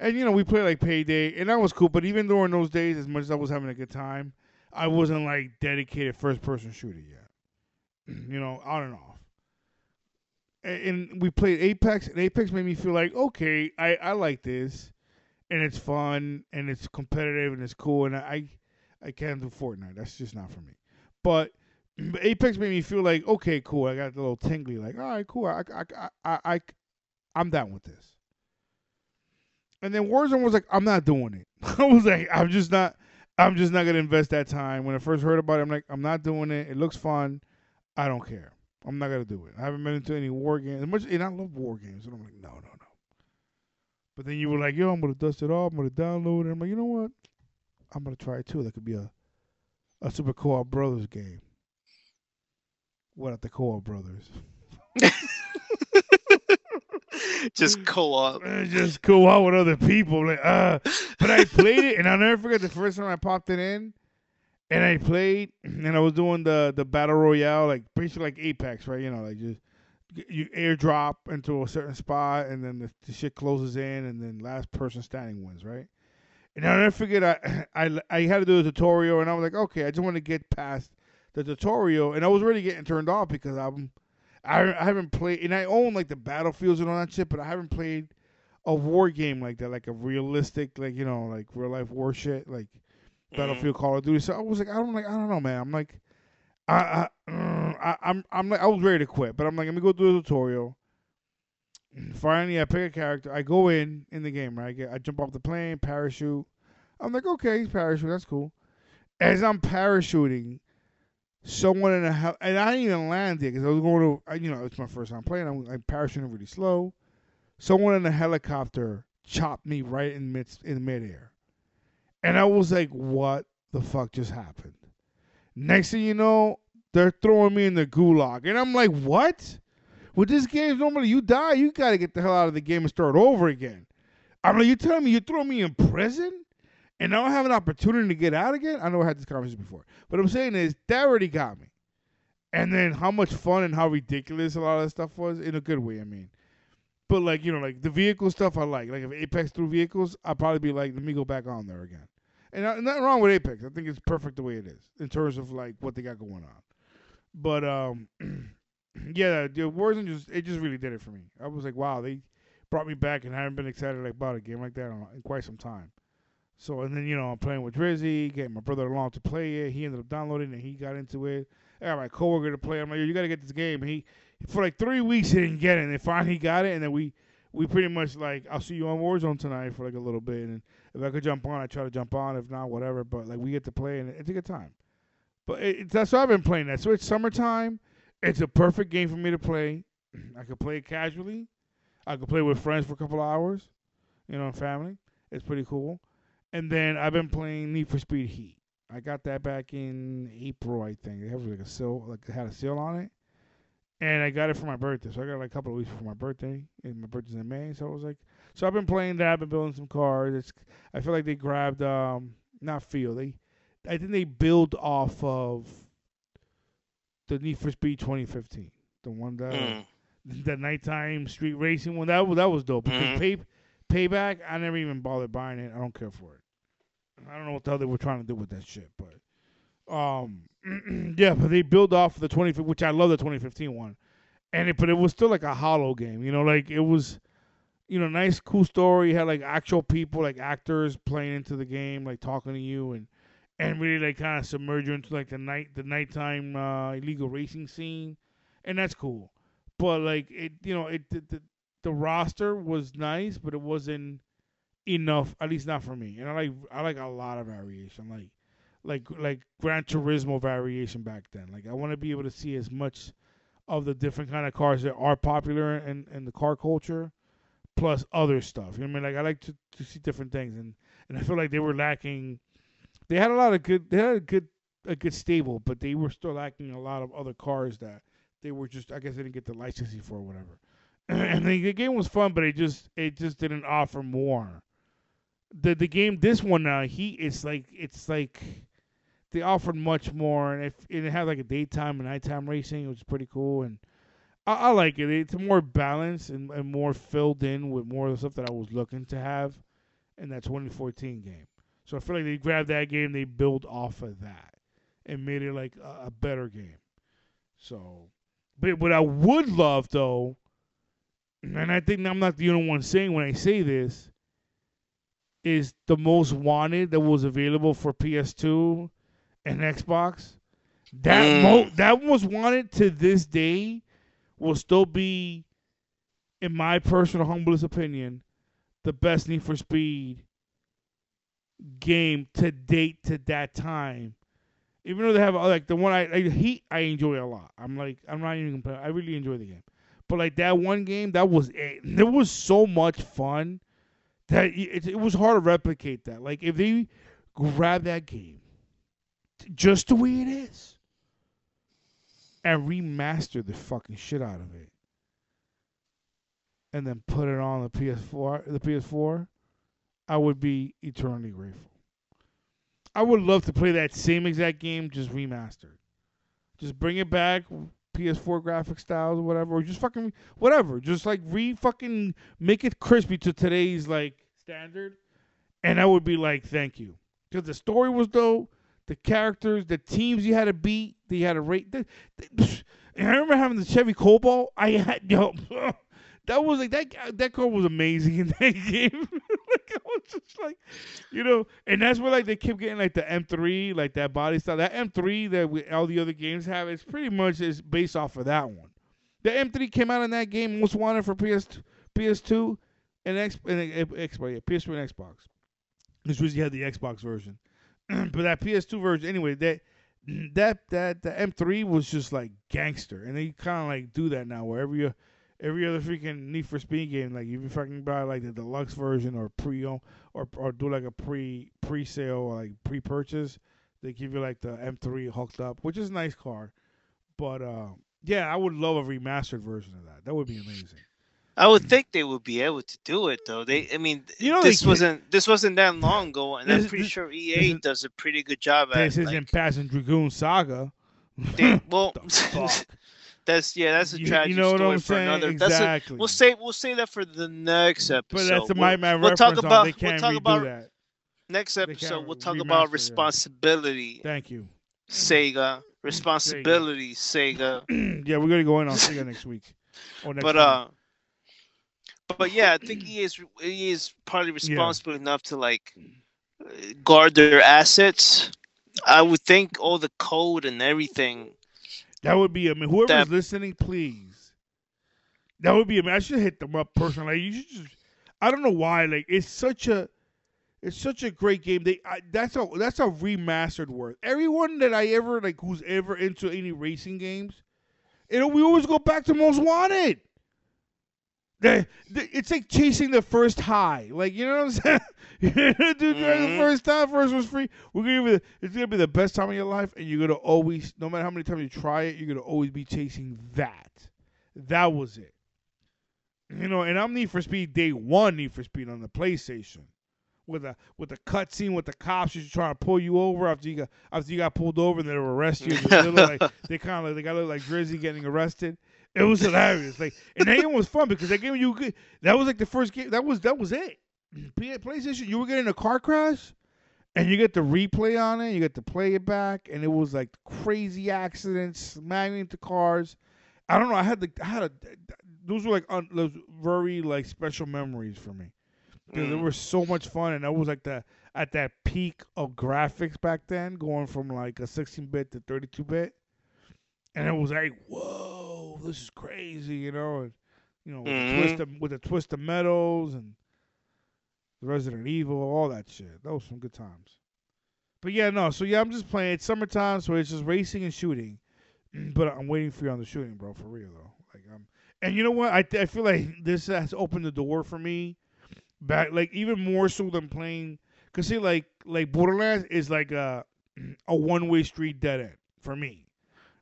And you know we played like Payday, and that was cool. But even during those days, as much as I was having a good time, I wasn't like dedicated first person shooter yet. you know, on and off. And, and we played Apex, and Apex made me feel like okay, I I like this and it's fun and it's competitive and it's cool and I I can't do Fortnite. That's just not for me. But Apex made me feel like okay, cool. I got a little tingly, like all right, cool. I I I I, I I'm down with this. And then Warzone was like, I'm not doing it. I was like, I'm just not. I'm just not gonna invest that time. When I first heard about it, I'm like, I'm not doing it. It looks fun. I don't care. I'm not gonna do it. I haven't been into any war games. Much, and I love war games. And I'm like, no, no, no. But then you were like, yo, I'm gonna dust it off. I'm gonna download it. I'm like, you know what? I'm gonna try it too. That could be a a Super Co-op Brothers game. What at the Co-op Brothers? Just co-op. Just co-op with other people. Like, uh, but I played it, and I'll never forget the first time I popped it in, and I played, and I was doing the the battle royale, like basically like Apex, right? You know, like just you airdrop into a certain spot, and then the, the shit closes in, and then last person standing wins, right? And I'll never forget, I, I I had to do a tutorial, and I was like, okay, I just want to get past the tutorial, and I was already getting turned off because I'm I, I haven't played, and I own like the battlefields and all that shit, but I haven't played a war game like that, like a realistic, like you know, like real life war shit, like Mhm. Battlefield, Call of Duty. So I was like, I don't like, I don't know, man. I'm like, I, I, mm, I I'm, I'm like, I was ready to quit, but I'm like, let me go do the tutorial. Finally, I pick a character. I go in in the game, right? I, get, I jump off the plane, parachute. I'm like, okay, he's parachute. That's cool. As I'm parachuting, someone in a hel- and I didn't even land it because I was going to, you know, it's my first time playing. I'm, I'm parachuting really slow. Someone in a helicopter chopped me right in mid in midair, and I was like, "What the fuck just happened?" Next thing you know, they're throwing me in the gulag, and I'm like, "What?" With this game, normally you die, you got to get the hell out of the game and start over again. I'm like, you telling me you throw me in prison? And I don't have an opportunity to get out again. I know I had this conversation before, but I'm saying is that already got me. And then how much fun and how ridiculous a lot of that stuff was in a good way. I mean, but like you know, like the vehicle stuff I like. Like if Apex threw vehicles, I'd probably be like, let me go back on there again. And uh, nothing wrong with Apex. I think it's perfect the way it is in terms of like what they got going on. But um, yeah, the Warzone just it just really did it for me. I was like, wow, they brought me back, and I haven't been excited like, about a game like that in quite some time. So and then you know I'm playing with Drizzy, getting my brother along to play it. He ended up downloading it. He got into it. I got my coworker to play. I'm like, Yo, you got to get this game. And he for like three weeks he didn't get it, and then finally he got it. And then we we pretty much like I'll see you on Warzone tonight for like a little bit, and if I could jump on, I try to jump on. If not, whatever. But like we get to play, and it's a good time. But it, that's why I've been playing that. So it's summertime. It's a perfect game for me to play. I could play it casually. I could play with friends for a couple hours, you know, family. It's pretty cool. And then I've been playing Need for Speed Heat. I got that back in April, I think. It had like a seal, like it had a seal on it, and I got it for my birthday. So I got it like a couple of weeks for my birthday, and my birthday's in May. So I was like, so I've been playing that. I've been building some cars. It's, I feel like they grabbed, um, not feel they, I think they build off of the Need for Speed 2015, the one that Mm. the nighttime street racing one. That was that was dope. Because Mhm. pay, payback, I never even bothered buying it. I don't care for it. I don't know what the hell they were trying to do with that shit, but um, yeah, but they build off the 20, which I love the 2015 one, and it, but it was still like a hollow game. You know, like it was, you know, nice, cool story. You Had like actual people, like actors playing into the game, like talking to you and. And really, like, kind of submerge you into like the night, the nighttime uh, illegal racing scene, and that's cool but like it you know it the, the, the roster was nice but it wasn't enough at least not for me. And i like i like a lot of variation like like like gran turismo variation back then. Like i want to be able to see as much of the different kind of cars that are popular in in the car culture plus other stuff. You know what i mean? Like i like to, to see different things and and i feel like they were lacking they had a lot of good they had a good a good stable but they were still lacking a lot of other cars that they were just I guess they didn't get the licensing for or whatever. and the, the game was fun, but it just it just didn't offer more. The the game this one uh he it's like it's like they offered much more and if and it had like a daytime and nighttime racing, which is pretty cool and I, I like it. It's more balanced and, and more filled in with more of the stuff that I was looking to have in that 2014 game. So I feel like they grabbed that game, they built off of that, and made it like a, a better game. So, but what I would love though, and I think I'm not the only one saying when I say this, is the most wanted that was available for PS2 and Xbox. That Mm. mo- that most wanted to this day will still be, in my personal humblest opinion, the best Need for Speed game to date to that time. Even though they have like the one I, I Heat, I enjoy a lot. I'm like I'm not even gonna. I really enjoy the game, but like that one game, that was it. There was so much fun that it, it was hard to replicate that. Like if they grab that game just the way it is and remaster the fucking shit out of it, and then put it on the PS4, the PS4, I would be eternally grateful. I would love to play that same exact game just remastered. Just bring it back, PS4 graphic styles or whatever, or just fucking whatever. Just like re fucking make it crispy to today's like standard, and I would be like, thank you, because the story was dope, the characters, the teams you had to beat, that you had to rate. The, the, and I remember having the Chevy Cobalt. I had yo. That was like that. That car was amazing in that game. just like, you know, and that's where like they kept getting like the M3, like that body style. That M3 that we, all the other games have, it's pretty much is based off of that one. The M3 came out in that game, most wanted for PS PS2 and X and uh, Xbox, yeah, PS3 and Xbox. This was you had the Xbox version, but that PS2 version anyway. That that that the M3 was just like gangster, and they kind of like do that now wherever you every other freaking Need for Speed game, like you fucking buy like the deluxe version or pre or or do like a pre pre sale or like pre purchase, they give you like the M3 hooked up, which is a nice car. But uh, yeah, I would love a remastered version of that. That would be amazing. I would think they would be able to do it though. They, I mean, You know this wasn't this wasn't that long ago, and I'm pretty this- sure this EA does a pretty good job at. This isn't Panzer Dragoon Saga. they, well, The fuck? That's yeah, that's a You- tragic you know what story I'm for saying? another. That's a, we'll say we'll say that for the next episode. but that's We'll- my my we'll reference talk about we'll talk about that. next episode. We'll talk about that. responsibility Thank you. Sega. Responsibility, Sega. yeah, we're gonna go in on Sega next week. Or next But time. uh, but yeah, I think he is he is partly responsible enough to like guard their assets. I would think all the code and everything. That would be. I mean, whoever's That- listening, please. That would be. Mean, I should hit them up personally. Like, you should just. I don't know why. Like, it's such a. It's such a great game. They I, that's a that's a remastered word. Everyone that I ever like who's ever into any racing games, you know, we always go back to Most Wanted. The, the, it's like chasing the first high. Like you know what I'm saying? You're gonna do the mm-hmm. first time. First was free. We're gonna. The, it's gonna be the best time of your life, and you're gonna always, no matter how many times you try it, you're gonna always be chasing that. That was it. You know, and I'm Need for Speed Day One Need for Speed on the PlayStation, with a with a cutscene with the cops just trying to pull you over after you got after you got pulled over and they were arrest you. They like they kind of like, they got look like Drizzy getting arrested. It was hilarious. Like, and that game was fun because that game you could. That was like the first game. That was that was it. PlayStation, you were getting a car crash, and you get the replay on it. You get to play it back, and it was like crazy accidents, smashing into cars. I don't know. I had the I had a those were like un, those very like special memories for me because they Mm. were so much fun, and that was like the at that peak of graphics back then, going from like a 16-bit to 32-bit, and it was like, whoa, this is crazy, you know, and you know, with, Mhm. the twist of, with the Twisted Metals and Resident Evil, all that shit. Was some good times. But yeah, no. So yeah, I'm just playing. It's summertime, so it's just racing and shooting. But I'm waiting for you on the shooting, bro. For real though. Like I'm, and you know what? I I feel like this has opened the door for me back, like even more so than playing. Cause see, like like Borderlands is like a a one way street dead end for me.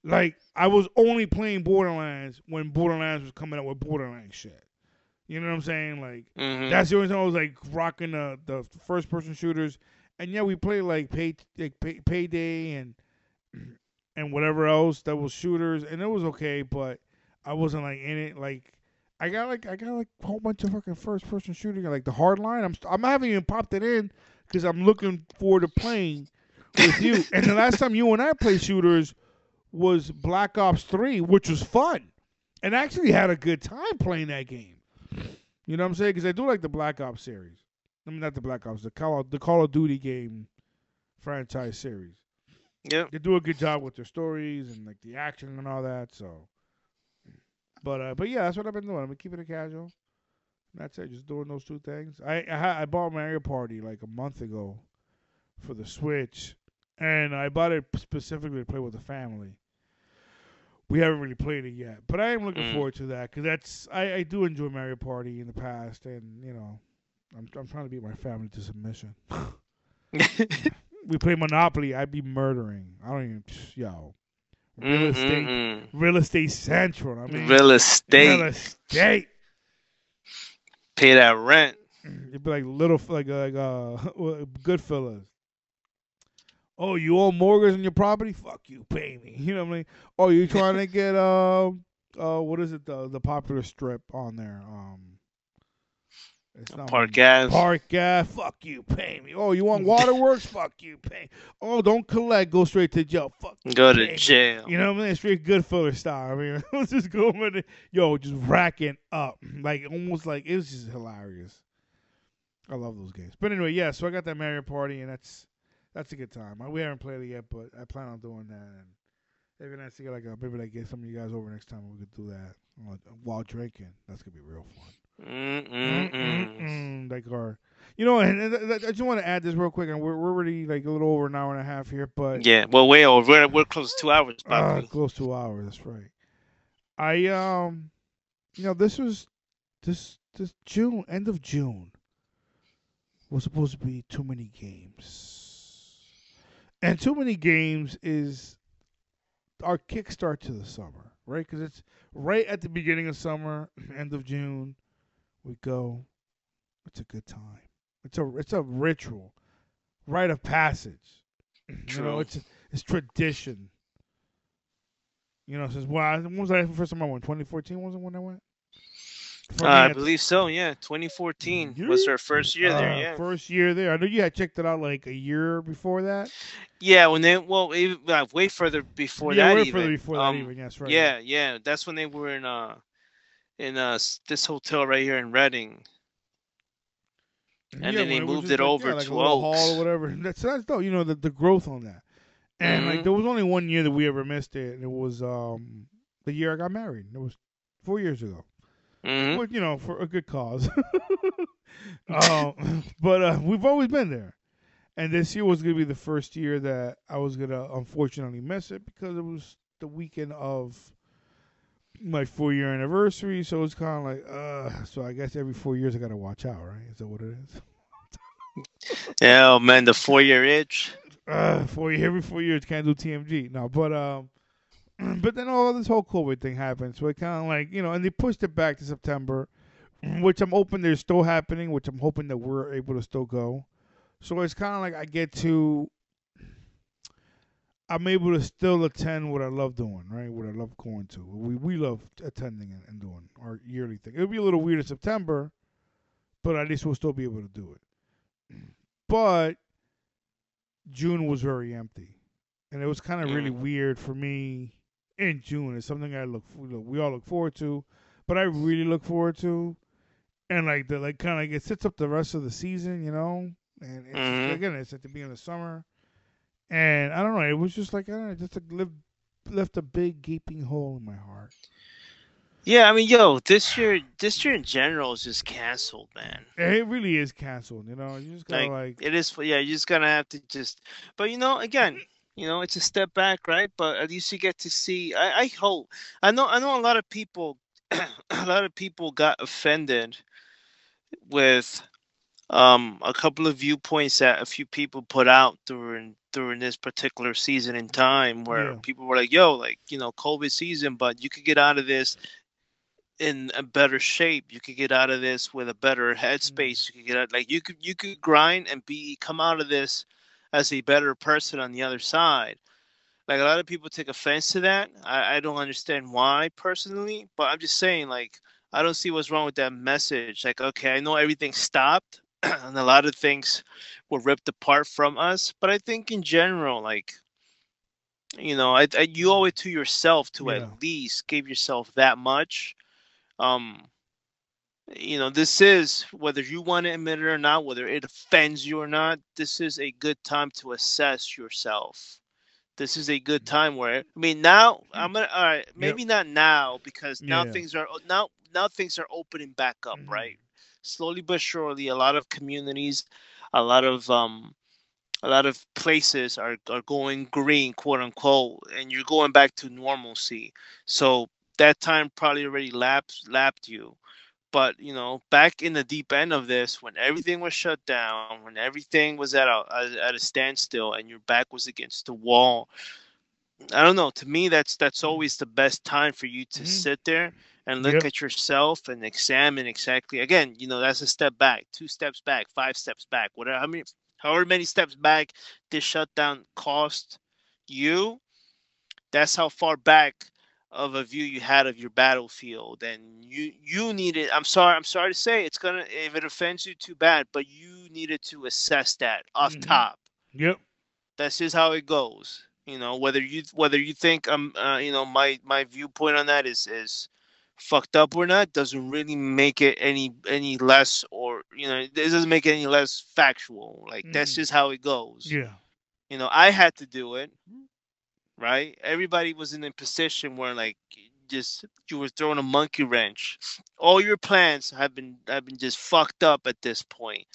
Like I was only playing Borderlands when Borderlands was coming out with Borderlands shit. You know what I'm saying? Like Mhm. that's the only time I was like rocking the the first person shooters. And yeah, we played like pay like pay, payday and and whatever else that was shooters, and it was okay, but I wasn't like in it. Like I got like I got like a whole bunch of fucking first person shooting, like the Hardline. I'm st- I'm haven't even popped it in because I'm looking forward to playing with you. and the last time you and I played shooters was Black Ops Three, which was fun, and I actually had a good time playing that game. You know what I'm saying? Because I do like the Black Ops series. I mean, not the Black Ops, the Call of, the Call of Duty game franchise series. Yeah, They do a good job with their stories and like the action and all that. So, but uh, but yeah, that's what I've been doing. I've been keeping it casual. That's it. Just doing those two things. I I, I bought Mario Party like a month ago for the Switch, and I bought it specifically to play with the family. We haven't really played it yet, but I am looking Mm. forward to that because that's I, I do enjoy Mario Party in the past, and you know, I'm I'm trying to beat my family to submission. we play Monopoly, I'd be murdering. I don't even yo. Real estate, Mm-mm-mm. real estate central. I mean, Real estate. real estate. Pay that rent. It'd be like little, like uh, like uh, Goodfellas. Oh, you owe mortgage on your property? Fuck you, pay me. You know what I mean? Oh, you trying to get um, uh, what is it? The the popular strip on there. Um, it's not Park gas. Park gas. Fuck you, pay me. Oh, you want waterworks? Fuck you, pay. Oh, don't collect. Go straight to jail. Fuck. Go pay to me. jail. You know what I mean? It's straight Goodfellas style. I mean, it was just going with it. Yo, just racking up. Like, almost like, it was just hilarious. I love those games. But anyway, yeah, so I got that Mario Party, and that's that's a good time. We haven't played it yet, but I plan on doing that. And maybe nice to get like a, maybe like get some of you guys over next time we could do that uh, while drinking. That's gonna be real fun. Mm-mm-mm. Like our, you know, and, and I just want to add this real quick, and we're we're already like a little over an hour and a half here, but Yeah, well, way over. We're, we're close to two hours, uh, close to hours. That's right. I um, you know, this was this this June, end of June, was supposed to be too many games, and too many games is our kickstart to the summer, right? Because it's right at the beginning of summer, end of June. We go. It's a good time. It's a it's a ritual, rite of passage. You know, True. it's it's tradition. You know, since well, when was the first time I went? 2014 wasn't one I went. Uh, I believe so. Yeah, 2014 was Yeah. her first year there. uh, Yeah, First year there. I know you had checked it out like a year before that. yeah. When they well, uh, way further before yeah, that. way even. further before that Um, even. Yes, right. Yeah, yeah. That's when they were in uh in uh this hotel right here in Reading. and Yeah, then they it moved it like, over yeah, like to little hall or whatever. That's that's dope. You know the the growth on that. And like Mhm. there was only one year that we ever missed it, and it was um the year I got married. It was four years ago. Hmm Well, you know, for a good cause. um, but uh, we've always been there. And this year was going to be the first year that I was going to unfortunately miss it because it was the weekend of my four year anniversary. So it's kind of like, uh, so I guess every four years I got to watch out, right? Is that what it is? Yeah, oh man, the four year itch. uh, four year, every four years can't do TMG. No, but um, but then all this whole COVID thing happened, so it kind of like you know, and they pushed it back to September, which I'm hoping they're still happening, which I'm hoping that we're able to still go. So it's kind of like I get to, I'm able to still attend what I love doing, right? What I love going to. We we love attending and, and doing our yearly thing. It'll be a little weird in September, but at least we'll still be able to do it. But June was very empty, and it was kind of really Mm. weird for me in June. It's something I look we all look forward to, but I really look forward to, and like the like kind of like it sets up the rest of the season, you know. And it's, Mhm. again, it's at the beginning of summer, and I don't know. It was just like I don't know, just like left left a big gaping hole in my heart. Yeah, I mean, yo, this year, this year in general is just canceled, man. It really is canceled, you know. You just gotta like, It is, yeah. You just gonna have to just, but you know, again, you know, it's a step back, right? But at least you get to see. I, I hope. I know. I know a lot of people. a lot of people got offended with um a couple of viewpoints that a few people put out during during this particular season in time where Yeah. people were like yo like you know covid season but you could get out of this in a better shape you could get out of this with a better headspace you could get out like you could you could grind and be come out of this as a better person on the other side like a lot of people take offense to that i, I don't understand why personally but i'm just saying like I don't see what's wrong with that message. Like, okay, I know everything stopped and a lot of things were ripped apart from us, but I think in general, like, you know, I, I you owe it to yourself to Yeah. at least give yourself that much. Um, you know, this is whether you want to admit it or not, whether it offends you or not. This is a good time to assess yourself. This is a good time where I mean now I'm gonna all right maybe not now because now Yeah. things are now now things are opening back up Mhm. right slowly but surely a lot of communities a lot of um a lot of places are, are going green quote unquote and you're going back to normalcy so that time probably already lapped lapped you but you know back in the deep end of this when everything was shut down when everything was at a at a standstill and your back was against the wall i don't know to me that's that's always the best time for you to Mhm. sit there and look Yep. at yourself and examine exactly again you know that's a step back two steps back five steps back whatever how many however many steps back this shutdown cost you that's how far back of a view you had of your battlefield and you you needed i'm sorry i'm sorry to say it's gonna if it offends you too bad but you needed to assess that off Mhm. top. Yep, that's just how it goes you know whether you whether you think i'm uh, you know my my viewpoint on that is is fucked up or not doesn't really make it any any less or you know it doesn't make it any less factual. Like that's Mhm. just how it goes. Yeah, you know i had to do it right? Everybody was in a position where like just you were throwing a monkey wrench. All your plans have been have been just fucked up at this point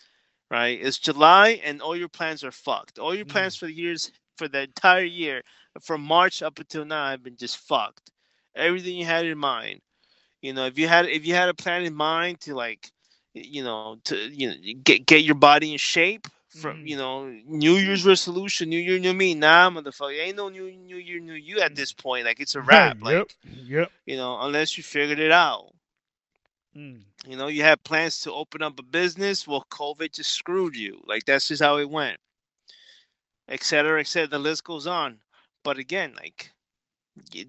right? It's july and all your plans are fucked. All your Mm. plans for the years for the entire year from march up until now have been just fucked. Everything you had in mind. You know if you had if you had a plan in mind to like you know to you know get get your body in shape from Mhm. you know new year's resolution new year new me. Nah motherfucker ain't no new new year new you at this point. Like it's a wrap. Right, like yep, yep. you know unless you figured it out. Mm. you know you had plans to open up a business. Well covid just screwed you. Like that's just how it went. Et cetera et cetera. The list goes on. But again like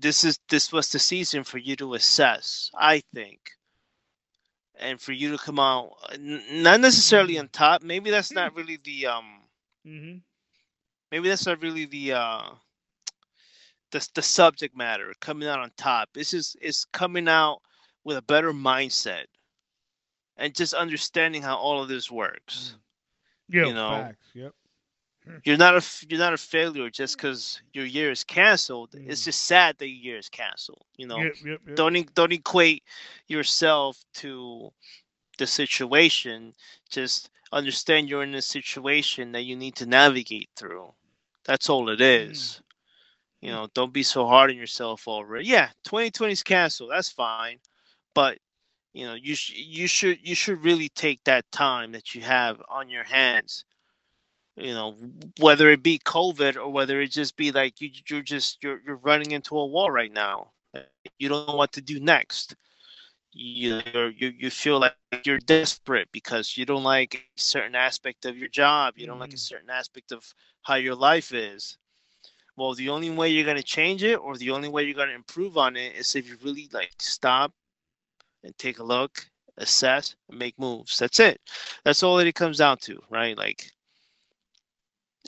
this is this was the season for you to assess i think and for you to come out n- not necessarily on top. Maybe that's not really the um. Mm-hmm. Maybe that's not really the uh. The the subject matter coming out on top. This is is coming out with a better mindset, and just understanding how all of this works. Yeah, You know, facts. Yep. You're not a you're not a failure just because your year is canceled. It's Mm. just sad that your year is canceled. You know, Yep. Yep. yep. don't don't equate yourself to the situation. Just understand you're in a situation that you need to navigate through. That's all it is. You know, don't be so hard on yourself already. Yeah, 2020 is canceled. That's fine, but you know, you sh- you should you should really take that time that you have on your hands. You know, whether it be COVID or whether it just be like you you're just you're you're running into a wall right now. You don't know what to do next. You you you feel like you're desperate because you don't like a certain aspect of your job. You don't like a Mhm. certain aspect of how your life is. Well, the only way you're gonna change it, or the only way you're gonna improve on it, is if you really like stop and take a look, assess, and make moves. That's it. That's all that it comes down to, right? Like,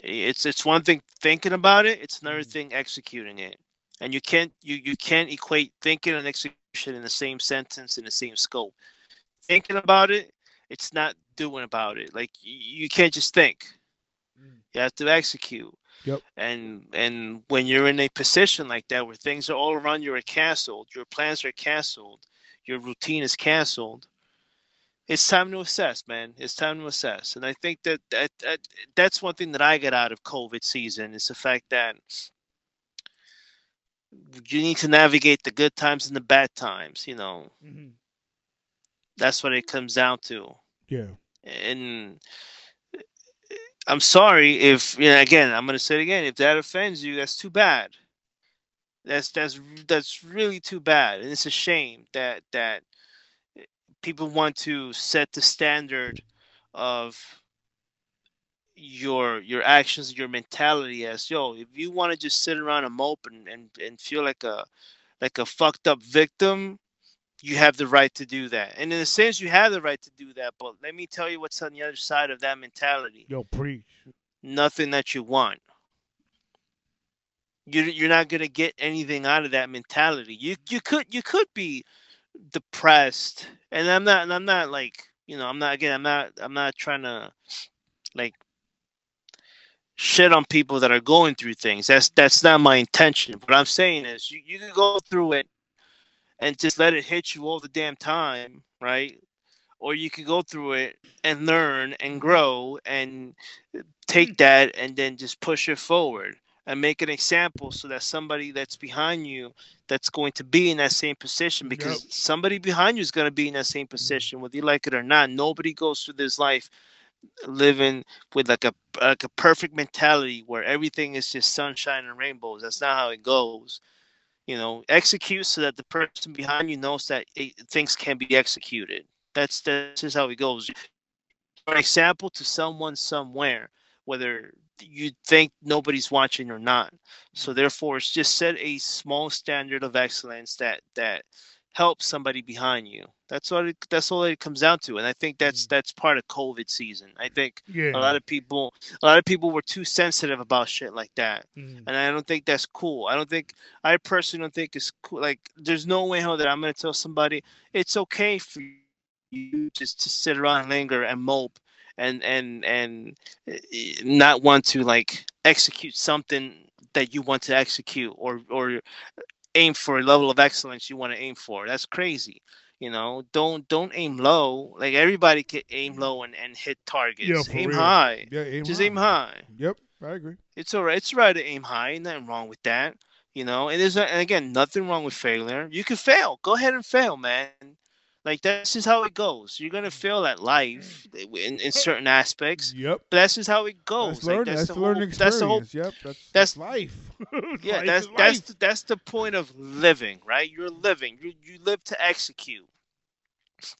it's it's one thing thinking about it; it's another Mhm. thing executing it. And you can't you you can't equate thinking and execution in the same sentence in the same scope. Thinking about it, it's not doing about it. Like you, you can't just think. Mm. You have to execute. Yep. And and when you're in a position like that where things are all around you are canceled, your plans are canceled, your routine is canceled, it's time to assess, man. It's time to assess. And I think that, that, that that's one thing that I get out of COVID season is the fact that you need to navigate the good times and the bad times, you know. Mm-hmm. That's what it comes down to. Yeah. and I'm sorry if you know again I'm gonna say it again if that offends you that's too bad that's that's that's really too bad and it's a shame that that people want to set the standard of your your actions your mentality as yo if you want to just sit around and mope and, and and feel like a like a fucked up victim you have the right to do that. And in a sense, you have the right to do that. But let me tell you what's on the other side of that mentality Yo, preach. nothing that you want. You're, you're not going to get anything out of that mentality. You, you could you could be depressed. And I'm not and I'm not like, you know, I'm not again, I'm not I'm not trying to like shit on people that are going through things. That's that's not my intention. What I'm saying is you, you can go through it and just let it hit you all the damn time, right? Or you could go through it and learn and grow and take hmm. that and then just push it forward and make an example so that somebody that's behind you that's going to be in that same position because Yep. somebody behind you is going to be in that same position whether you like it or not. Nobody goes through this life living with like a like a perfect mentality where everything is just sunshine and rainbows. That's not how it goes. You know execute so that the person behind you knows that it, things can be executed. That's that's just how it goes. For example to someone somewhere whether you think nobody's watching or not so therefore it's just set a small standard of excellence that that helps somebody behind you that's all it, that's all it comes down to and i think that's Mm. that's part of covid season i think Yeah. a lot of people a lot of people were too sensitive about shit like that Mhm. and I don't think that's cool. I don't think I personally don't think it's cool. Like, there's no way how that I'm gonna tell somebody it's okay for you just to sit around and linger and mope and and and eh, not want to like execute something that you want to execute or or aim for a level of excellence you want to aim for. That's crazy. You know, don't don't aim low. Like everybody can aim low and, and hit targets. Yeah, aim real. high. Yeah, aim Just high. aim high Yep, I agree. it's all right. It's right to aim high. Nothing wrong with that. You know, and there's and again nothing wrong with failure. You can fail. Go ahead and fail, man. Like that's just how it goes. You're gonna mm. fail at life mm. in, in certain aspects, Yep. but that's just how it goes. That's like learning. that's, That's, the learning whole. experience. That's the whole. Yep. That's, that's- that's life. Yeah, Life that's that's the, that's the point of living, right? You're living. You you live to execute.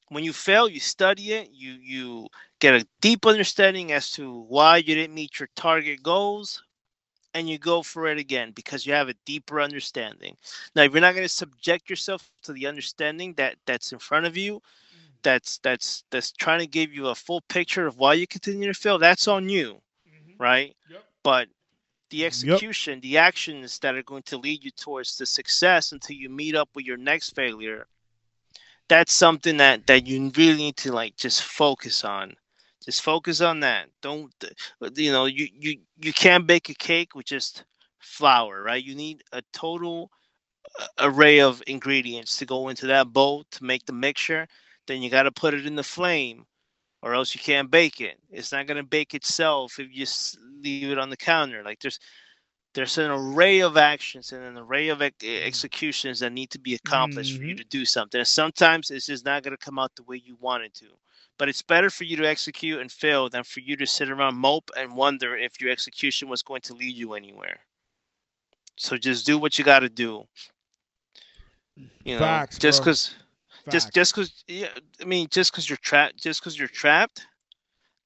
When you fail, you study it. You you get a deep understanding as to why you didn't meet your target goals, and you go for it again because you have a deeper understanding. Now, if you're not going to subject yourself to the understanding that that's in front of you, mm-hmm. that's that's that's trying to give you a full picture of why you continue to fail, that's on you, mm-hmm. right? Yep. But the execution, the actions that are going to lead you towards the success until you meet up with your next failure, that's something that that you really need to like just focus on. Just focus on that. Don't you know you you you can't bake a cake with just flour, right? You need a total uh, array of ingredients to go into that bowl to make the mixture. Then you got to put it in the flame, or else you can't bake it. It's not gonna bake itself if you just leave it on the counter. Like there's there's an array of actions and an array of ex- executions that need to be accomplished for you Mhm. to do something. And sometimes it's just not gonna come out the way you want it to. But it's better for you to execute and fail than for you to sit around mope and wonder if your execution was going to lead you anywhere. So just do what you got to do. You know, Facts, just because, just just because, yeah. I mean, just because you're trapped, just because you're trapped,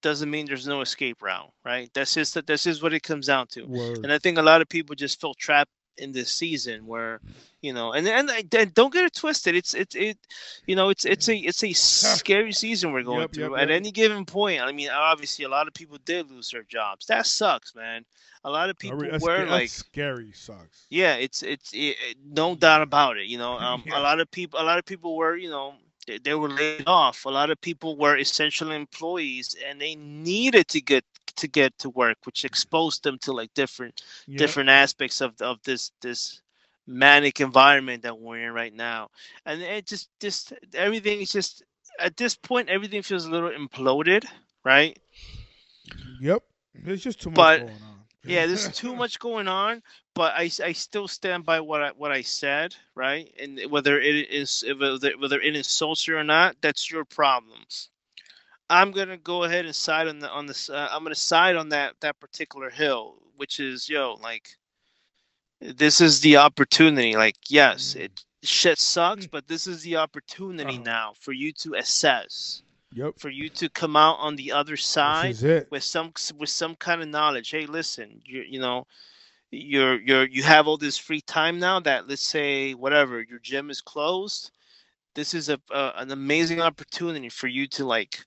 doesn't mean there's no escape route, right? That's just that. This is what it comes down to. Word. And I think a lot of people just feel trapped in this season where, you know, and and, and don't get it twisted. It's it's it, you know, it's it's a it's a scary season we're going Yep, yep, through. At yep. any given point, I mean, obviously a lot of people did lose their jobs. That sucks, man. A lot of people That's were that's like, scary sucks. yeah, it's it's it, it- no doubt about it. You know, um, Yeah. a lot of people, a lot of people were, you know, they, they were laid off. A lot of people were essential employees, and they needed to get to get to work, which exposed them to like different Yep. different aspects of of this this manic environment that we're in right now. And it just just everything is just at this point everything feels a little imploded, right? Yep. There's just too much But- going on. yeah there's too much going on but I, I still stand by what I what I said right and whether it is whether, whether it insults you or not that's your problem I'm gonna go ahead and side on the on this uh, I'm gonna side on that that particular hill which is yo like this is the opportunity like yes it shit sucks but this is the opportunity Uh-huh. now for you to assess Yep. for you to come out on the other side This is it. with some with some kind of knowledge. Hey, listen, you you know, you're you're you have all this free time now that let's say whatever your gym is closed. This is a, a an amazing opportunity for you to like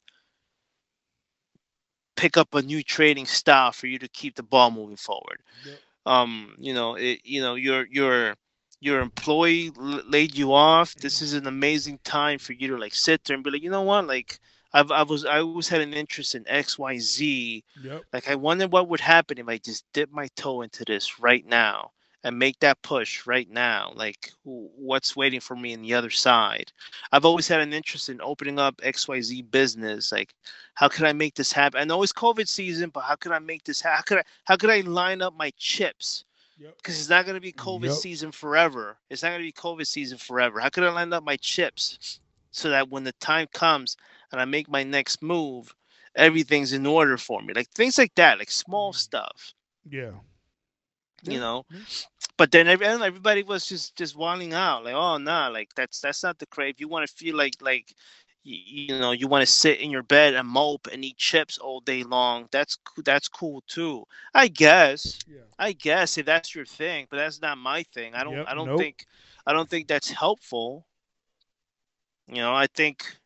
pick up a new trading style for you to keep the ball moving forward. Yep. Um, you know, it, you know, your your your employee l- laid you off. This is an amazing time for you to like sit there and be like, you know what, like I've I was I always had an interest in X Y Z. Yep. Like I wonder what would happen if I just dip my toe into this right now and make that push right now. Like what's waiting for me on the other side? I've always had an interest in opening up XYZ business. Like how can I make this happen? I know it's COVID season, but how can I make this happen? how could I how could I line up my chips? Yep. Because it's not gonna be COVID Yep. season forever. It's not gonna be COVID season forever. How could I line up my chips so that when the time comes and I make my next move, everything's in order for me? Like things like that, like small mm-hmm. stuff, Yeah. you know. But then everybody was just just wilding out, like, oh nah, like that's that's not the crave. You want to feel like like you, you know you want to sit in your bed and mope and eat chips all day long. That's that's cool too, I guess. Yeah. I guess if that's your thing, but that's not my thing. I don't Yep, I don't nope. think I don't think that's helpful. You know, I think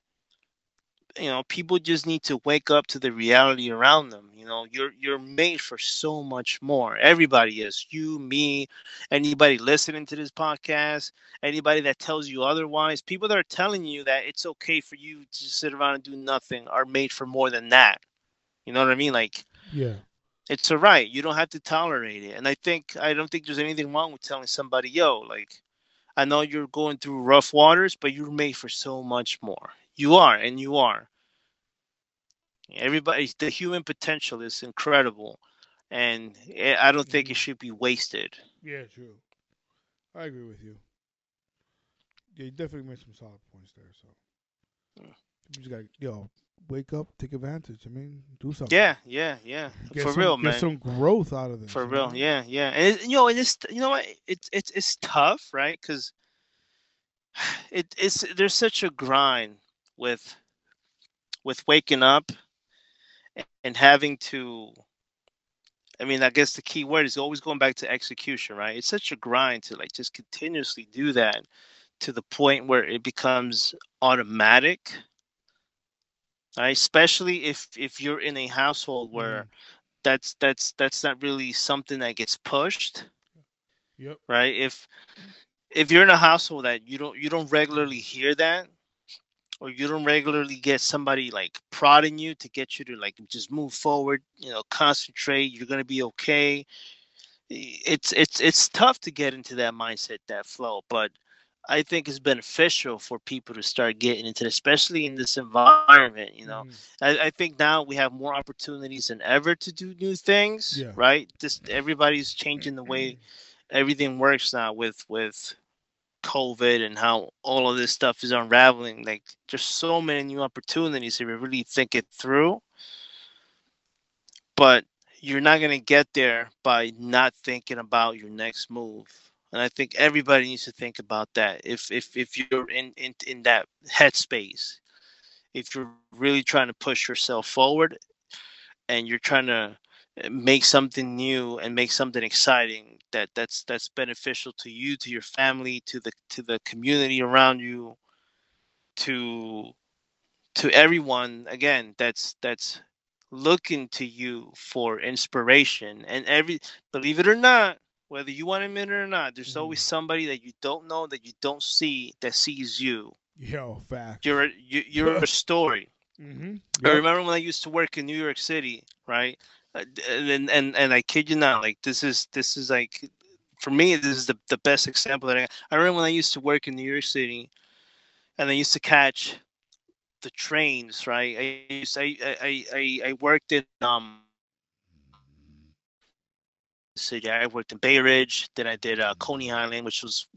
you know, people just need to wake up to the reality around them. You know, you're you're made for so much more. Everybody is. You, me, anybody listening to this podcast, anybody that tells you otherwise, people that are telling you that it's okay for you to sit around and do nothing are made for more than that. You know what I mean? Like Yeah. it's all right. You don't have to tolerate it. And I think I don't think there's anything wrong with telling somebody, yo, like I know you're going through rough waters, but you're made for so much more. You are, and you are. Everybody, the human potential is incredible, and I don't think it Mhm. should be wasted. Yeah. True. I agree with you. Yeah, you definitely made some solid points there. So Yeah. you just got to yo wake up, take advantage. I mean, do something. Yeah, yeah, yeah. Get For some, real, get man. some growth out of this. For real, know? yeah, yeah. And it, you know, and it's you know what, it's it's it's tough, right? Because it it's there's such a grind with with waking up and having to. I mean, I guess the key word is always going back to execution, right? It's such a grind to like just continuously do that to the point where it becomes automatic. right? Especially if if you're in a household where Mhm. that's that's that's not really something that gets pushed, Yep. right? If if you're in a household that you don't you don't regularly hear that, or you don't regularly get somebody like prodding you to get you to like just move forward, you know, concentrate, you're gonna be okay. It's it's it's tough to get into that mindset, that flow, but I think it's beneficial for people to start getting into, it, especially in this environment. You know, Mhm. I, I think now we have more opportunities than ever to do new things. Yeah. Right? Just everybody's changing the way everything works now with with COVID and how all of this stuff is unraveling. Like there's so many new opportunities if you really think it through. But you're not gonna get there by not thinking about your next move. And I think everybody needs to think about that. If if if you're in in, in that headspace, if you're really trying to push yourself forward and you're trying to make something new and make something exciting that that's that's beneficial to you to your family to the to the community around you to to everyone again that's that's looking to you for inspiration and every believe it or not whether you want to admit it or not there's Mhm. always somebody that you don't know that you don't see that sees you Yo, fact. you're a, you, you're a story Mm-hmm. I remember when I used to work in New York City, right? Uh, And and and I kid you not, like this is this is like for me this is the, the best example that I I remember when I used to work in New York City, and I used to catch the trains, right? I used I I I, I worked in um city. I worked in Bay Ridge, then I did uh, Coney Island, which was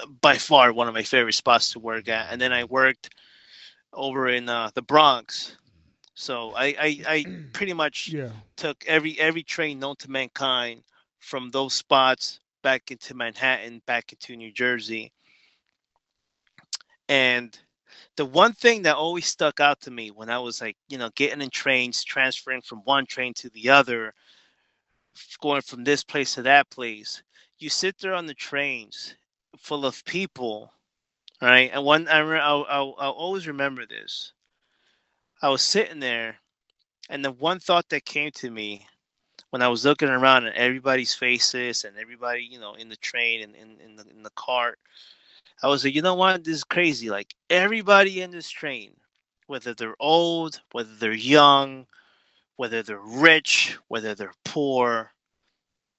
uh, by far one of my favorite spots to work at, and then I worked over in uh, the Bronx. So I, I, I pretty much Yeah. took every every train known to mankind from those spots back into Manhattan, back into New Jersey. And the one thing that always stuck out to me when I was like, you know, getting in trains, transferring from one train to the other, going from this place to that place, you sit there on the trains full of people, right? And one, I I'll, I'll, I'll always remember this. I was sitting there, and the one thought that came to me when I was looking around at everybody's faces and everybody, you know, in the train and in, in, the, in the cart, I was like, you know what? This is crazy. Like everybody in this train, whether they're old, whether they're young, whether they're rich, whether they're poor,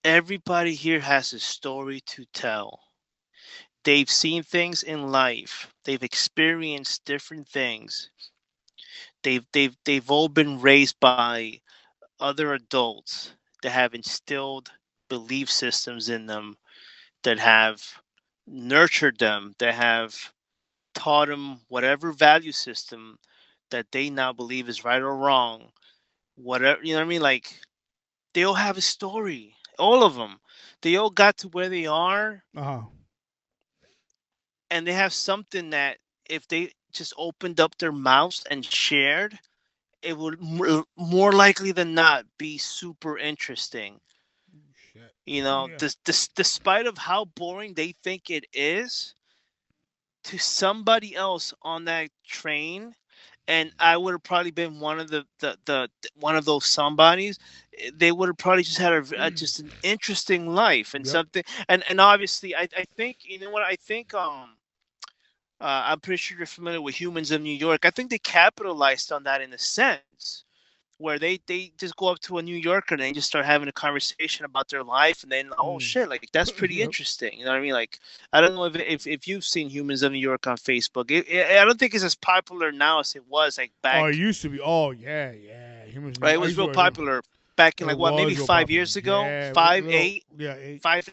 everybody here has a story to tell. They've seen things in life. They've experienced different things. They've they've they've all been raised by other adults that have instilled belief systems in them that have nurtured them, that have taught them whatever value system that they now believe is right or wrong. Whatever you know what I mean? Like they all have a story. All of them. They all got to where they are Uh huh. and they have something that if they just opened up their mouths and shared, it would more, more likely than not be super interesting. Shit. You know, Yeah. des- des- despite of how boring they think it is, to somebody else on that train, and I would have probably been one of the, the, the one of those somebodies. eh, They would have probably just had a just an interesting life and Yep. something. And and obviously, I, I think you know what I think. Um, uh, I'm pretty sure you're familiar with Humans of New York. I think they capitalized on that in a sense, where they they just go up to a New Yorker and they just start having a conversation about their life, and then oh Mm. shit, like that's pretty interesting. You know what I mean? Like I don't know if if, if you've seen Humans of New York on Facebook. It, it, I don't think it's as popular now as it was like back. Oh, it used to be. Oh, yeah, yeah. Humans. right, it was real popular back in like what maybe five popular. years ago, Yeah, five, eight, Yeah, eight. five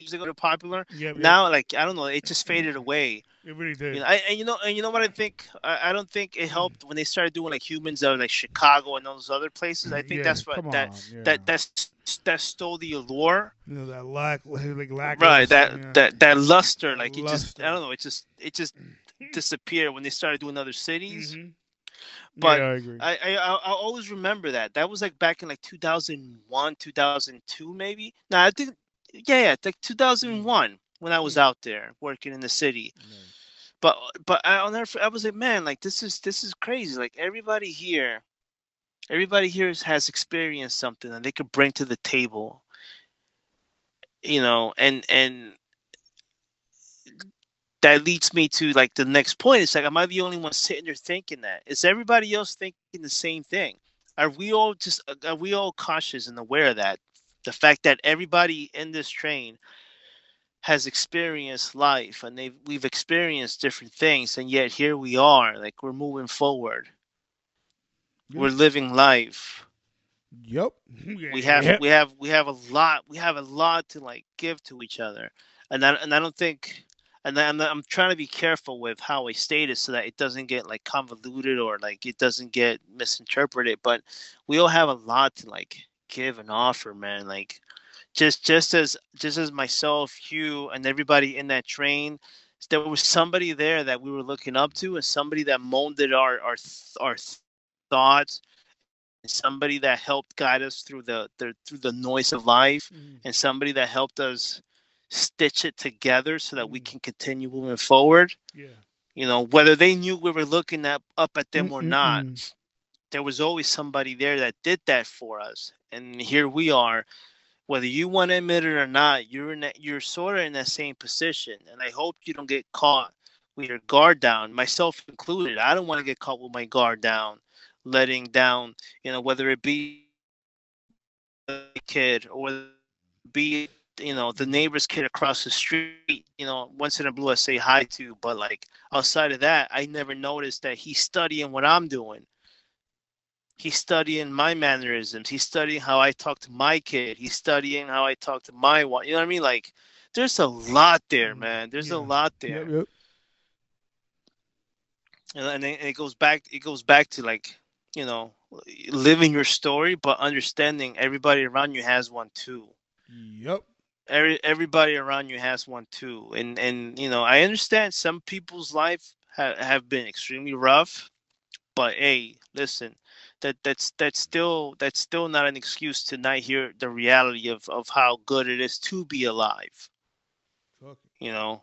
ago, popular. Yeah, yeah, Now, like I don't know, it just faded away. it really did. You know, I, and you know, and you know what I think? I, I don't think it helped when they started doing like humans of like Chicago and those other places. I think Yeah, that's what that that that's that stole the allure. you know that lack, like lack. Right. That yeah. that that luster, like it just I don't know, it just it just disappeared when they started doing other cities. Mhm. But yeah, I agree. I, I I I always remember that. That was like back in like 2001, 2002 maybe. Now I think yeah, yeah, like mm. 2001 when I was mm. out there working in the city. Yeah. but but I'll never. I was like, man, like this is this is crazy. Like everybody here, everybody here has experienced something that they could bring to the table. You know, and and that leads me to like the next point. It's like, am I the only one sitting there thinking that? Is everybody else thinking the same thing? Are we all just are we all conscious and aware of that? The fact that everybody in this train has experienced life and they've we've experienced different things and yet here we are like we're moving forward Yeah. we're living life Yep. we have Yep. we have we have a lot we have a lot to like give to each other and I, and I don't think and I'm, I'm trying to be careful with how I state it so that it doesn't get like convoluted or like it doesn't get misinterpreted but we all have a lot to like give and offer man like just just as just as myself you and everybody in that train there was somebody there that we were looking up to and somebody that molded our our our th- thoughts somebody that helped guide us through the, the through the noise of life Mhm. and somebody that helped us stitch it together so that we Mhm. can continue moving forward Yeah. you know whether they knew we were looking at, up at them or not there was always somebody there that did that for us and here we are whether you want to admit it or not you're in that you're sort of in that same position and i hope you don't get caught with your guard down myself included. I don't want to get caught with my guard down letting down you know whether it be a kid or be you know the neighbor's kid across the street you know once in a blue i say hi to but like outside of that i never noticed that he's studying what i'm doing he's studying my mannerisms. He's studying how I talk to my kid. He's studying how I talk to my wife. You know what I mean? Like, there's a lot there, Mm, man. There's yeah. a lot there, Yep, yep. and, and it, it goes back. It goes back to like, you know, living your story, but understanding everybody around you has one too. Yep. Every everybody around you has one too, and and you know, I understand some people's life ha- have been extremely rough, but hey, listen, that that's that's still that's still not an excuse to not hear the reality of of how good it is to be alive. You know,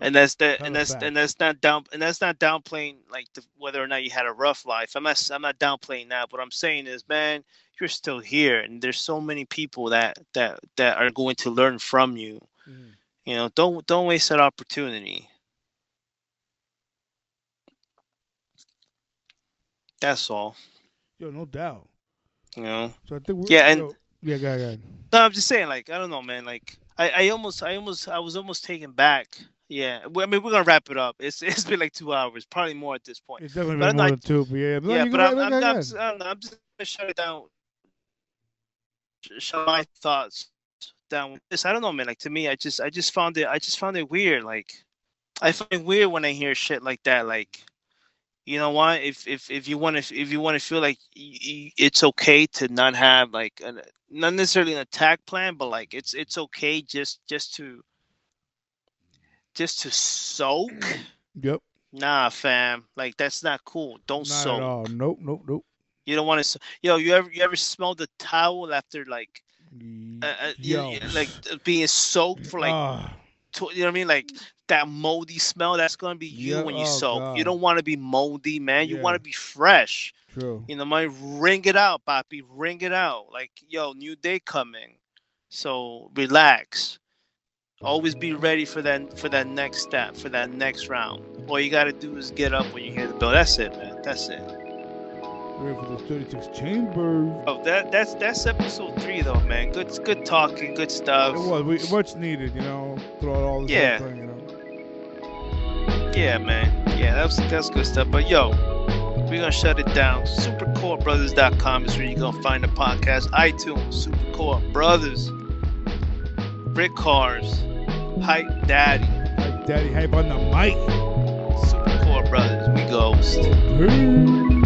and that's that, and that's and that's not down and that's not downplaying like the, whether or not you had a rough life. I'm not I'm not downplaying that. What I'm saying is, man, you're still here, and there's so many people that that that are going to learn from you. Mhm. You know, don't don't waste that opportunity. That's all. Yo, no doubt. You know. So I think we're Yeah, and- yo, yeah, go ahead, go ahead. No, I'm just saying, like, I don't know, man. Like, I, I almost, I almost, I was almost taken back. Yeah, well, I mean, we're gonna wrap it up. It's, it's been like two hours, probably more at this point. It's definitely But been I'm more not- than two, but yeah. no, yeah, but I'm, I'm, I'm, just, I don't know, I'm just gonna shut it down. Sh- Shut my thoughts down. with This, I don't know, man. Like to me, I just, I just found it, I just found it weird. Like, I find it weird when I hear shit like that. Like, you know what? If, if, if you want to, if you want to feel like y- y- it's okay to not have like, an, not necessarily an attack plan, but like it's, it's okay just, just to, just to soak. Yep. Nah, fam. Like that's not cool. Don't Not soak. at all. Nope, nope, nope. You don't want to. Yo, you ever you ever smell the towel after like uh, uh, Yo. you- like uh, being soaked for like Ah, tw- you know what I mean? Like that moldy smell. That's gonna be you Yeah, when you oh, soak. You don't want to be moldy, man. You want to be fresh. true. You know, my Wring it out, papi. Wring it out. Like yo, new day coming. So relax. Always be ready for that for that next step, for that next round. All you gotta do is get up when you hear the bell. That's it, man. That's it. For the 36 chambers. Oh, that that's that's episode three though, man. Good good talking, good stuff. It was we, much needed, you know. Throw all this Yeah. there, you know. Yeah, man. Yeah, that's that's good stuff. But yo, we're gonna shut it down. SuperCoopBrothers.com is where you're gonna find the podcast. iTunes, Super Co-op Brothers, Rick Cars, Hype Daddy, Like Daddy hype on the mic. Super Co-op Brothers. We ghost.